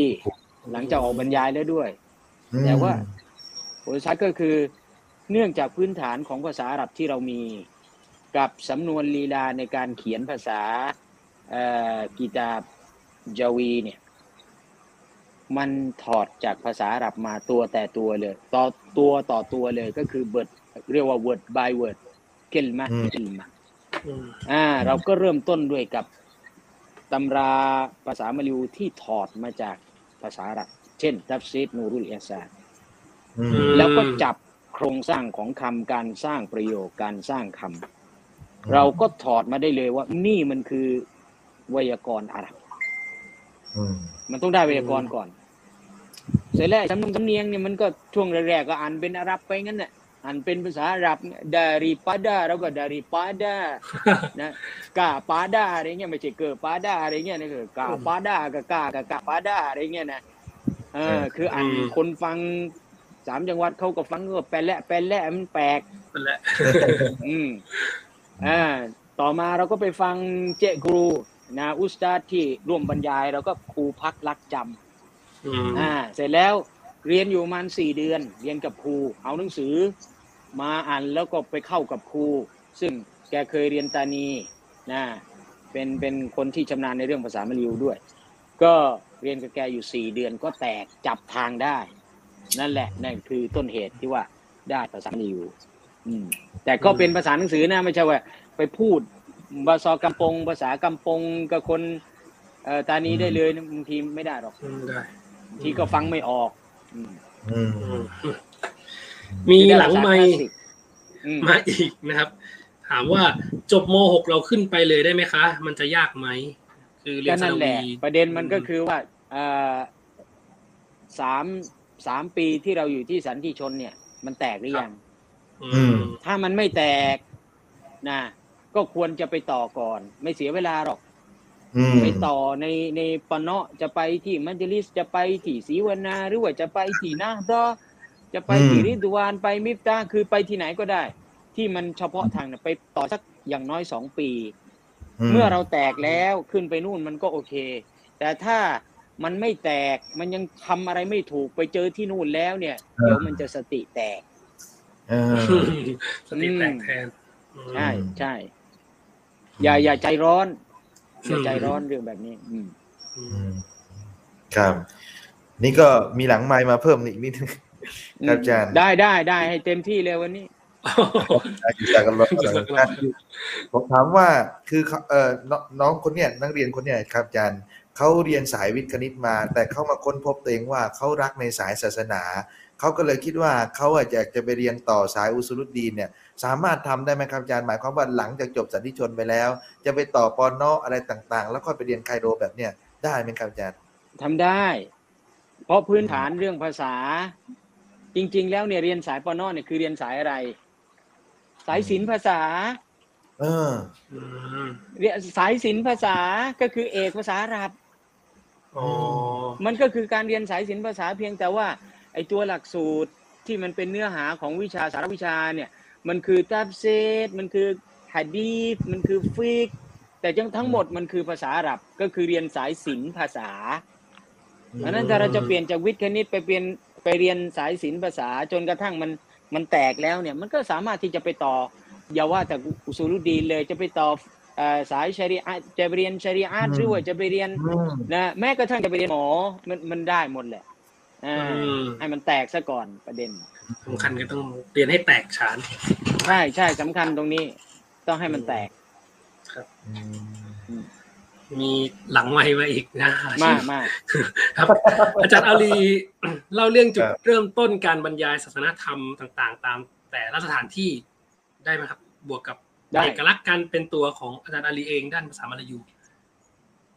หลังจากออกบรรยายแล้วด้วย แต่ว่า ผลสุดท้ายก็คือเนื่องจากพื้นฐานของภาษาอาหรับที่เรามีกับสำนวนลีลาในการเขียนภาษาเอ่อกีตาร์จาวีเนี่ยมันถอดจากภาษาอาหรับมาตัวแต่ตัวเลยต่อตัวต่อตัวเลยก็คือเบิดเรียกว่า word by word เกลมาอืมเกลมาอืมอ่าเราก็เริ่มต้นด้วยกับตำราภาษามลายูที่ถอดมาจากภาษาอาหรับ เช่นตัฟซีดนูรุลเอซานอืม แล้วก็จับโครงสร้างของคำการสร้างประโยคการสร้างคำเราก็ถอดมาได้เลยว่า นี่มันคือไวยากรณ์อาหรับอืมมันต้องได้ไวยากรณ์ก่อน เสร็จแล้วสำเนียงสำเนียงเนี่ยมันก็ช่วงแรกๆก็อ่านเป็นอาหรับไปงั้นน่ะอ่านเป็นภาษาอาหรับดาริปาดาเราก็ดาริปาดานะกาปาดาอะไรเงี้ยไม่ใช่เกิดปาดาอะไรเงี้ยนะคือกาปาดากับกากับกาปาดาอะไรเงี้ยนะเออคืออ่านคนฟัง สามจังหวัดเขาก็ฟังก็แปลและแปลและมันแปลกนั่นแหละอืมอ่าต่อมาเราก็ไปฟังเจครูนะอุสตาดที่ร่วมบรรยายเราก็ครูพักรักจำอืมอ่า เสร็จแล้วเรียนอยู่ประมาณสี่เดือน เรียนกับครู เอาหนังสือ มาอ่านแล้วก็ไปเข้ากับครู ซึ่งแกเคยเรียนตานีนะเป็นเป็นคนที่ชำนาญในเรื่องภาษามลายูด้วย ก็เรียนกับแกอยู่สี่เดือนก็แตกจับทางได้ นั่นแหละนั่นคือต้นเหตุที่ว่าได้ภาษามลายูอืม แต่ก็เป็นภาษาหนังสือนะไม่ใช่ว่า ไปพูดภาษากำปง ภาษากำปงกับคนเอ่อตานีได้เลยนะบางทีไม่ได้หรอกอืมได้บางทีก็ฟังไม่ออก อืมอืมอืมมีหลังไมค์อืมมาอีกนะครับ ถามว่าจบม .6 เราขึ้นไปเลยได้ไหมคะ มันจะยากไหมคือเรียก็นสนั่นระแหวีละประเด็นมันก็คือว่าเอ่อสาม สามปีที่เราอยู่ที่สันติชนเนี่ย มันแตกหรือยังอืม ถ้ามันไม่แตกนะก็ควรจะไปต่อก่อน ไม่เสียเวลาหรอก อืม ไปต่อในในปะเนาะจะไปที่มัจลิสจะไปที่ศรีวนาหรือว่าจะไปที่นาดอจะไปที่ริดวานไปมิฟตาคือไปที่ไหนก็ได้ ที่มันเฉพาะทางน่ะไปต่อสักอย่างน้อยสองปี เมื่อเราแตกแล้วขึ้นไปนู่นมันก็โอเค แต่ถ้า มันไม่แตกมันยังทำอะไรไม่ถูกไปเจอที่นู่นแล้วเนี่ยเดี๋ยวมันจะสติแตกเออสติแตกแทนใช่ใช่อย่าอย่าใจร้อนอย่าอืมใจร้อนเรื่องแบบนี้ อืมอือืมมครับ นี่ก็มีหลังไมค์มาเพิ่มอีกนิดนึงครับอาจารย์ได้ได้ได้ให้เต็มที่เลยวันนี้จากกันรถผมถามว่าคือเขาเออน้องน้องคนเนี้ยนักเรียนคนเนี้ยครับอาจารย์ เขาเรียนสายวิทย์คณิตมา แต่เขามาค้นพบตัวเองว่าเขารักในสายศาสนา เขาก็เลยคิดว่าเขาอาจจะจะไปเรียนต่อสายอุสรุดดีนเนี่ยสามารถทำได้ไหมครับอาจารย์หมายความว่าหลังจากจบสันติชนไปแล้ว จะไปต่อปอนออะไรต่างๆ แล้วก็ไปเรียนไคโรแบบเนี้ยได้ไหมครับอาจารย์ทำได้ เพราะพื้นฐานเรื่องภาษา จริง ๆ แล้วเนี่ยเรียนสายปอนอเนี่ยคือเรียนสายอะไร สายศิลป์ภาษาเอออืมเรียนสายศิลป์ภาษาก็คือเอกภาษาอาหรับอ๋อ มันก็คือการเรียนสายศิลป์ภาษาเพียงแต่ว่า ไอตัวหลักสูตรที่มันเป็นเนื้อหาของวิชาสารวิชาเนี่ย มันคือตับเซตมันคือฮะดีษมันคือฟิกแต่จังทั้งหมดมันคือภาษาอาหรับก็คือเรียนสายศิลป์ภาษาเพราะฉะนั้นถ้าเราจะเปลี่ยนจากวิทย์คณิตไปเปลี่ยนไปเรียนสายศิลป์ภาษาจนกระทั่งมันมันแตกแล้วเนี่ยมันก็สามารถที่จะไปต่ออย่าว่าแต่อุซูลุดีนเลยจะไปต่อเอ่อ สายชริอะห์จะไปเรียนชริอะห์หรือว่าจะไปเรียนอืมนะแม้กระทั่งจะไปเรียนหมอมันมันได้หมดแหละอ่าอืมให้มันแตกซะก่อนประเด็นสำคัญก็ต้องเรียนให้แตกฉานใช่ใช่สำคัญตรงนี้ ต้องให้มันแตกมีหลังไม้มาอีกนะมากมากครับ อาจารย์อาลีเล่าเรื่องจุดครับเริ่มต้นการบรรยายศาสนธรรมต่าง ๆ ตาม แต่ละสถานที่ได้ไหมครับ บวกกับได้ เอกลักษณ์การเป็นตัวของอาจารย์อาลีเองด้านภาษามลายู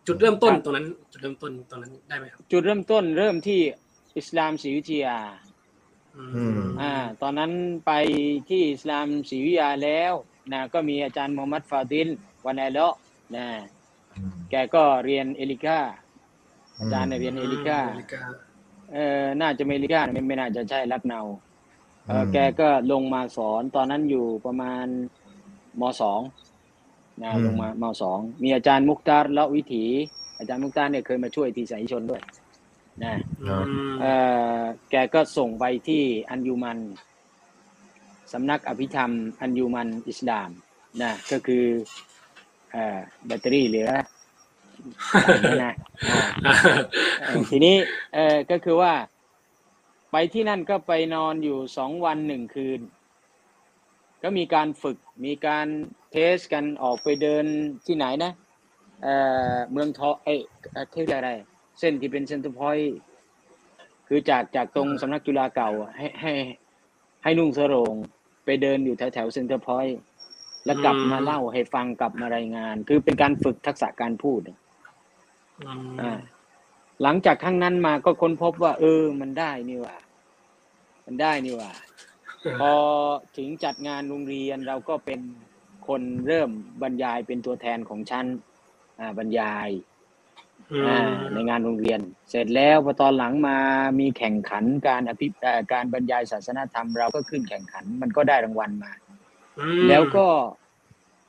จุดเริ่มต้นครับตรงนั้น จุดเริ่มต้นตรงนั้นได้ไหมครับ จุดเริ่มต้นเริ่มที่อิสลามศรีวิทยาอืมอ่า ตอนนั้นไปที่อิสลามศรีวิทยาแล้วนะก็มีอาจารย์มูฮัมหมัดฟาดินวันไอเลาะนะแกก็เรียนเอลิก้าอาจารย์เนี่ยเรียนเอลิก้าเอลิก้าเออน่าจะไม่เอลิก้าไม่ไม่น่าจะใช่ลักเนาเอออืมแกก็ลงมาสอนตอนนั้นอยู่ประมาณ มสองนะอืมลงมามสองมีอาจารย์มุกตาร์ละวิถี อาจารย์มุกตาร์เนี่ยเคยมาช่วยทีสายชนด้วยนะอืมเอ่อแกก็ส่งไปที่อันยูมันสำนักอภิธรรม อันยูมันอิสลามนะก็คือเอ่อแบตเตอรี่เหลือไม่นะอ่าเอ่อทีนี้เอ่อก็คือว่า ไปที่นั่นก็ไปนอนอยู่สองวันหนึ่งคืน ก็มีการฝึกมีการ test กันออกไปเดินที่ไหนนะเอ่อเมืองทอเอ้ยเอ่อที่อะไร เส้นที่เป็น Center Point คือจากจากตรงสำนักจุฬาเก่าอะให้ให้ให้นุ่งโสร่งไปเดินอยู่แถวแถว Center Pointแล้วกลับมาเล่าให้ฟังกลับมารายงาน คือเป็นการฝึกทักษะการพูดอะอืมอ่าหลังจากครั้งนั้นมาก็ค้นพบว่า เออ มันได้นี่หว่า มันได้นี่หว่า พอถึงจัดงานโรงเรียนเราก็เป็นคนเริ่มบรรยายเป็นตัวแทนของชั้นอ่าบรรยายอือ่ามในงานโรงเรียน เสร็จแล้วพอตอนหลังมามีแข่งขันการอภิเอ่อการบรรยายศาสนธรรมเราก็ขึ้นแข่งขันมันก็ได้รางวัลมาอืมแล้วก็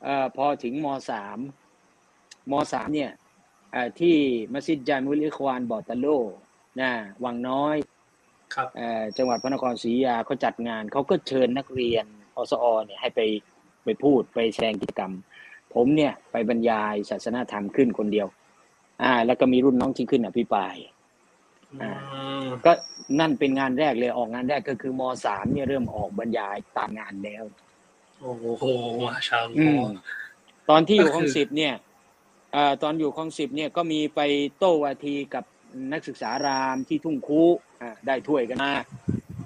เอ่อพอถึงมสามมสามเนี่ยเอ่อที่มัสยิดจามุลอิควานบอตาโลนะวังน้อยครับเอ่อ จังหวัดพระนครศรีอยุธยาเขาจัดงานเขาก็เชิญนักเรียนอสอเนี่ยให้ไปไปพูดไปแสดงกิจกรรม ผมเนี่ยไปบรรยายศาสนาธรรมขึ้นคนเดียว อ่า แล้วก็มีรุ่นน้องที่ขึ้นอภิปรายอืมก็นั่นเป็นงานแรกเลยออกงานแรกก็คือมสามเนี่ยเริ่มออกบรรยายตามงานแล้ว โอ้โหมาชาอัลอืลมอฮ์ตอนที่อยู่ก็คือห้องสิบเนี่ยเอ่อตอนอยู่ห้องสิบเนี่ยก็มีไปโต้วาทีกับ นักศึกษารามที่ทุ่งคูอ่าได้ถ้วยกันมา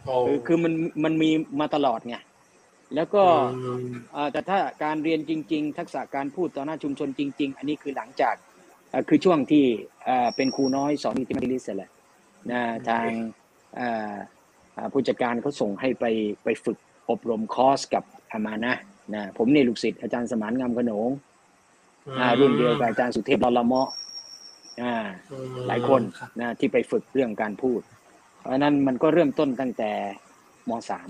โอ้คือคือมันมันมีมาตลอดไงแล้วก็อืมเอ่อแต่ถ้าการเรียนจริง ๆ ทักษะการพูดต่อหน้าชุมชนจริง ๆ อันนี้คือหลังจากเอ่อคือช่วงที่เอ่อเป็นครูน้อยสอนอยู่ที่มัธยมแหละนะทางเอ่อเอ่อผู้จัดการเขาส่งให้ไปไปฝึกอบรมคอร์สกับอามานะนะผมนี่ลูกศิษย์อาจารย์สมานงามขนงอ่ารุ่นเดียวกับอาจารย์สุเทพลอละเมาะอ่าอืม หลายคนรับนะที่ไปฝึกเรื่องการพูด เพราะฉะนั้นมันก็เริ่มต้นตั้งแต่มสาม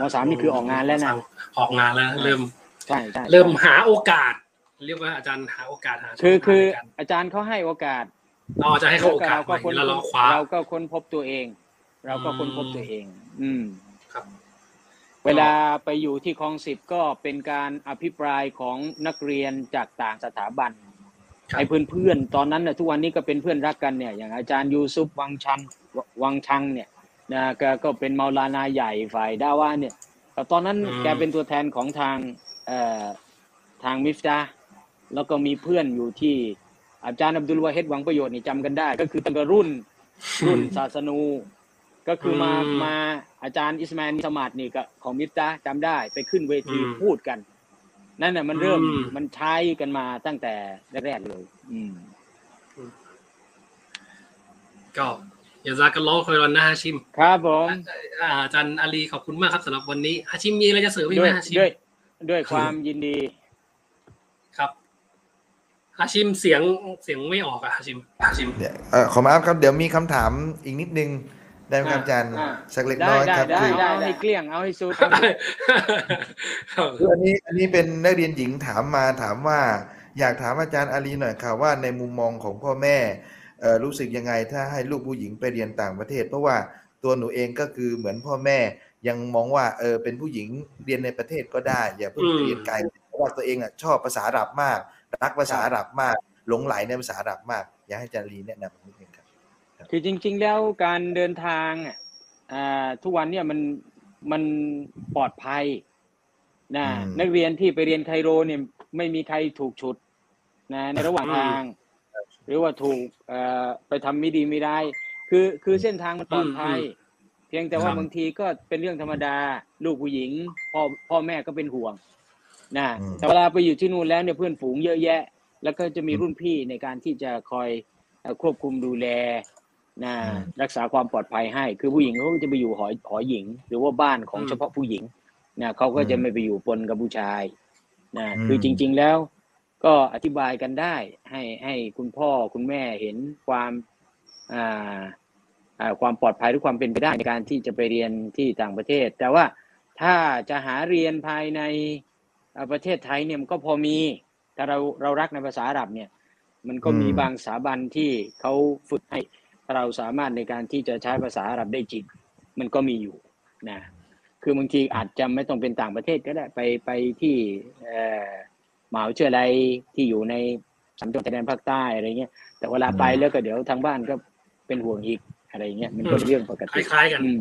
มสามนี่คือออกงานแล้วนะออกงานแล้วเริ่มใช่ใช่เริ่มหาโอกาส เรียกว่าอาจารย์หาโอกาสหาคือคือช่งทางในการอาจารย์เขาให้โอกาสเราจะให้เขาโอกาสเราก็ใหม่ค้นแล้วเราคว้าเราก็ค้นพบตัวเอง เราก็ค้นพบตัวเอง อืมครับเวลาไปอยู่ที่คลองสิบก็เป็นการอภิปรายของนักเรียนจากต่างสถาบัน ครับไอ้เพื่อนๆตอนนั้นนะทุกวันนี้ก็เป็นเพื่อนรักกันเนี่ย อย่างอาจารย์ยูซุปวังชันวังชังเนี่ยนะก็ก็เป็นเมาลานาใหญ่ฝ่ายดาวะเนี่ยแต่ตอนนั้นอืมแกเป็นตัวแทนของทางเอ่อทางมิฟตาห์แล้วก็มีเพื่อนอยู่ที่อาจารย์อับดุลวาเฮดหวังประโยชน์นี่จำกันได้ ก็คือตั้งแต่รุ่นรุ่นศาสนู ก็คือมาอืมมาอาจารย์อิสมาอิลสมาดนี่ก็ของมิฟตาห์จำได้ไปขึ้นเวทีอืมพูดกัน นั่นน่ะมันเริ่มอืมมันใช้กันมาตั้งแต่แรกๆเลย อืม ก็อย่าซากันล้อคอยรอนนะฮาชิม ครับผมอ่าอาจารย์อาลีขอบคุณมากครับสำหรับวันนี้ฮาชิมมีอะไรจะเสริมอีกด้ไหวมยฮาชิมด้วย ด้วยความยินดี ครับฮาชิมเสียงเสียงไม่ออกอะฮาชิมฮาชิมเดี๋ยวเอ่อขอมาครับ เดี๋ยวมีคำถามอีกนิดนึง ได้ไหมครับอาจารย์อ่าสักเล็กได้น้อยได้ครับได้คือได้เอาให้เกลี้ยงเอาให้สุดคืออันนี้อันนี้เป็นนักเรียนหญิงถามมาถามว่า อยากถามอาจารย์อาลีหน่อยค่ะว่าในมุมมองของพ่อแม่เอ่อรู้สึกยังไงถ้าให้ลูกผู้หญิงไปเรียนต่างประเทศ เพราะว่าตัวหนูเองก็คือเหมือนพ่อแม่ยังมองว่าเออเป็นผู้หญิงเรียนในประเทศก็ได้ อย่าเพิ่งไปเรียนไกลเพราะว่าว่าตัวเองอะชอบภาษาอาหรับมาก รักภาษาอาหรับมาก หลงไหลในภาษาอาหรับมาก อยากให้อาจารย์ลีแนะนำนิดนึง ครับคือจริง ๆ แล้วการเดินทางอะอ่าทุกวันเนี่ยมันมันปลอดภัยนะอืม นักเรียนที่ไปเรียนไคโรเนี่ยไม่มีใครถูกฉุดนะในระหว่างอืมทาง หรือว่าถูกเอ่อไปทำไม่ดีไม่ได้คือคือเส้นทางมันปลอดภัย เพียงแต่ว่าครับ บางทีก็เป็นเรื่องธรรมดา ลูกผู้หญิงพ่อพ่อแม่ก็เป็นห่วงนะอืมแต่เวลาไปอยู่ที่นู่นแล้วเนี่ยเพื่อนฝูงเยอะแยะ แล้วก็จะมีอืมรุ่นพี่ในการที่จะคอยเอ่อควบคุมดูแล นะอืมรักษาความปลอดภัยให้ คือผู้หญิงเขาก็จะไปอยู่หอหอหญิง หรือว่าบ้านของอืมเฉพาะผู้หญิงนะเขาก็จะไม่ไปอยู่ปนกับผู้ชายนะอืมคือจริง ๆแล้ว ก็อธิบายกันได้ ให้ให้คุณพ่อคุณแม่เห็นความอ่าอ่าความปลอดภัยหรือความเป็นไปได้ในการที่จะไปเรียนที่ต่างประเทศ แต่ว่าถ้าจะหาเรียนภายในอ่าประเทศไทยเนี่ยมันก็พอมี ถ้าเราเรารักในภาษาอาหรับเนี่ย มันก็มีอืมบางสถาบันที่เขาฝึกให้ เราสามารถในการที่จะใช้ภาษาอาหรับได้จริงมันก็มีอยู่นะคือบางทีอาจจะไม่ต้องเป็นต่างประเทศก็ได้ไปไปที่เอ่อมหาวิทยาลัยที่อยู่ในสามจังหวัดชายแดนภาคใต้อะไรเงี้ยแต่เวลาไปแล้วก็เดี๋ยวทางบ้านก็เป็นห่วงอีกอะไรเงี้ยมันก็เป็นเรื่องปกคติล้ายๆกันอืม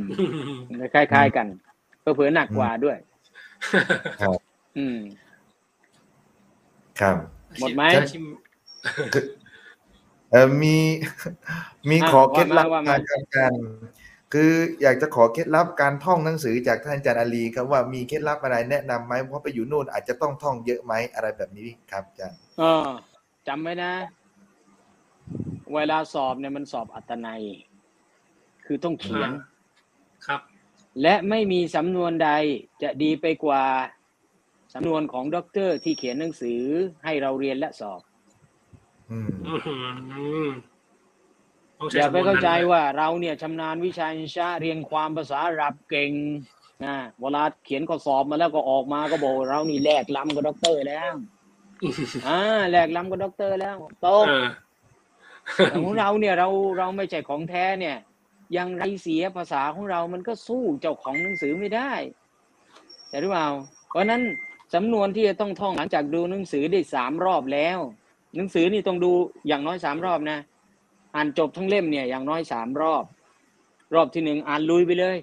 คล้ายๆกัน ก็เผื่อๆหนักกว่าด้วยครับอืมครับหมดไหมชิม เออมีมีอะขอเคล็ดลับว่ามาว่ามาการอาจารย์คืออยากจะขอเคล็ดลับการท่องหนังสือจากท่านอาจารย์อาลีครับว่ามีเคล็ดลับอะไรแนะนำไหมเพราะไปอยู่นู่นอาจจะต้องท่องเยอะไหมอะไรแบบนี้ครับอาจารย์เออจำไว้นะ เวลาสอบเนี่ยมันสอบอัตนัย คือต้องเขียนอ่าครับ และไม่มีสำนวนใดจะดีไปกว่าสำนวนของด็อกเตอร์ที่เขียนหนังสือให้เราเรียนและสอบ อืมอื้อหือต้องใช้อย่าไปเข้าใจสำนนนั้นด้วยว่าเราเนี่ยชำนาญวิชาอินชาเรียนความภาษาอาหรับเก่งนะเวลาเขียนข้อสอบมาแล้วก็ออกมาก็บอกเรานี่แลกล้ำกับด็อกเตอร์แล้วอ่าแลกล้ำกับด็อกเตอร์แล้วโตะเออแต่ของเราเนี่ยเราเราไม่ใช่ของแท้เนี่ย ยังไรเสียภาษาของเรามันก็สู้เจ้าของหนังสือไม่ได้ใช่หรือเปล่าเพราะฉะนั้นสำนวนที่จะต้องท่องหลังจากดูหนังสือได้สามรอบแล้ว หนังสือนี่ต้องดูอย่างน้อยสามรอบนะ อ่านจบทั้งเล่มเนี่ย อย่างน้อยสามรอบ รอบที่หนึ่งอ่านลุยไปเลย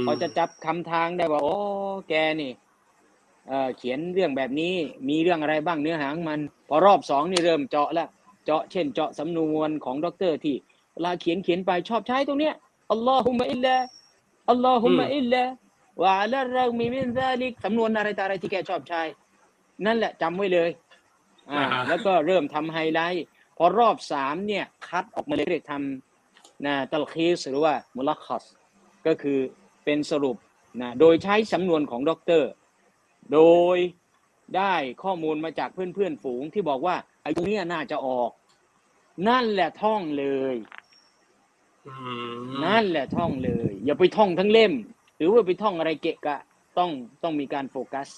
มพอจะจับคลำทางได้ว่าโอ้แกนี่เอ่อเขียนเรื่องแบบนี้มีเรื่องอะไรบ้างเนื้อหาของมัน พอรอบสองนี่เริ่มเจาะแล้วเจาะเช่น เจาะสำนวนของด็อกเตอร์ที่เวลาเขียนเขียนไปชอบใช้ตรงเนี้ยاللهم إلا اللهم إلا وعلى الرغم من ذلك สำนวนอะไรต่ออะไรที่แกชอบใช้ นั่นแหละจำไว้เลย อ่าอ่าฮะแล้วก็เริ่มทำไฮไลท์พอรอบสามเนี่ยคัดออกมาเลยเรียกทำนะتلخيص หรือว่า ملخص ก็คือเป็นสรุปนะโดยใช้สำนวนของด็อกเตอร์ โดยได้ข้อมูลมาจากเพื่อนเพื่อนๆฝูงที่บอกว่าไอ้ตรงเนี้ยน่าจะออก นั่นแหละท่องเลยอืมนั่นแหละท่องเลย อย่าไปท่องทั้งเล่ม หรือว่าไปท่องอะไรเกะกะ ต้องต้องมีการโฟกัส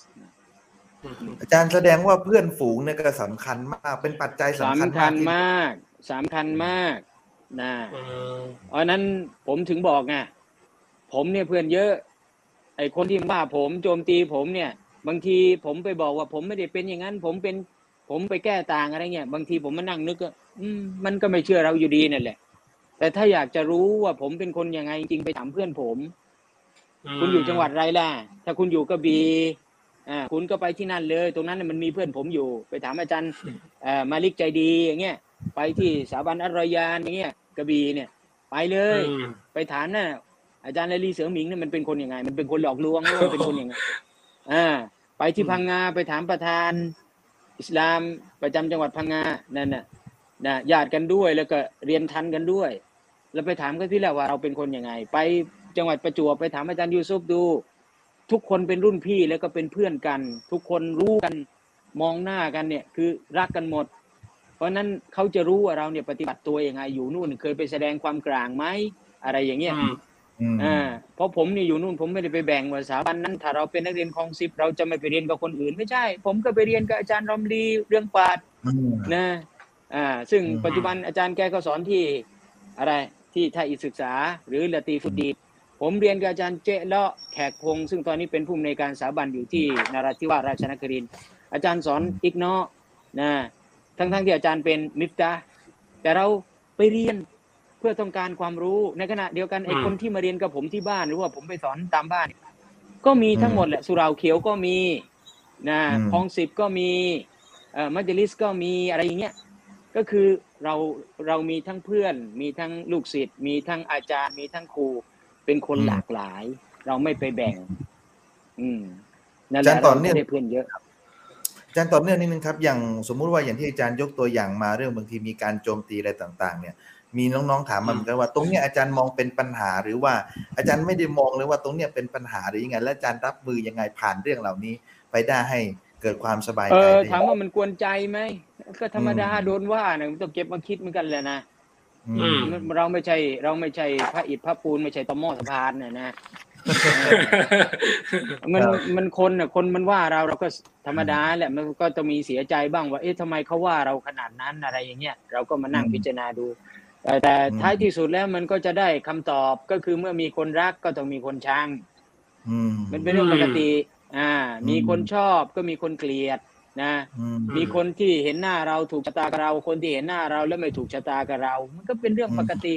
อาจารย์แสดงว่าเพื่อนฝูงเนี่ยก็สำคัญมาก เป็นปัจจัยสำคัญสำคัมากญที่มากสำคัญมากนะอืมเพราะฉะนั้นผมถึงบอกไงผมเนี่ยเพื่อนเยอะ ไอ้คนที่ว่าผมโจมตีผมเนี่ย บางทีผมไปบอกว่าผมไม่ได้เป็นอย่างนั้น ผมเป็นผมไปแก้ต่างอะไรเงี้ยบางทีผมมานั่งนึกก็อืมมันก็ไม่เชื่อเราอยู่ดีนั่นแหละ แต่ถ้าอยากจะรู้ว่าผมเป็นคนยังไงจริงๆไปถามเพื่อนผม คุณอยู่จังหวัดอะไรล่ะ ถ้าคุณอยู่กระบี่ อ่าคุณก็ไปที่นั่นเลย ตรงนั้นน่ะมันมีเพื่อนผมอยู่ ไปถามอาจารย์เอ่อมาลิกใจดีอย่างเงี้ยไปที่สถาบันอัลรอยานอย่างเงี้ยกระบี่เนี่ย ไปเลยอืมไปถามน่ะอาจารย์เลลีเสือหมิงเนี่ยมันเป็นคนยังไง มันเป็นคนหลอกลวงหรือว่าเป็นคนยังไงอ่าไปที่พังงาไปถามประธาน อิสลามประจำจังหวัดพังงานั่นน่ะนะญาติกันด้วยแล้วก็เรียนทันกันด้วย แล้วไปถามกันที่แหละว่าเราเป็นคนยังไง ไปจังหวัดประจวบไปถามอาจารย์ยูซุฟดู ทุกคนเป็นรุ่นพี่แล้วก็เป็นเพื่อนกัน ทุกคนรู้กันมองหน้ากันเนี่ยคือรักกันหมด เพราะฉะนั้นเขาจะรู้ว่าเราเนี่ยปฏิบัติตัวยังไงอยู่นู่นเคยไปแสดงความกลางไหมอะไรอย่างเงี้ยอืมอืมอ่าเพราะผมนี่อยู่นู่นผมไม่ได้ไปแบ่งว่าสถาบันนั้น ถ้าเราเป็นนักเรียนคลองสิบเราจะไม่ไปเรียนกับคนอื่น ไม่ใช่ ผมก็ไปเรียนกับอาจารย์รอมลีเรื่องปราดอืมนะอ่าซึ่งอืมปัจจุบันอาจารย์แกก็สอนที่อะไรที่ไทยศึกษาหรือละตีฟุตดี ผผมเรียนกับอาจารย์เจ๊เลาะแขกพงศ์ซึ่งตอนนี้เป็นผู้อำนวยการสถาบันอยู่ที่นราธิวาสราชนครินทร์อาจารย์สอนอีกเนาะนะทั้งทั้งๆที่อาจารย์เป็นมิฟตาห์แต่เราไปเรียนเพื่อต้องการความรู้ในขณะเดียวกันไอ้อืมคนที่มาเรียนกับผมที่บ้านหรือว่าผมไปสอนตามบ้าน ก็มีทั้งหมดแหละสุเหราเขียวก็มีนะอืมคลองสิบก็มีเอ่อมัจลิสก็มีอะไรอย่างเงี้ยก็คือเราเรามีทั้งเพื่อน มีทั้งลูกศิษย์มีทั้งอาจารย์ มีทั้งครู เป็นคนหลากหลาย เราไม่ไปแบ่ง อืมนั่นแหอาจารละย์ต่เราอเนื่องไม่ได้เพื่อนเยอะอาจารย์ต่อเนื่องนิดนึงครับ อย่างสมมุติว่าอย่างที่อาจารย์ยกตัวอย่างมาเรื่องบางทีมีการโจมตีอะไรต่าง ๆ เนี่ย มีน้องๆถามมาเหมือนกันว่า ตรงเนี้ยอาจารย์มองเป็นปัญหาหรือว่าอาจารย์ไม่ได้มองเลยว่าตรงเนี้ยเป็นปัญหาหรือยังไง และอาจารย์รับมือยังไงผ่านเรื่องเหล่านี้ไปได้ให้เกิดความสบายเอใจอได้ถามว่ามันกวนใจไหมก็ธรรมดาอืมโดนว่าเนี่ยมันต้องเก็บมาคิดเหมือนกันแหละนะอือืมมมัน เราไม่ใช่ เราไม่ใช่พระอิฐพระปูนไม่ใช่ตอหม้อสะพานเนี่ยนะมันครับมันคนน่ะคนมันว่าเราเราก็ธรรมดาแหละมันก็ต้องมีเสียใจบ้างว่า เอ๊ะทำไมเขาว่าเราขนาดนั้นอะไรอย่างเงี้ยเราก็มานั่งอืมพิจารณาดูแต่แต่อืมท้ายที่สุดแล้วมันก็จะได้คำตอบก็คือเมื่อมีคนรักก็ต้องมีคนชังอืมมันเป็นเรื่องปกติ อ่า มีอืมคนชอบก็มีคนเกลียด นะอืมมีคนที่เห็นหน้าเราถูกชะตากับเรา คนที่เห็นหน้าเราแล้วไม่ถูกชะตากับเรา มันก็เป็นเรื่องปกติ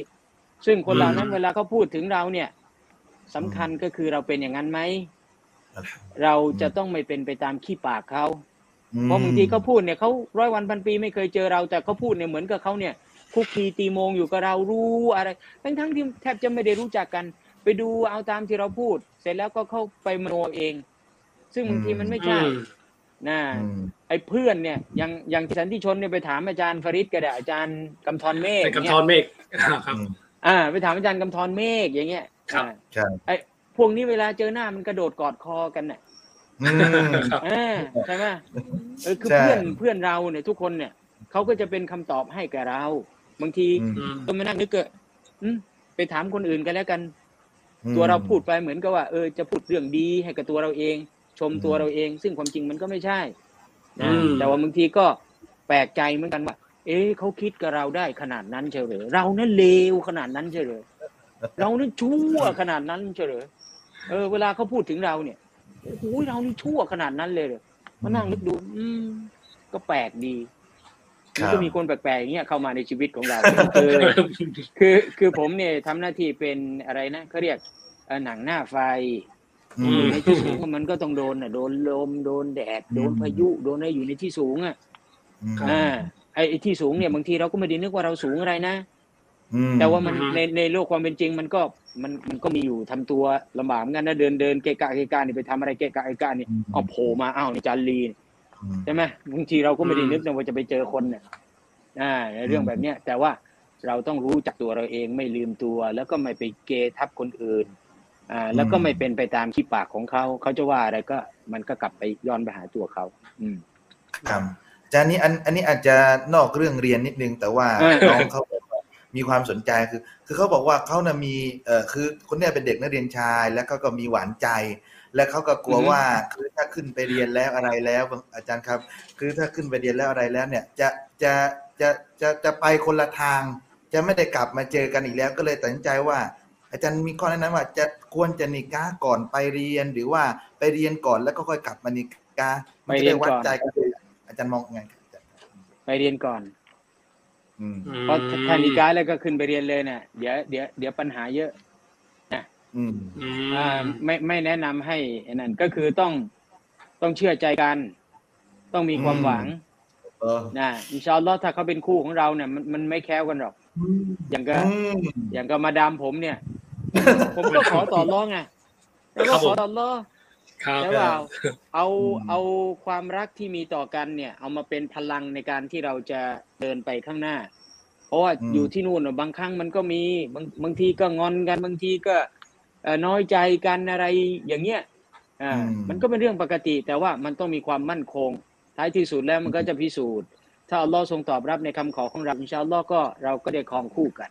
ซึ่งคนเหล่านั้นอืมเวลาเขาพูดถึงเราเนี่ยสำคัญก็คือเราเป็นอย่างนั้นไหมเราจะต้องไม่เป็นไปตามขี้ปากเขาเพราะบางทีเขาพูดเนี่ยเขาร้อยวันพันปีไม่เคยเจอเรา แต่เขาพูดเนี่ยเหมือนกับเขาเนี่ย คุกคีตีโมงอยู่กับเรารู้อะไร ทั้งทั้งๆที่แทบจะไม่ได้รู้จักกัน ไปดูเอาตามที่เราพูด เสร็จแล้วก็เข้าไปมโนเอง ซึ่งบางทีมันไม่ใช่อืม นะอืมไอ้เพื่อนเนี่ยอย่างอย่างสันติชนเนี่ยไปถามอาจารย์ฟริดก็ได้อาจารย์กำธรเมฆเป็นกำเนี่ธยรเมฆครับอืมอ่า ไปถามอาจารย์กำธรเมฆอย่างเงี้ยครับอ่าใช่ไอ้พวกนี้เวลาเจอหน้ามันกระโดดกอดคอกันน่ะอืมครับอ่าใช่ไหมเออคือใช่เพื่อนเพื่อนเราเนี่ยทุกคนเนี่ยเขาก็จะเป็นคำตอบให้กับเรา บางทีอืมอืมก็มานั่งนึกเกะอืมไปถามคนอื่นกันแล้วกันอืมตัวเราพูดไปเหมือนกับว่าเออจะพูดเรื่องดีให้กับตัวเราเอง ชมตัวเราเอง ซึ่งความจริงมันก็ไม่ใช่นะอืมแต่ว่าบางทีก็แปลกใจเหมือนกันว่า เอ๊ะเขาคิดกับเราได้ขนาดนั้นเฉยเหรอเรานั่นเลวขนาดนั้นเฉยเหรอเรานั่นชั่วขนาดนั้นเฉยเหรอเออ เวลาเขาพูดถึงเราเนี่ยโอ้โหเรานี่ชั่วขนาดนั้นเลยเหรอมานั่งนึกดู อืม ก็แปลกดีครัมันบก็มีคนแปลกๆอย่างเงี้ยเข้ามาในชีวิตของเราคือคือคือผมเนี่ยทำหน้าที่เป็นอะไรนะเขาเรียกเอ่อหนังหน้าไฟอืม ในที่สูงมันก็ต้องโดนอะโดนลมโดนแดดโดนอืมพายุโดนอะไรอยู่ในที่สูงอะอืมอ่าไอ้ไอ้ที่สูงเนี่ยบางทีเราก็ไม่ได้นึกว่าเราสูงอะไรนะอืมแต่ว่ามันอืมในในโลกความเป็นจริง มันก็มันมันก็มีอยู่ทำตัวลำบากเหมือนกันนะเดินเดินเกะกะเกะกะนี่ไปทำอะไรเกะกะเกะกะนี่อืมเอาโผล่มาอ้าวในจานลีนอืมใช่ไหมบางทีเราก็ไม่ได้อืมนึกนะว่าจะไปเจอคนเนี่ยอ่าในเรื่องแบบเนี้ยแต่ว่าเราต้องรู้จักตัวเราเองไม่ลืมตัว แล้วก็ไม่ไปเกทับคนอื่น อ่าแล้วก็ไม่เป็นไปตามขี้ปากของเขาเขาจะว่าอะไรก็มันก็กลับไปย้อนไปหาตัวเขาอืมครับอาจารย์นี้อันอันนี้อาจจะนอกเรื่องเรียนนิดนึง แต่ว่าเออน้องเขาบอกว่ามีความสนใจคือ คือเขาบอกว่าเขานะ่ะมีเอ่อคือคนเนี้ยเป็นเด็กนักเรียนชาย แล้วเขาก็มีหวานใจ และเขาก็กลัวว่าคือถ้าขึ้นไปเรียนแล้วอะไรแล้ว อาจารย์ครับ คือถ้าขึ้นไปเรียนแล้วอะไรแล้วเนี่ยจะจะจะจะจะไปคนละทาง จะไม่ได้กลับมาเจอกันอีกแล้ว ก็เลยตัดสินใจว่า อาจารย์มีข้อแนะนำว่าจะควรจะนิก้าก่อนไปเรียนหรือว่าไปเรียนก่อนแล้วก็ค่อยกลับมานิก้ามัจะด้วัดใจกันอาจารย์มองไงครับอาจารย์ไปเรียนก่อนอืมเพราะถ้านิกายแล้วก็ขึ้นไปเรียนเลยเนี่ยเดี๋ยวเดี๋ยวเดี๋ยวปัญหาเยอะอืมอืมอ่าไม่ไม่แนะนำให้ไอ้นั่นก็คือต้องต้องเชื่อใจกัน ต้องมีความอืมหวังเออนะอินชาอัลลอฮ์ถ้าเขาเป็นคู่ของเราเนี่ยมันมันไม่แค้วกันหรอก อย่างก็อืมอย่างก็มาดามผมเนี่ย ผมก็ขอต่อรองไงแล้วก็ขอต่อรองครับแต่ว่าเอาอืมเอาความรักที่มีต่อกันเนี่ย เอามาเป็นพลังในการที่เราจะเดินไปข้างหน้า เพราะว่าอยู่ที่นู่นน่ะบางครั้งมันก็มีบางบางทีก็งอนกันบางทีก็เอ่อน้อยใจกันอะไรอย่างเงี้ยอ่ามันก็เป็นเรื่องปกติ แต่ว่ามันต้องมีความมั่นคง ท้ายที่สุดแล้วมันก็จะพิสูจน์ ถ้าอัลลอฮ์ทรงตอบรับในคำขอของเราอินชาอัลลอฮ์ก็เราก็ได้ครองคู่กัน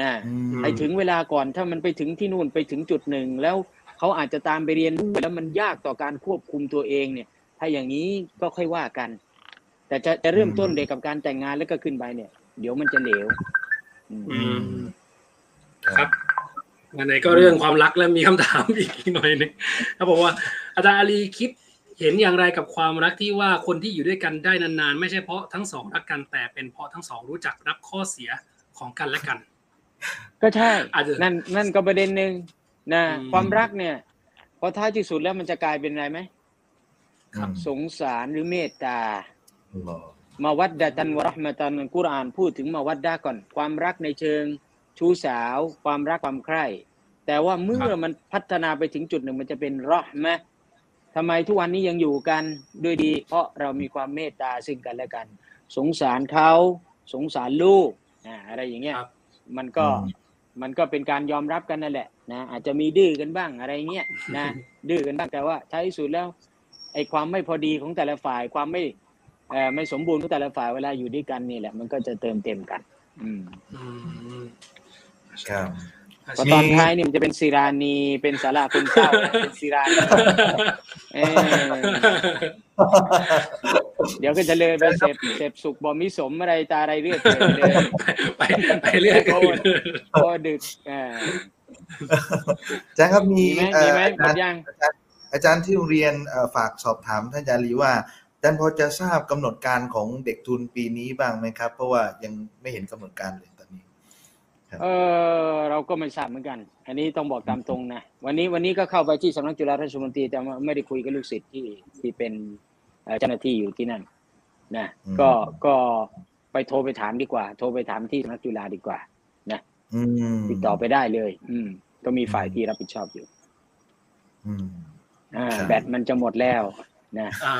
นะอืมไปถึงเวลาก่อนถ้ามันไปถึงที่นู่นไปถึงจุดหนึ่งแล้วเขาอาจจะตามไปเรียนด้วยแล้วมันยากต่อการควบคุมตัวเองเนี่ย ถ้าอย่างนี้ก็ค่อยว่ากัน แต่จะจะเริ่มต้นเด็กกับการแต่งงานแล้วก็ขึ้นไปเนี่ย เดี๋ยวมันจะเหลวอืมอืมครับไหนๆก็เรื่องความรักแล้วมีคำถามอีกหน่อยหนึงเขาบอกว่าอาจารย์อาลีคิด เห็นอย่างไรกับความรักที่ว่าคนที่อยู่ด้วยกันได้นานๆ ไม่ใช่เพราะทั้งสองรักกันแต่เป็นเพราะทั้งสองรู้จักรับข้อเสียของกันและกัน ก็ใช่อาจจะนั่นนั่นก็ประเด็นหนึ่งนะอืมความรักเนี่ยพอท้ายที่สุดแล้วมันจะกลายเป็นอะไรไหมครับสงสารหรือเมตตาอัลลอฮ์มาวัดดะตันวะเราะห์มะตันกุรอานพูดถึงมาวัดดาก่อน ความรักในเชิงชู้สาว ความรักความใคร่แต่ว่าเมื่อมันพัฒนาไปถึงจุดหนึ่งมันจะเป็นเราะห์มะห์ ทำไมทุกวันนี้ยังอยู่กันด้วยดี เพราะเรามีความเมตตาซึ่งกันและกัน สงสารเขาสงสารลูกอ่าอะไรอย่างเงี้ยครับมันก็มันก็เป็นการยอมรับกันนั่นแหละนะอาจจะมีดื้อกันบ้างอะไรเงี้ยนะดื้อกันบ้างแต่ว่าท้ายที่สุดแล้วไอ้ความไม่พอดีของแต่ละฝ่ายความไม่เอ่อไม่สมบูรณ์ของแต่ละฝ่ายเวลาอยู่ด้วยกันนี่แหละ มันก็จะเติมเต็มกัน อืมอืมครับ พอตอนท้ายนี่มันจะเป็นซีรานีเป็นสาราคุณเศร้าเป็นซีรานีเออเดี๋ยวก็จะเลยไปเสพเสพสุขบ่มิสมอะไรตาอะไรเรื่อยเปื่อยเลยไปไปเรื่อยกันพอดึกอ่าอาจารย์ครับมีมีไหมเอ่มีอไหมอาหมจารดย์ยังอาจารย์ที่โรงเรียนเอ่อฝากสอบถามท่านอาจารย์ลีว่าอาจารย์พอจะทราบกำหนดการของเด็กทุนปีนี้บ้างไหมครับ เพราะว่ายังไม่เห็นกำหนดการเลยตอนนี้ เออเราก็ไม่ทราบเหมือนกัน อันนี้ต้องบอกตามตรงนะ วันนี้วันนี้ก็เข้าไปที่สำนักจุฬาราชมนตรีแต่ว่าไม่ได้คุยกับลูกศิษย์ที่ที่เป็นเอ่อเจ้าหน้าที่อยู่ที่นั่นนะอืมก็ก็ไปโทรไปถามดีกว่า โทรไปถามที่สำนักจุฬาดีกว่าอืมติดต่อไปได้เลย อืม ก็มีฝ่ายที่รับผิดชอบอยู่อืมอ่าครับแบตมันจะหมดแล้ว นะอ่า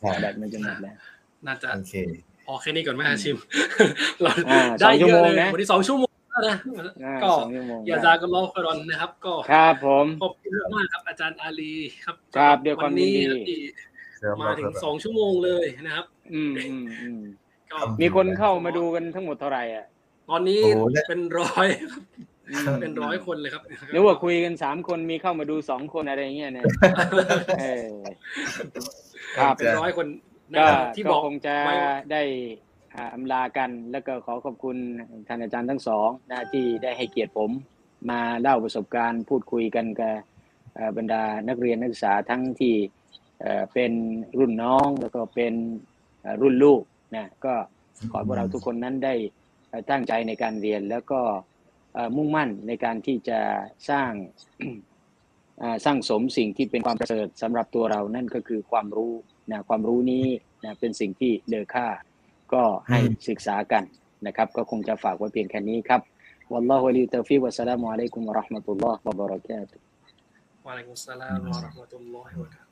ครับแบตมันจะหมดแล้วน่าจะโอเคพอแค่นี้ก่อนไหมฮะชิมเราอ่าได้สองชั่เยวโมอะงเลยนะวันนี้สองชั่วโมงแล้ว นะอ่าก็สองชั่วโมงอย่าซากันรอคอยรอนนะครับ ก็ครับผมขอบคุณมากครับ อาจารย์อาลีครับครับด้วยความวันนี้ยินดีที่มาถึงสองชั่วโมงเลยนะครับ อืมอืมอืมก็มีคนเข้ามาดูกันทั้งหมดเท่าไหร่อะ ตอนนี้โอ้โหและเป็นร้อยครับอืมเป็นร้อยคนเลยครับหรือว่าคุยกันสามคนมีเข้ามาดูสองคนอะไรเงี้ยนะเออครับเป็นร้อยคนนะก็ครับที่ก็บอกคงจะไว้ว่าได้ อ่าอำลากัน แล้วก็ขอขอบคุณท่านอาจารย์ทั้งสองนะที่ได้ให้เกียรติผมมาเล่าประสบการณ์พูดคุยกันกับบรรดานักเรียนนักศึกษาทั้งที่เป็นรุ่นน้องแล้วก็เป็นรุ่นลูกนะก็ขอพวกเราทุกคนนั้นได้ตั้งใจในการเรียนแล้วก็มุ่งมั่นในการที่จะสร้างสร้างสมสิ่งที่เป็นความประเสริฐสำหรับตัวเรานั่นก็คือความรู้นะความรู้นี้นะเป็นสิ่งที่เลอค่า ก็ให้ศึกษากันนะครับ ก็คงจะฝากไว้เพียงแค่นี้ครับวัลลอฮุลิตฟิวะซัลลัมุอะลัยกุมวะราะห์มะตุลลอฮ์วะบะเราะกาตุฮ์วะอะลัยกุมสลามวะราะห์มะตุลลอฮ์วะบะเราะกาตุฮ์